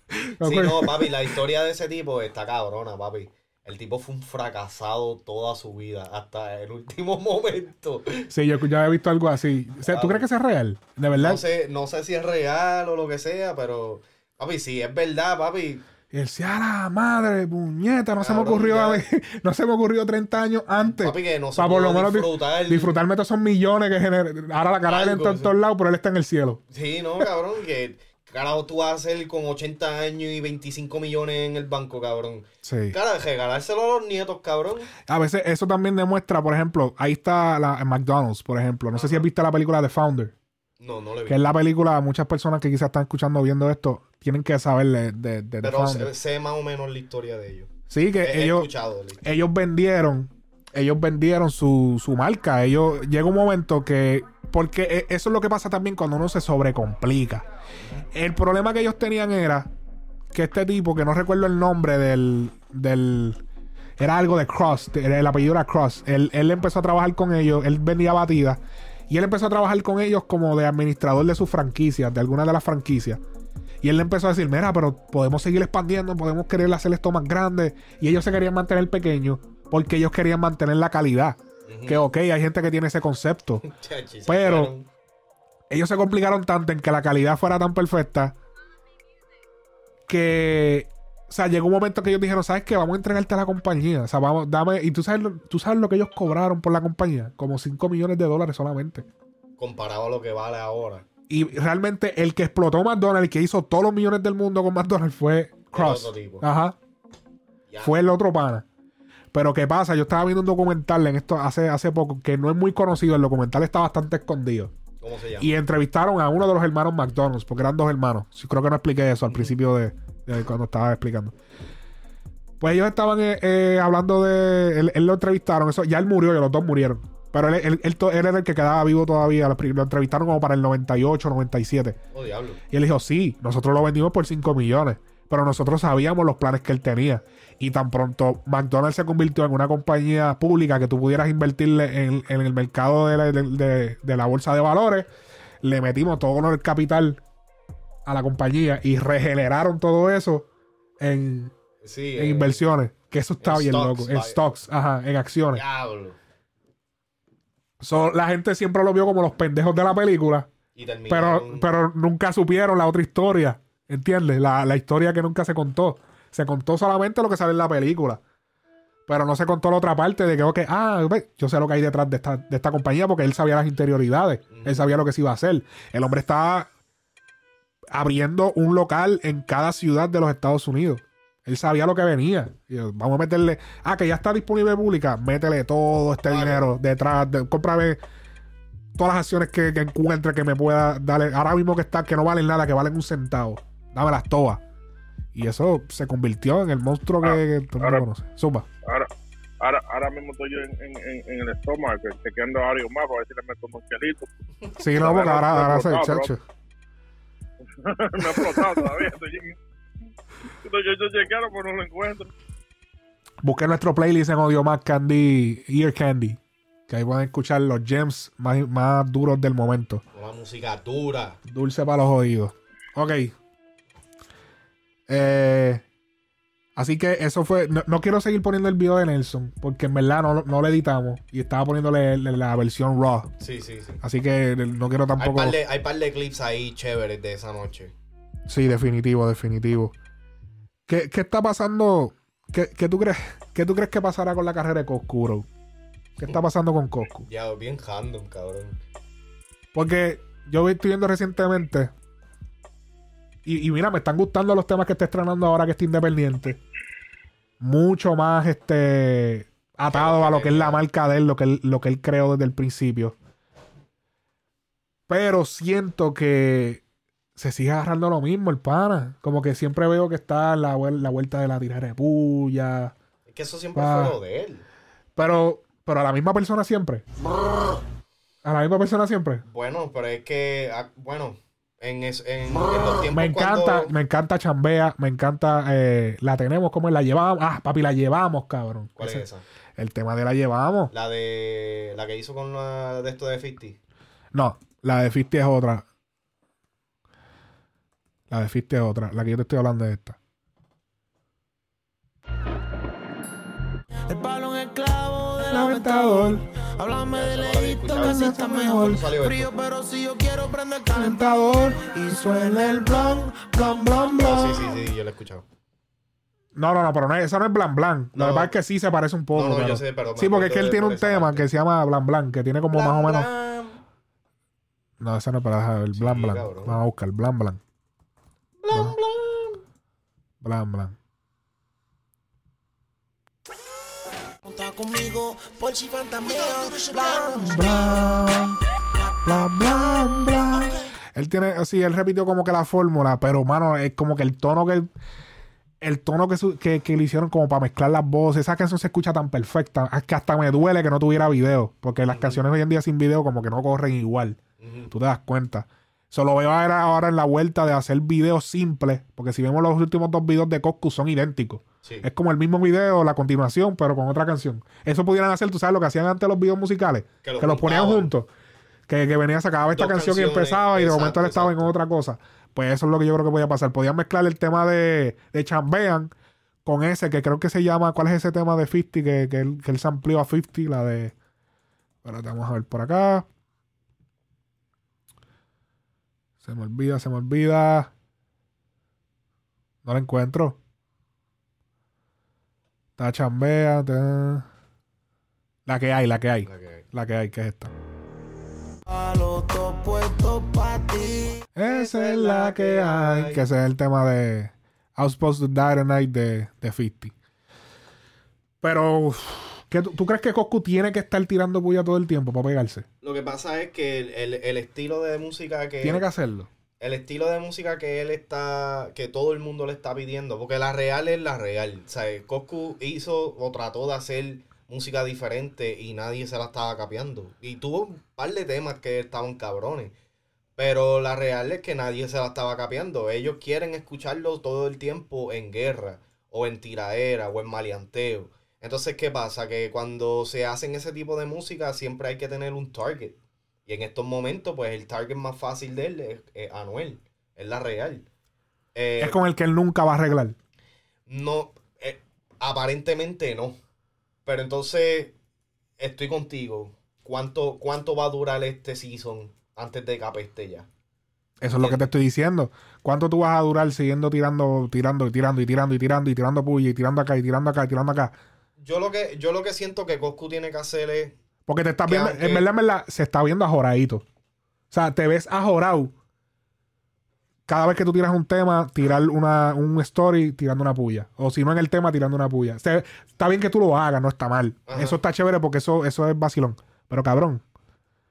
Sí, no, papi, la historia de ese tipo está cabrona, papi. El tipo fue un fracasado toda su vida, hasta el último momento.
Sí, yo ya he visto algo así. O sea, ¿Tú crees que es real? De verdad.
No sé, no sé si es real o lo que sea, pero, papi, si es verdad, papi.
Y él decía, "A la madre, puñeta, no se me ocurrió a mí, no se me ocurrió 30 años antes.
Papi, que no se
Para por lo menos di-
disfrutar.
disfrutarme todos esos millones que genera. Ahora la cara de él en todos lados, pero él está en el cielo.
Sí, no, cabrón, que carajo tú vas a hacer con 80 años y 25 millones en el banco, cabrón.
Sí.
Cara, regalárselo a los nietos, cabrón.
A veces eso también demuestra, por ejemplo, ahí está la en McDonald's, por ejemplo. No sé si has visto la película The Founder.
No, no le vi.
Que es la película, muchas personas que quizás están escuchando viendo esto, tienen que saber de, de, de
Pero sé, sé más o menos la historia de ellos.
Sí, que
He-
ellos, ellos vendieron, ellos vendieron su, su marca. Ellos llega un momento que, porque e- eso es lo que pasa también cuando uno se sobrecomplica. El problema que ellos tenían era que este tipo, que no recuerdo el nombre del, del era algo de Cross, el apellido era Cross. Él, él empezó a trabajar con ellos, él vendía batidas y él empezó a trabajar con ellos como de administrador de sus franquicias, de algunas de las franquicias. Y él le empezó a decir, mira, pero podemos seguir expandiendo, podemos querer hacer esto más grande. Y ellos se querían mantener pequeños porque ellos querían mantener la calidad. Que ok, hay gente que tiene ese concepto. Pero ellos se complicaron tanto en que la calidad fuera tan perfecta que, sea, llegó un momento que ellos dijeron, ¿sabes qué? Vamos a entregarte a la compañía. O sea, vamos, dame. Y tú sabes, lo- tú sabes lo que ellos cobraron por la compañía, como 5 millones de dólares solamente.
Comparado a lo que vale ahora.
Y realmente el que explotó McDonald's, el que hizo todos los millones del mundo con McDonald's fue Cross. Ajá. Fue el otro pana. Pero ¿qué pasa? Yo estaba viendo un documental en esto hace, hace poco que no es muy conocido. El documental está bastante escondido.
¿Cómo se llama?
Y entrevistaron a uno de los hermanos McDonald's, porque eran dos hermanos. Sí, creo que no expliqué eso al principio de, de cuando estaba explicando. Pues ellos estaban eh, eh, hablando de. Él, él lo entrevistaron. Eso, ya él murió, ya los dos murieron. Pero él, él- él él era el que quedaba vivo todavía. Lo, lo entrevistaron como para el 98, 97.
Oh, diablo.
Y él dijo: Sí, nosotros lo vendimos por 5 millones. Pero nosotros sabíamos los planes que él tenía. Y tan pronto McDonald's se convirtió en una compañía pública que tú pudieras invertirle en, en el mercado de la, de- de- de la bolsa de valores, le metimos todo el capital a la compañía y regeneraron todo eso en,
Sí,
en
eh,
inversiones. Que eso está
en
bien
stocks,
loco. En stocks, ajá, en acciones.
Diablo.
So, la gente siempre lo vio como los pendejos de la película.
Y
Pero, pero nunca supieron la otra historia. ¿Entiendes? La, la historia que nunca se contó. Se contó solamente lo que sale en la película. Pero no se contó la otra parte de que, ok, ah, yo sé lo que hay detrás de esta, de esta compañía porque él sabía las interioridades. Él sabía lo que se iba a hacer. El hombre estaba abriendo un local en cada ciudad de los Estados Unidos. Él sabía lo que venía. Y yo, vamos a meterle. Ah, que ya está disponible pública. Métele todo este dinero detrás. De, cómprame todas las acciones que, que encuentre que me pueda darle. Ahora mismo que está, que no valen nada, que valen un centavo. Dámelas todas. Y eso se convirtió en el monstruo que, que todo el mundo
ahora-
conoce. Zumba.
Ahora, ahora, ahora mismo estoy yo en, en, en, en el estómago, que- chequeando varios más para ver si le meto un chelito.
Sí, no, porque ahora, ahora se chacho.
no ha explotado todavía. Estoy yo, yo chequearon, pero no lo encuentro.
Busquen nuestro playlist en Audio Mac Candy, Ear Candy. Que ahí pueden escuchar los gems más, más duros del momento.
Una música dura.
Dulce para los oídos. Ok. Eh, así que eso fue. No, no quiero seguir poniendo el video de Nelson. Porque en verdad no, lo- no lo editamos. Y estaba poniéndole la, versión raw.
Sí, sí, sí.
Así que no quiero
Hay
tampoco.
par, de, hay par de clips ahí chéveres de esa noche.
Sí, definitivo, definitivo. ¿Qué, qué está pasando? ¿Qué, qué tú crees, ¿Qué tú crees que pasará con la carrera de Coscu, bro? ¿Qué está pasando con Coscu?
Ya, bien random, cabrón.
Porque yo estoy viendo recientemente. Y, y mira, me están gustando los temas que está estrenando ahora que está independiente. Mucho más este atado a lo que es la marca de él, lo que él, lo que él creó desde el principio. Pero siento que se sigue agarrando lo mismo, el pana. Como que siempre veo que está la, la vuelta de la tirada de puya.
Es que eso siempre fue lo de él.
Pero, pero a la misma persona siempre. A la misma persona siempre.
Bueno, pero es que, ah, bueno, en, es- en, en los tiempos
Me encanta,
cuando-
me encanta Chambea, me encanta, eh, la tenemos como la llevamos. Ah, papi, la llevamos, cabrón.
¿Cuál
Ese-
es esa?
El tema de la llevamos.
La de la que hizo con la de esto de 50.
No, la de 50 es otra. La de 50 es otra. La que yo te estoy hablando es esta. Aventador.
Háblame de lejito que así está mejor. Frío, pero si yo quiero prender el calentador. Y suena el blon, blon, blon, blon.
Sí, sí, sí, yo la he escuchado.
No, no, no, pero no, es- eso no es Blan Blan. Lo
No.
que pasa es que sí se parece un poco.
No, no, yo sé, pero me
Sí, porque es que él tiene un
esa
tema
parte.
que se llama Blan Blan, que tiene como más o menos. No, ese no es para dejar el Blan Blan.
cabrón.
Vamos a buscar Blan Blan.
Blan,
Blan Blan.
Monta conmigo por si fantasmeo.
Él tiene, sí, él repitió como que la fórmula, pero, mano, es como que el tono que... El tono que, su- que, que le hicieron como para mezclar las voces, esa canción se escucha tan perfecta, es que hasta me duele que no tuviera video, porque las canciones hoy en día sin video como que no corren igual. Tú te das cuenta. Solo veo ahora, ahora en la vuelta de hacer videos simples, porque si vemos los últimos dos videos de Coscu son idénticos.
Sí.
Es como el mismo video, la continuación, pero con otra canción. Eso pudieran hacer, tú sabes lo que hacían antes los videos musicales,
Que
que,
los
ponían juntos. Que, que venía, se acababa esta
Dos
canción y empezaba y de momento él estaba en otra cosa. Pues eso es lo que yo creo que podía pasar. Podían mezclar el tema de, de Chambean con ese, que creo que se llama, ¿cuál es ese tema de 50? Que, que, él, que él se amplió a 50, la de... Espérate, vamos a ver por acá. Se me olvida, se me olvida. No la encuentro. Está chambea. ta- La que hay, la que hay.
La que hay.
La que hay, que es esta.
A los dos puestos para ti.
Esa es la que hay. Que ese es el tema de I was supposed to die tonight de, de 50. Pero, ¿qué tú, tú crees que Coscu tiene que estar tirando puya todo el tiempo para pegarse?
Lo que pasa es que el, el- el estilo de música que...
Tiene que hacerlo.
El estilo de música que él está, que todo el mundo le está pidiendo, porque la real es la real. O sea, Coscu hizo o trató de hacer música diferente y nadie se la estaba capeando. Y tuvo un par de temas que estaban cabrones. Pero la real es que nadie se la estaba capeando. Ellos quieren escucharlo todo el tiempo en guerra, o en tiraera, o en maleanteo. Entonces, ¿qué pasa? Que cuando se hacen ese tipo de música, siempre hay que tener un target. Y en estos momentos, pues el target más fácil de él es, es Anuel. Es la real. Eh,
es con el que él nunca va a arreglar.
no, eh, aparentemente no. Pero entonces, estoy contigo. ¿Cuánto, ¿Cuánto va a durar este season antes de que apeste ya?
Eso es lo que te estoy diciendo. ¿Cuánto tú vas a durar siguiendo tirando, tirando y tirando y tirando y tirando y tirando puya y tirando acá y tirando acá y tirando acá?
Yo lo que, yo lo que siento que Coscu tiene que hacer es.
Porque te estás viendo,
aunque-
en verdad, en verdad, se está viendo ajoradito. O sea, te ves ajorado. Cada vez que tú tiras un tema, tirar una, un story tirando una puya. O si no en el tema, tirando una puya. O sea, está bien que tú lo hagas, no está mal.
Ajá.
Eso está chévere porque eso, eso es vacilón. Pero cabrón.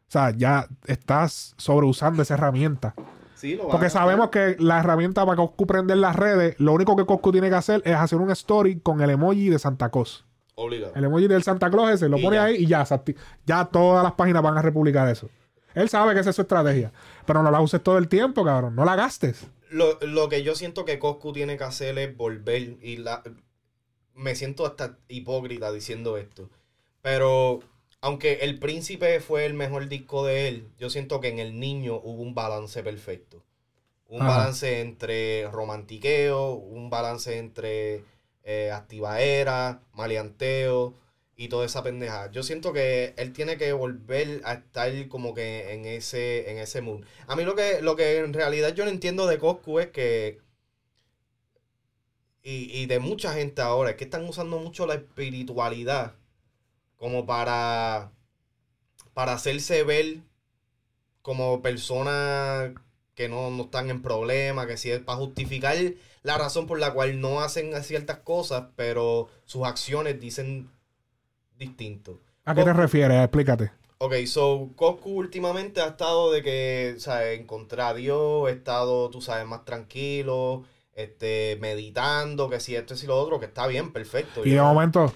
O sea, ya estás sobreusando esa herramienta.
Sí, lo va
Porque sabemos que la herramienta para Coscu prender las redes, lo único que Coscu tiene que hacer es hacer un story con el emoji de Santa Claus.
Obligado.
El emoji del Santa Claus ese, lo
Y
pone
ya.
ahí y ya, ya todas las páginas van a republicar eso. Él sabe que esa es su estrategia. Pero no la uses todo el tiempo, cabrón. No la gastes.
Lo, lo que yo siento que Coscu tiene que hacer es volver y la me siento hasta hipócrita diciendo esto. Pero aunque El Príncipe fue el mejor disco de él, yo siento que en El Niño hubo un balance perfecto. Un
Ajá.
balance entre romantiqueo, un balance entre eh, activaera, maleanteo y toda esa pendeja. Yo siento que él tiene que volver a estar como que en ese, en ese mood. A mí lo que, lo que en realidad yo no entiendo de Coscu es que y, y de mucha gente ahora es que están usando mucho la espiritualidad como para para hacerse ver como personas que no, no están en problemas, que si es para justificar la razón por la cual no hacen ciertas cosas, pero sus acciones dicen distinto.
¿A qué te refieres? Explícate.
Ok, so Coscu últimamente ha estado de que, ¿sabes? Encontré a Dios, he estado, tú sabes, más tranquilo, este, meditando, que si esto y si lo otro, que está bien, perfecto.
Y de momento,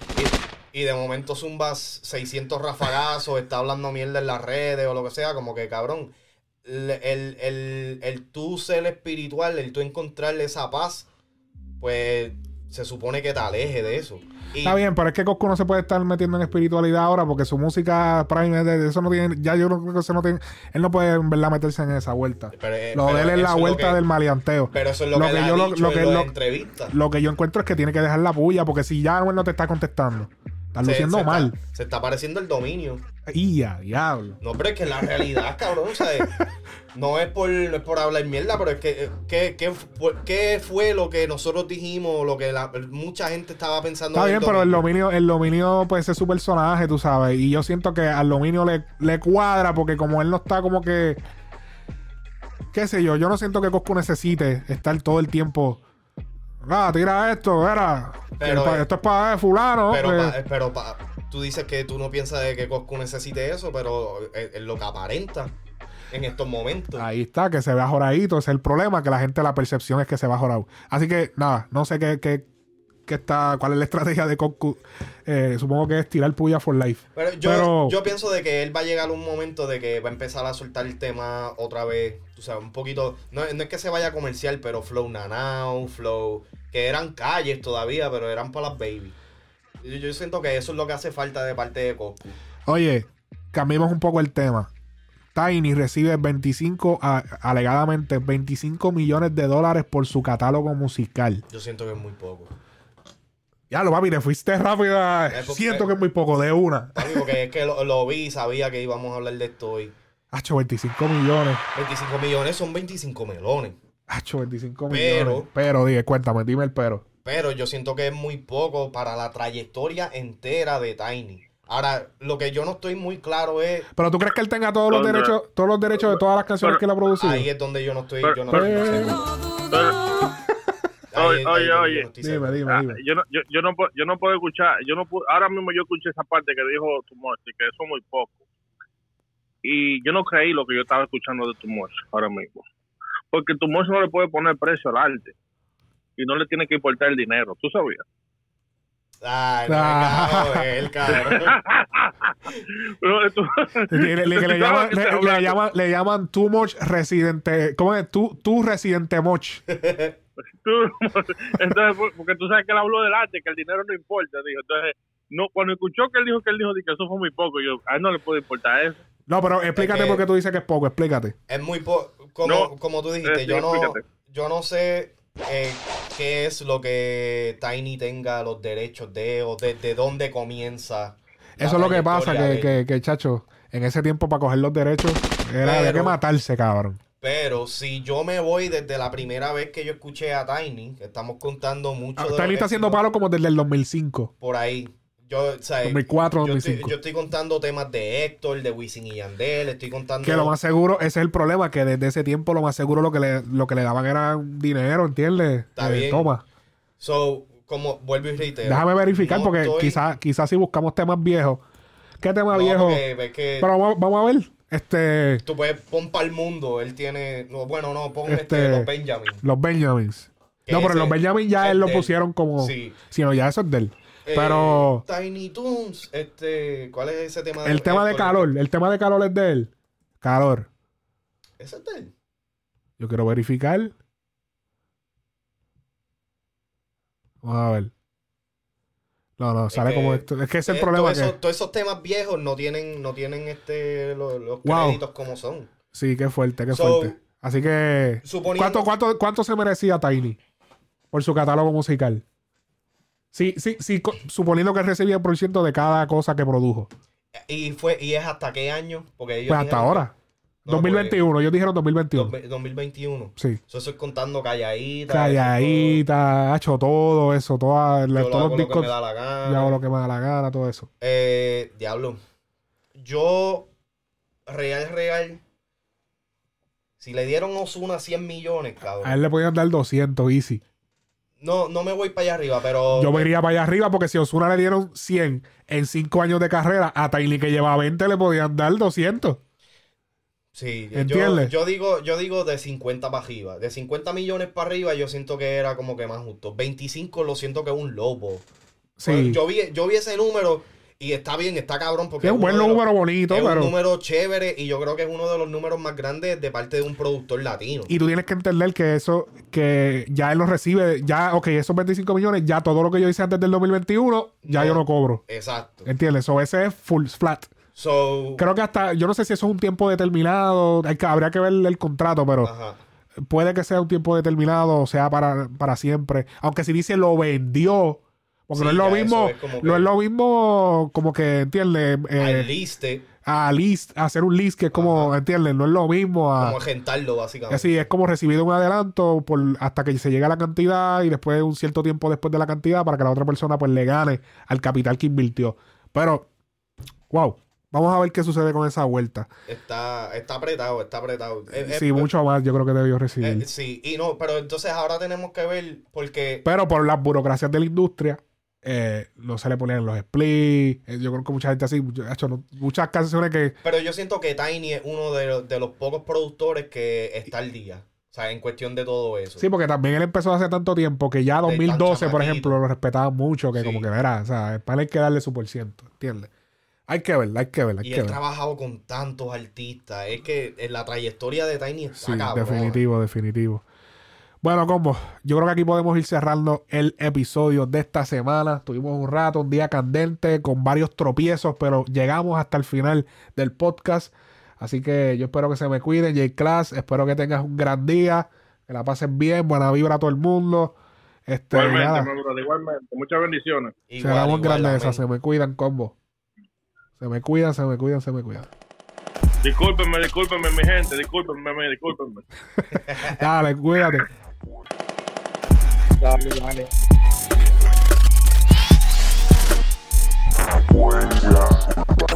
y, y de momento zumbas 600 rafagazos, está hablando mierda en las redes o lo que sea, como que cabrón. El, el, el, el tú ser espiritual, el tú encontrarle esa paz, pues se supone que te aleje de eso. Y,
está bien, pero es que Coscu no se puede estar metiendo en espiritualidad ahora porque su música Prime de eso no tiene, ya yo creo que eso no tiene, él no puede en verdad meterse en esa vuelta.
pero, eh,
Lo de él es la
lo
vuelta
que-
del maleanteo.
Pero eso es lo, que,
yo
dicho
que
en
lo- lo que yo encuentro es que tiene que dejar la puya porque si ya no te está contestando, estás
Se-
luciendo
se está-
mal.
se está pareciendo el dominio.
Y ya, diablo.
No, pero es que la realidad, cabrón, ¿sabes? No es por, no es por hablar mierda, pero es que, eh, ¿qué, qué, fue, qué fue lo que nosotros dijimos, lo que la- mucha gente estaba pensando?
Está bien, pero el
dominio?
dominio, el dominio pues es su personaje, tú sabes. Y yo siento que al dominio le, le cuadra porque como él no está como que... Qué sé yo, yo no siento que Coscu necesite estar todo el tiempo... Ah, tira esto, era.
Pero,
que
eh,
esto es para fulano.
Pero,
eh.
pa- pero pa- tú dices que tú no piensas de que Coscu necesite eso, pero es, es lo que aparenta. en estos momentos.
Ahí está, que se vea joradito. Ese es el problema, que la gente, la percepción es que se va jorado. Así que, nada, no sé qué, qué, qué está, cuál es la estrategia de Coscu. Eh, supongo que es tirar puya for life.
Pero yo,
Pero-
yo pienso de que él va a llegar un momento de que va a empezar a soltar el tema otra vez. O sea, un poquito. No, no es que se vaya comercial, pero Flow Nanao, Flow. Que eran calles todavía, pero eran para las baby. Yo, yo siento que eso es lo que hace falta de parte de Coscu.
Oye, cambiemos un poco el tema. Tiny recibe 25, a- alegadamente 25 millones de dólares por su catálogo musical.
Yo siento que es muy poco.
Ya lo papi, te fuiste rápido. Siento que es muy poco, de una.
Papi, Porque es que lo, lo vi, sabía que íbamos a hablar de esto hoy.
Hacho, 25 millones.
25 millones son 25 melones.
Hacho, 25
Pero-
millones. Pero, dije, cuéntame, dime el pero.
Pero yo siento que es muy poco para la trayectoria entera de Tiny. Ahora, lo que yo no estoy muy claro es.
Pero tú crees que él tenga todos los derechos, todos los derechos de todas las canciones
Pero-
que él ha producido?
Ahí es donde yo no estoy.
Pero-
yo no,
pero-
Oye, oye, oye.
yo no estoy
Dime, dime,
Ah,
dime.
yo no yo, yo no puedo yo no puedo escuchar yo no puedo, ahora mismo yo escuché esa parte que dijo Tumor que eso es muy poco y yo no creí lo que yo estaba escuchando de Tumor ahora mismo porque Tumor no le puede poner precio al arte y no le tiene que importar el dinero tú sabías
Ay, no,
Ah.
el cabrón,
Le, llaman, le- le llaman, le llaman Too Much Residente. ¿Cómo es? Tú, tú Residente Much.
tú- entonces por- porque tú sabes que él habló del arte que el dinero no importa dijo entonces no cuando escuchó que él dijo que él dijo que eso fue muy poco yo a él no le puede importar eso
No, pero explícate por qué tú dices que es poco. Explícate.
Es muy poco. Como,
No,
como tú dijiste,
eh,
yo no,
explícate.
yo no sé eh, qué es lo que Tiny tenga los derechos de o desde dónde comienza.
Eso es lo que pasa, que, que, que, chacho, en ese tiempo para coger los derechos era, había que matarse, cabrón.
Pero si yo me voy desde la primera vez que yo escuché a Tiny, que estamos contando mucho
Ah,
de
Tiny está haciendo palo como desde el 2005.
por ahí. Yo, o sea,
2004,
yo estoy,
2005.
yo estoy contando temas de Héctor, de Wisin y Yandel, estoy contando...
Que lo más seguro, ese es el problema, que desde ese tiempo lo más seguro lo que le, lo que le daban era dinero, ¿entiendes?
Está
Eh,
bien.
Toma.
So, como vuelvo y reitero.
Déjame verificar
no
porque
estoy-
quizás quizás si buscamos temas viejos. ¿Qué tema
No,
viejo?
que-
Pero vamos, vamos a ver. Este,
Tú puedes pon para el mundo. Él tiene. no, bueno, no, pon
Este,
este, los Benjamin.
los Benjamins. No, pero los Benjamins ya él lo
de
pusieron como.
Sí.
Si no, ya eso es de él.
Eh,
Pero
Tiny Toons. Este, ¿Cuál es ese tema?
el tema de calor, el tema de calor es de él. Calor.
¿Ese es de él?
Yo quiero verificar. Vamos a ver. No, no, sale
que-
como esto. Es que es el
Eh,
problema
todos
que.
esos, todos esos temas viejos no tienen, no tienen este, los, los
Wow.
créditos como son.
Sí, qué fuerte, qué
So,
fuerte. Así que.
suponiendo-
¿cuánto, cuánto, ¿Cuánto se merecía Tiny por su catálogo musical? Sí, sí, sí, suponiendo que recibía el por ciento de cada cosa que produjo.
Y fue y es hasta qué año? Porque ellos
Pues hasta ahora.
Que- No,
2021, ellos dijeron
pues,
2021.
dos- 2021.
Sí.
Eso estoy contando calladita.
Calladita, ha hecho todo eso, toda,
Yo
todos
hago
los
lo que
discos.
me da la gana.
Yo hago lo que me da la gana, todo eso.
Eh, diablo. Yo, real, real. Si le dieron Osuna 100 millones, cabrón.
A él le podían dar 200 easy.
No, no me voy para allá arriba, pero.
Yo me iría para allá arriba porque si Osuna le dieron 100 en 5 años de carrera, a Tiny que lleva 20 le podían dar 200.
Sí, yo,
¿Entiendes?
yo digo, yo digo de 50 para arriba. De 50 millones para arriba, yo siento que era como que más justo. 25 lo siento que es un lobo.
Sí.
Yo vi, yo vi ese número y está bien, está cabrón porque
Es un buen
los-
número bonito,
es
pero.
un número chévere y yo creo que es uno de los números más grandes de parte de un productor latino.
Y tú tienes que entender que eso, que ya él lo recibe, ya, ok, esos 25 millones, ya todo lo que yo hice antes del 2021, ya
No.
yo no cobro.
Exacto.
¿Entiendes? So, ese es full flat.
So,
Creo que hasta, yo no sé si eso es un tiempo determinado, hay que, habría que ver el contrato, pero
ajá.
puede que sea un tiempo determinado, o sea para, para siempre. Aunque si dice lo vendió, porque
Sí,
no es lo mismo,
es
no
que-
es lo mismo como que, ¿entiendes? Eh,
al liste,
a list, a hacer un list que es como, ¿entiendes? No es lo mismo a...
como agentarlo básicamente.
Así es como recibir un adelanto por, hasta que se llegue a la cantidad y después un cierto tiempo después de la cantidad para que la otra persona pues le gane al capital que invirtió. Pero, wow, vamos a ver qué sucede con esa vuelta.
Está, está apretado, está apretado. Eh, eh,
Sí, mucho más yo creo que debió recibir.
eh, sí, y no, pero entonces ahora tenemos que ver porque
Pero por las burocracias de la industria, eh, no se le ponían los splits. Eh, yo creo que mucha gente así, hacho, no- muchas canciones que
Pero yo siento que Tiny es uno de los, de los pocos productores que está al día. O sea, en cuestión de todo eso.
Sí, porque también él empezó hace tanto tiempo que ya
De tan
2012, por ejemplo, lo respetaban mucho, que
Sí.
como que verá, o sea, para él hay que darle su por ciento, ¿entiendes? Hay que ver, hay que ver, hay
Y
que
él
ver.
trabajado con tantos artistas. Es que en la trayectoria de Tiny está
Sí,
cabrón.
definitivo, definitivo. Bueno, combo, yo creo que aquí podemos ir cerrando el episodio de esta semana. Tuvimos un rato, un día candente, con varios tropiezos, pero llegamos hasta el final del podcast. Así que yo espero que se me cuiden, J-Class. Espero que tengas un gran día, que la pasen bien, buena vibra a todo el mundo. Este,
Igualmente, igualmente. Muchas bendiciones.
cerramos grandeza, se me cuidan, combo. Se me cuidan, se me cuidan, se me cuidan.
Discúlpenme, discúlpenme, mi gente. Discúlpenme, discúlpenme.
Dale, cuídate.
Dale, dale.
Huella.